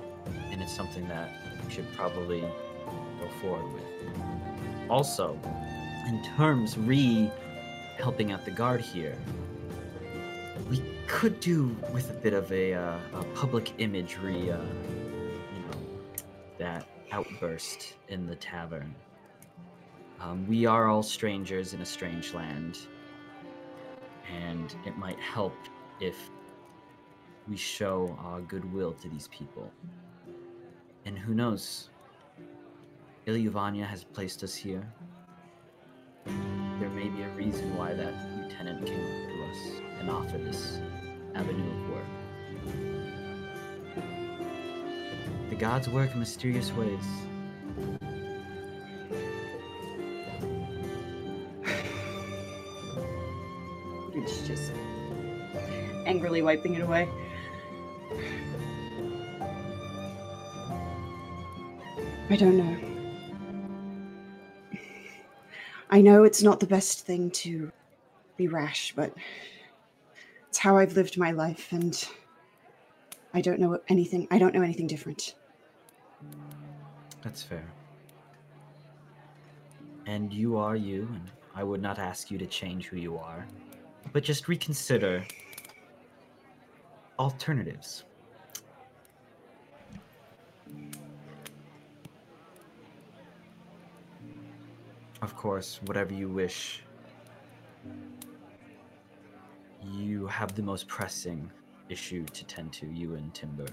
and it's something that we should probably go forward with. Also, in terms re helping out the guard here, we could do with a bit of a, uh, a public imagery, uh, you know, that outburst in the tavern. Um, we are all strangers in a strange land, and it might help if we show our goodwill to these people. And who knows? Ilyuvania has placed us here. There may be a reason why that lieutenant came to us and offered this avenue of work. The gods work in mysterious ways. Wiping it away. I don't know. I know it's not the best thing to be rash, but it's how I've lived my life, and I don't know anything. I don't know anything different. That's fair. And you are you, and I would not ask you to change who you are, but just reconsider alternatives. Of course, whatever you wish. You have the most pressing issue to tend to, you and Timber.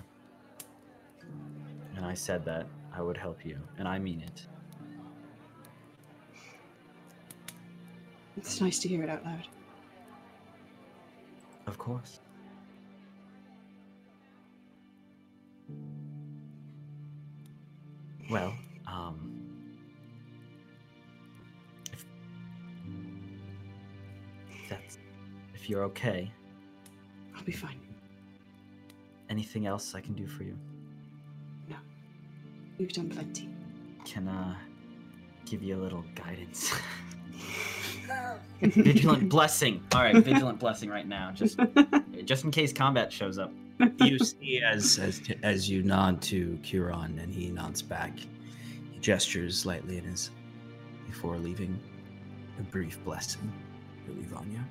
And I said that I would help you, and I mean it. It's nice to hear it out loud. Of course. Well, um. If, if that's. If you're okay, I'll be fine. anything else I can do for you? No. You've done plenty. Can, uh. give you a little guidance. vigilant blessing. All right, vigilant blessing right now, just just in case combat shows up. You see as as as you nod to Kieran and he nods back. He gestures lightly in his before leaving a brief blessing to Ilyuvania.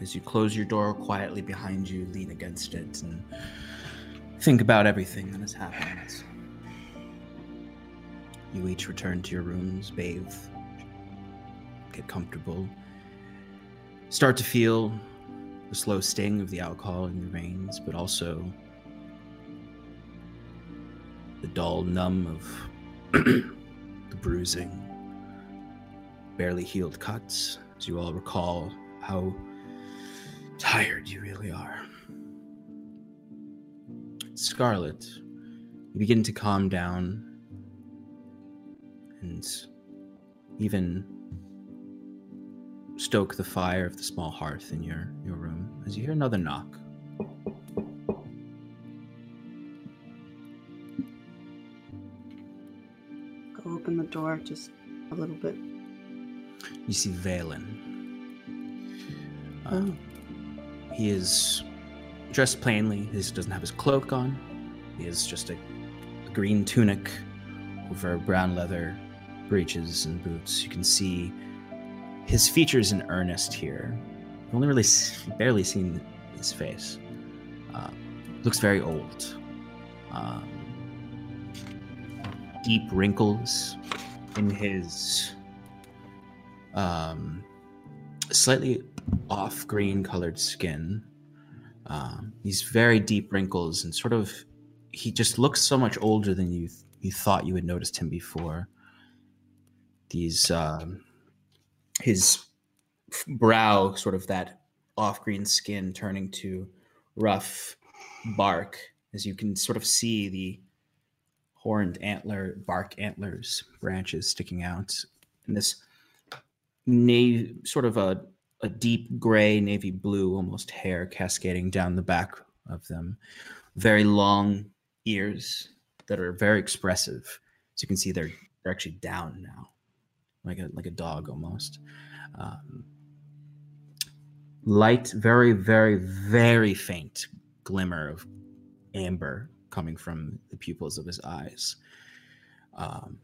as you close your door quietly behind you, lean against it, and think about everything that has happened. You each return to your rooms, bathe, get comfortable, start to feel the slow sting of the alcohol in your veins, but also the dull numb of the bruising, barely healed cuts, as you all recall how tired you really are. Scarlet, you begin to calm down and even stoke the fire of the small hearth in your, your room as you hear another knock. Go open the door just a little bit. You see Valen. Uh, He is dressed plainly. He doesn't have his cloak on. He is just a, a green tunic over brown leather breeches and boots. You can see his features in earnest here. I've only really barely seen his face. Uh, looks very old. Um, deep wrinkles in his um, slightly off green colored skin. Um, these very deep wrinkles and sort of he just looks so much older than you you thought you had noticed him before. These um, his brow, sort of that off green skin turning to rough bark, as you can sort of see the horned antler bark antlers branches sticking out, and this navy sort of a a deep gray navy blue almost hair cascading down the back of them. Very long ears that are very expressive. So you can see they're they're actually down now like a like a dog almost um, light very very very faint glimmer of amber coming from the pupils of his eyes um,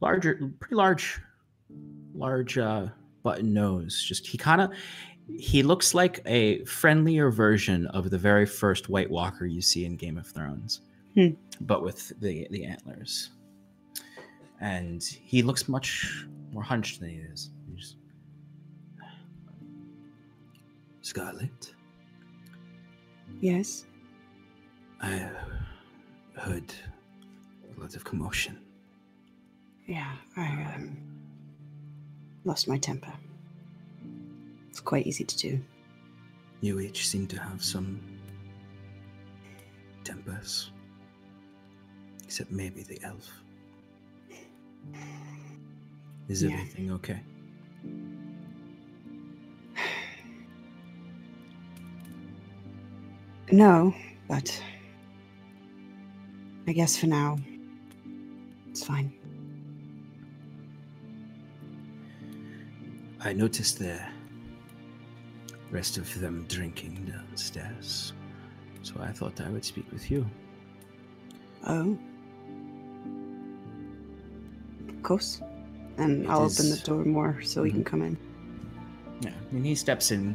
larger pretty large large uh, button nose. Just he kind of he looks like a friendlier version of the very first White Walker you see in Game of Thrones, Hmm. but with the the antlers. And he looks much more hunched than he is. He's- Scarlet, Yes. I heard a lot of commotion. Yeah, I um, lost my temper. It's quite easy to do. You each seem to have some tempers. Except maybe the elf. Is Yeah. everything okay? No, but I guess for now, it's fine. I noticed the rest of them drinking downstairs. So I thought I would speak with you. Oh. Of course. And I'll open the door more so he can Mhm. come in. Yeah, mean, he steps in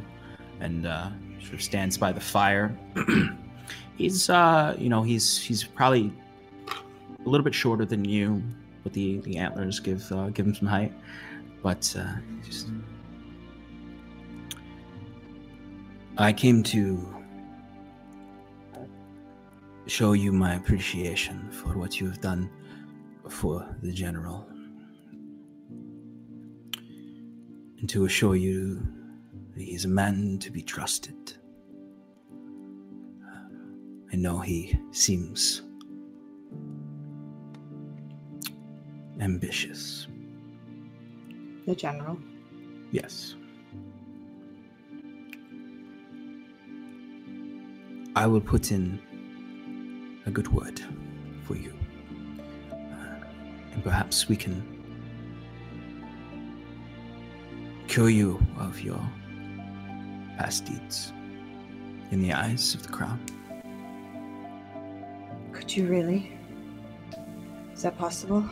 and uh, sort of stands by the fire. he's, uh, you know, he's he's probably a little bit shorter than you, but the the antlers give uh, give him some height. But uh, just, I came to show you my appreciation for what you have done for the general and to assure you that he is a man to be trusted. I know he seems ambitious. The general. Yes. I will put in a good word for you. Uh, and perhaps we can cure you of your past deeds in the eyes of the crown. Could you really? Is that possible?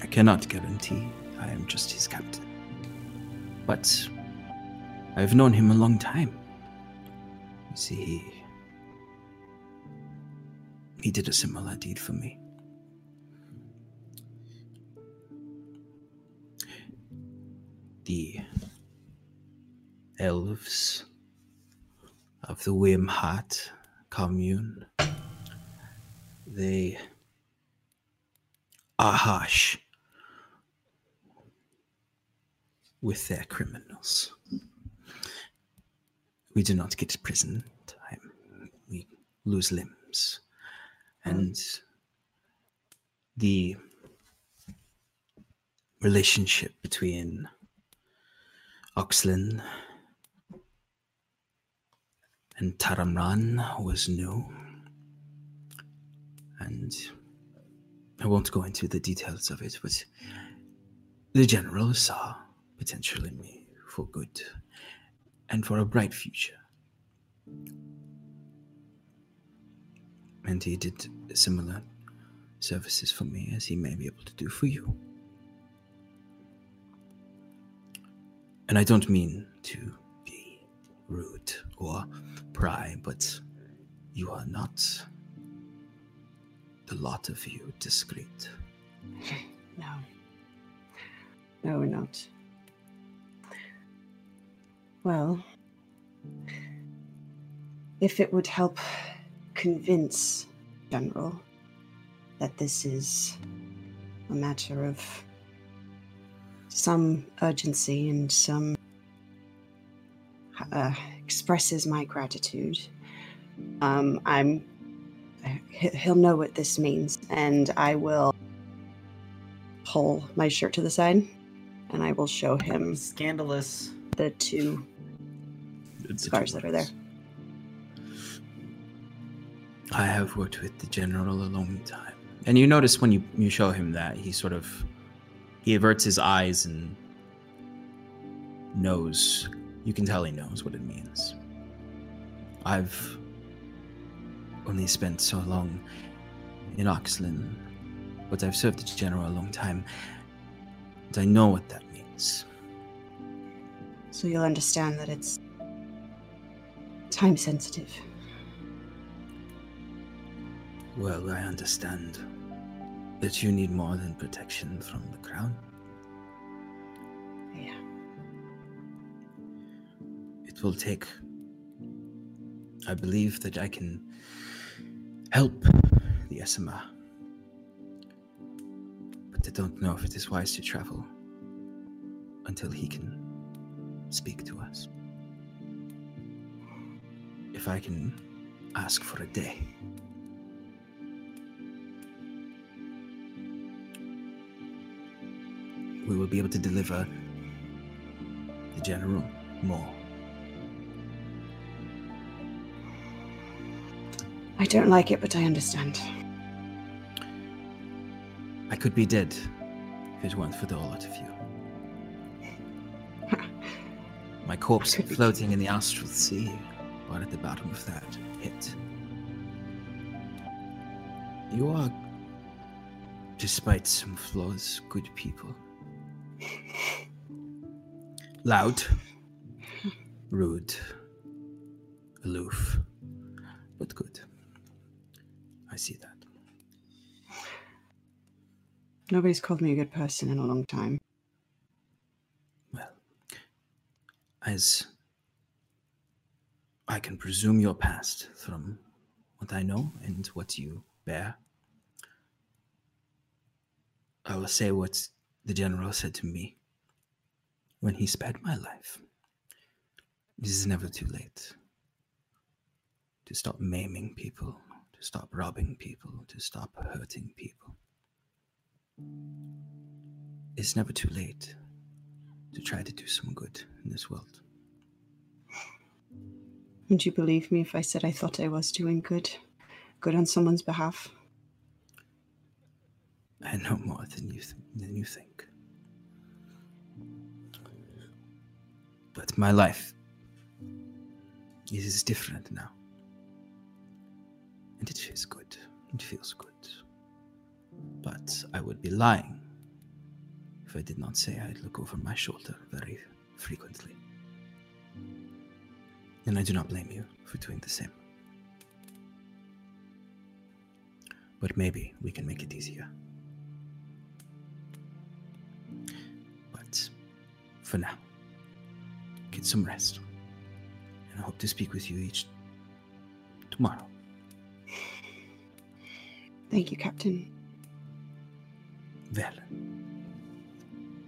I cannot guarantee I am just his captain. But I've known him a long time. You see, he, he did a similar deed for me. The elves of the Wimhat commune, they are harsh with their criminals. We do not get prison time. We lose limbs. And the relationship between Oxlin and Taramran was new. And I won't go into the details of it, but the general saw potential in me for good and for a bright future. And he did similar services for me as he may be able to do for you. And I don't mean to be rude or pry, but you are not the lot of you discreet. No. No, we're not. Well, if it would help convince General that this is a matter of some urgency and some uh, expresses my gratitude. Um, I'm. he- He'll know what this means, and I will pull my shirt to the side, and I will show him Scandalous. the two It's scars that are there. I have worked with the general a long time. And you notice when you, you show him that, he sort of he averts his eyes and knows you can tell he knows what it means. I've only spent so long in Oxlin, but I've served the general a long time. And I know what that means. So you'll understand that it's time sensitive. Well, I understand that you need more than protection from the crown. Yeah. It will take. I believe that I can help the Aasimar. But I don't know if it is wise to travel until he can speak to us. If I can ask for a day. We will be able to deliver the general more. I don't like it, but I understand. I could be dead if it weren't for the lot of you. My corpse floating in the astral sea, right at the bottom of that pit. You are, despite some flaws, good people. Loud, rude, aloof, but good. I see that. Nobody's called me a good person in a long time. Well, as I can presume your past from what I know and what you bear, I will say what the general said to me when he spared my life. It is never too late to stop maiming people, to stop robbing people, to stop hurting people. It's never too late to try to do some good in this world. Would you believe me if I said I thought I was doing good? Good on someone's behalf? I know more than you th- than you think. But my life is different now. And it feels good. It feels good. But I would be lying if I did not say I'd look over my shoulder very frequently. And I do not blame you for doing the same. But maybe we can make it easier. But for now, get some rest. And I hope to speak with you each tomorrow. Thank you, Captain. Well,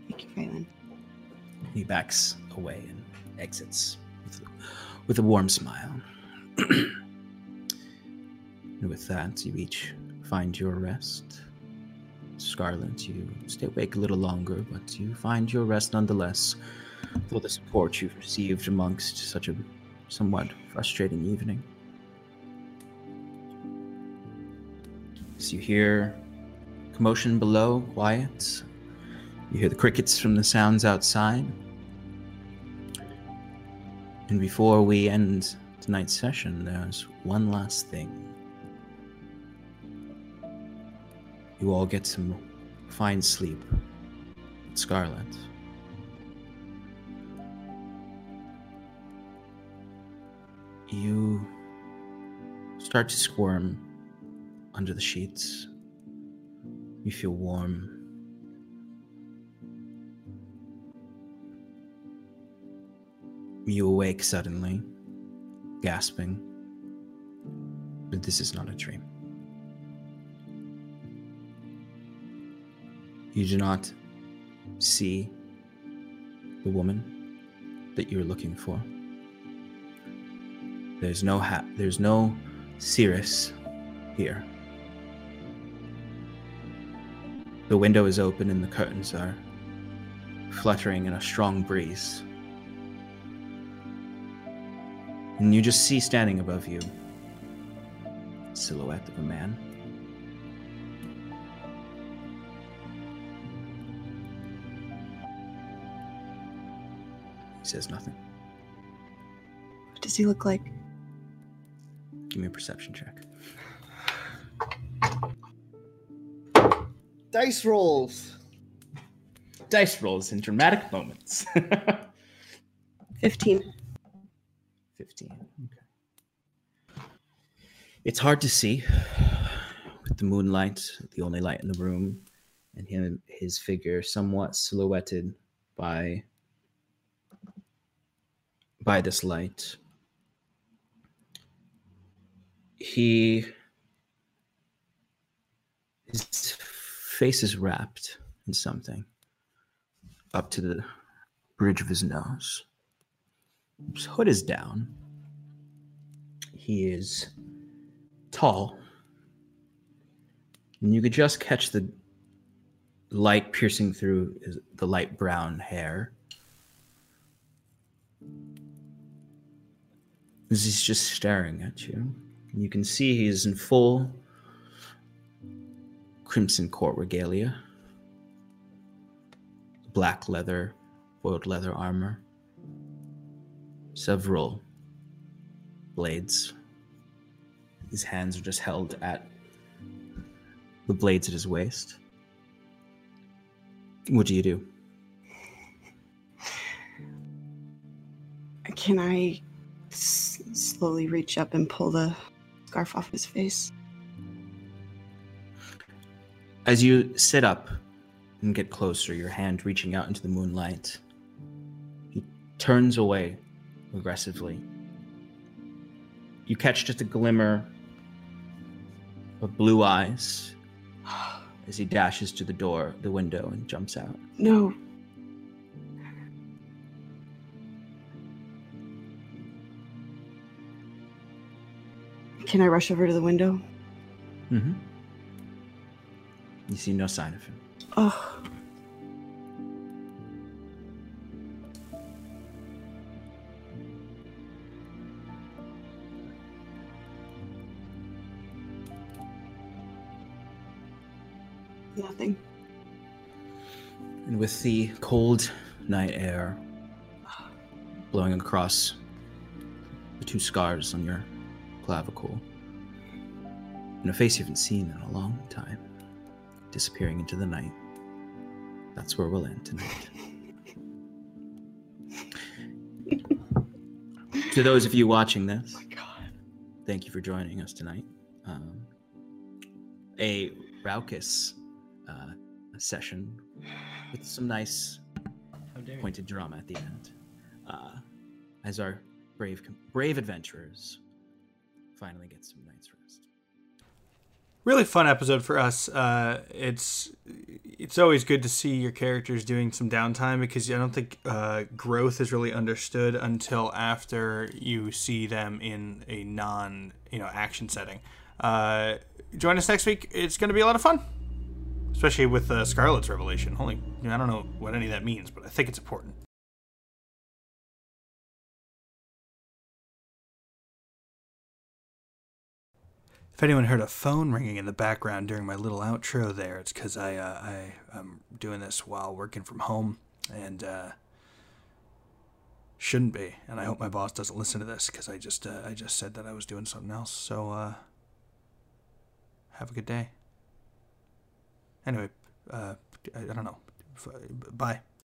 Thank you, Phelan. he backs away and exits with, with a warm smile. and with that, you each find your rest. Scarlet, you stay awake a little longer, but you find your rest nonetheless for the support you've received amongst such a somewhat frustrating evening. As you hear commotion below, quiet. You hear the crickets from the sounds outside. And before we end tonight's session, there's one last thing. You all get some fine sleep. Scarlet. You start to squirm under the sheets. You feel warm. You awake suddenly, gasping. But this is not a dream. You do not see the woman that you're looking for. There's no ha- there's no Cirrus here. The window is open and the curtains are fluttering in a strong breeze. And you just see standing above you silhouette of a man. He says nothing. What does he look like? Give me a perception check. Dice rolls. Dice rolls in dramatic moments. 15. 15. Okay. It's hard to see with the moonlight, the only light in the room, and him his figure somewhat silhouetted by by this light. He his face is wrapped in something up to the bridge of his nose. His hood is down. He is tall. And you could just catch the light piercing through the light brown hair. He's just staring at you. You can see he's in full crimson court regalia black leather, foiled leather armor several blades. His hands are just held at the blades at his waist. What do you do? Can I s- slowly reach up and pull the scarf off his face? As you sit up and get closer, your hand reaching out into the moonlight, he turns away aggressively. You catch just a glimmer of blue eyes as he dashes to the door, the window, and jumps out. No. Can I rush over to the window? Mm-hmm. You see no sign of him. Oh. Nothing. And with the cold night air blowing across the two scars on your clavicle, and a face you haven't seen in a long time, disappearing into the night, that's where we'll end tonight. to those of you watching this, thank you for joining us tonight. Um, a raucous uh, session with some nice pointed drama at the end, uh, as our brave brave adventurers finally get some night's rest. really fun episode for us. Uh, it's it's always good to see your characters doing some downtime because I don't think uh, growth is really understood until after you see them in a non you know action setting. Uh, join us next week. It's going to be a lot of fun, especially with uh, Scarlet's revelation. Holy, I don't know what any of that means, but I think it's important. If anyone heard a phone ringing in the background during my little outro there, it's because I, uh, I I'm doing this while working from home, and uh, shouldn't be. And I hope my boss doesn't listen to this because I just uh, I just said that I was doing something else. So uh, have a good day. Anyway, uh, I, I don't know. Bye.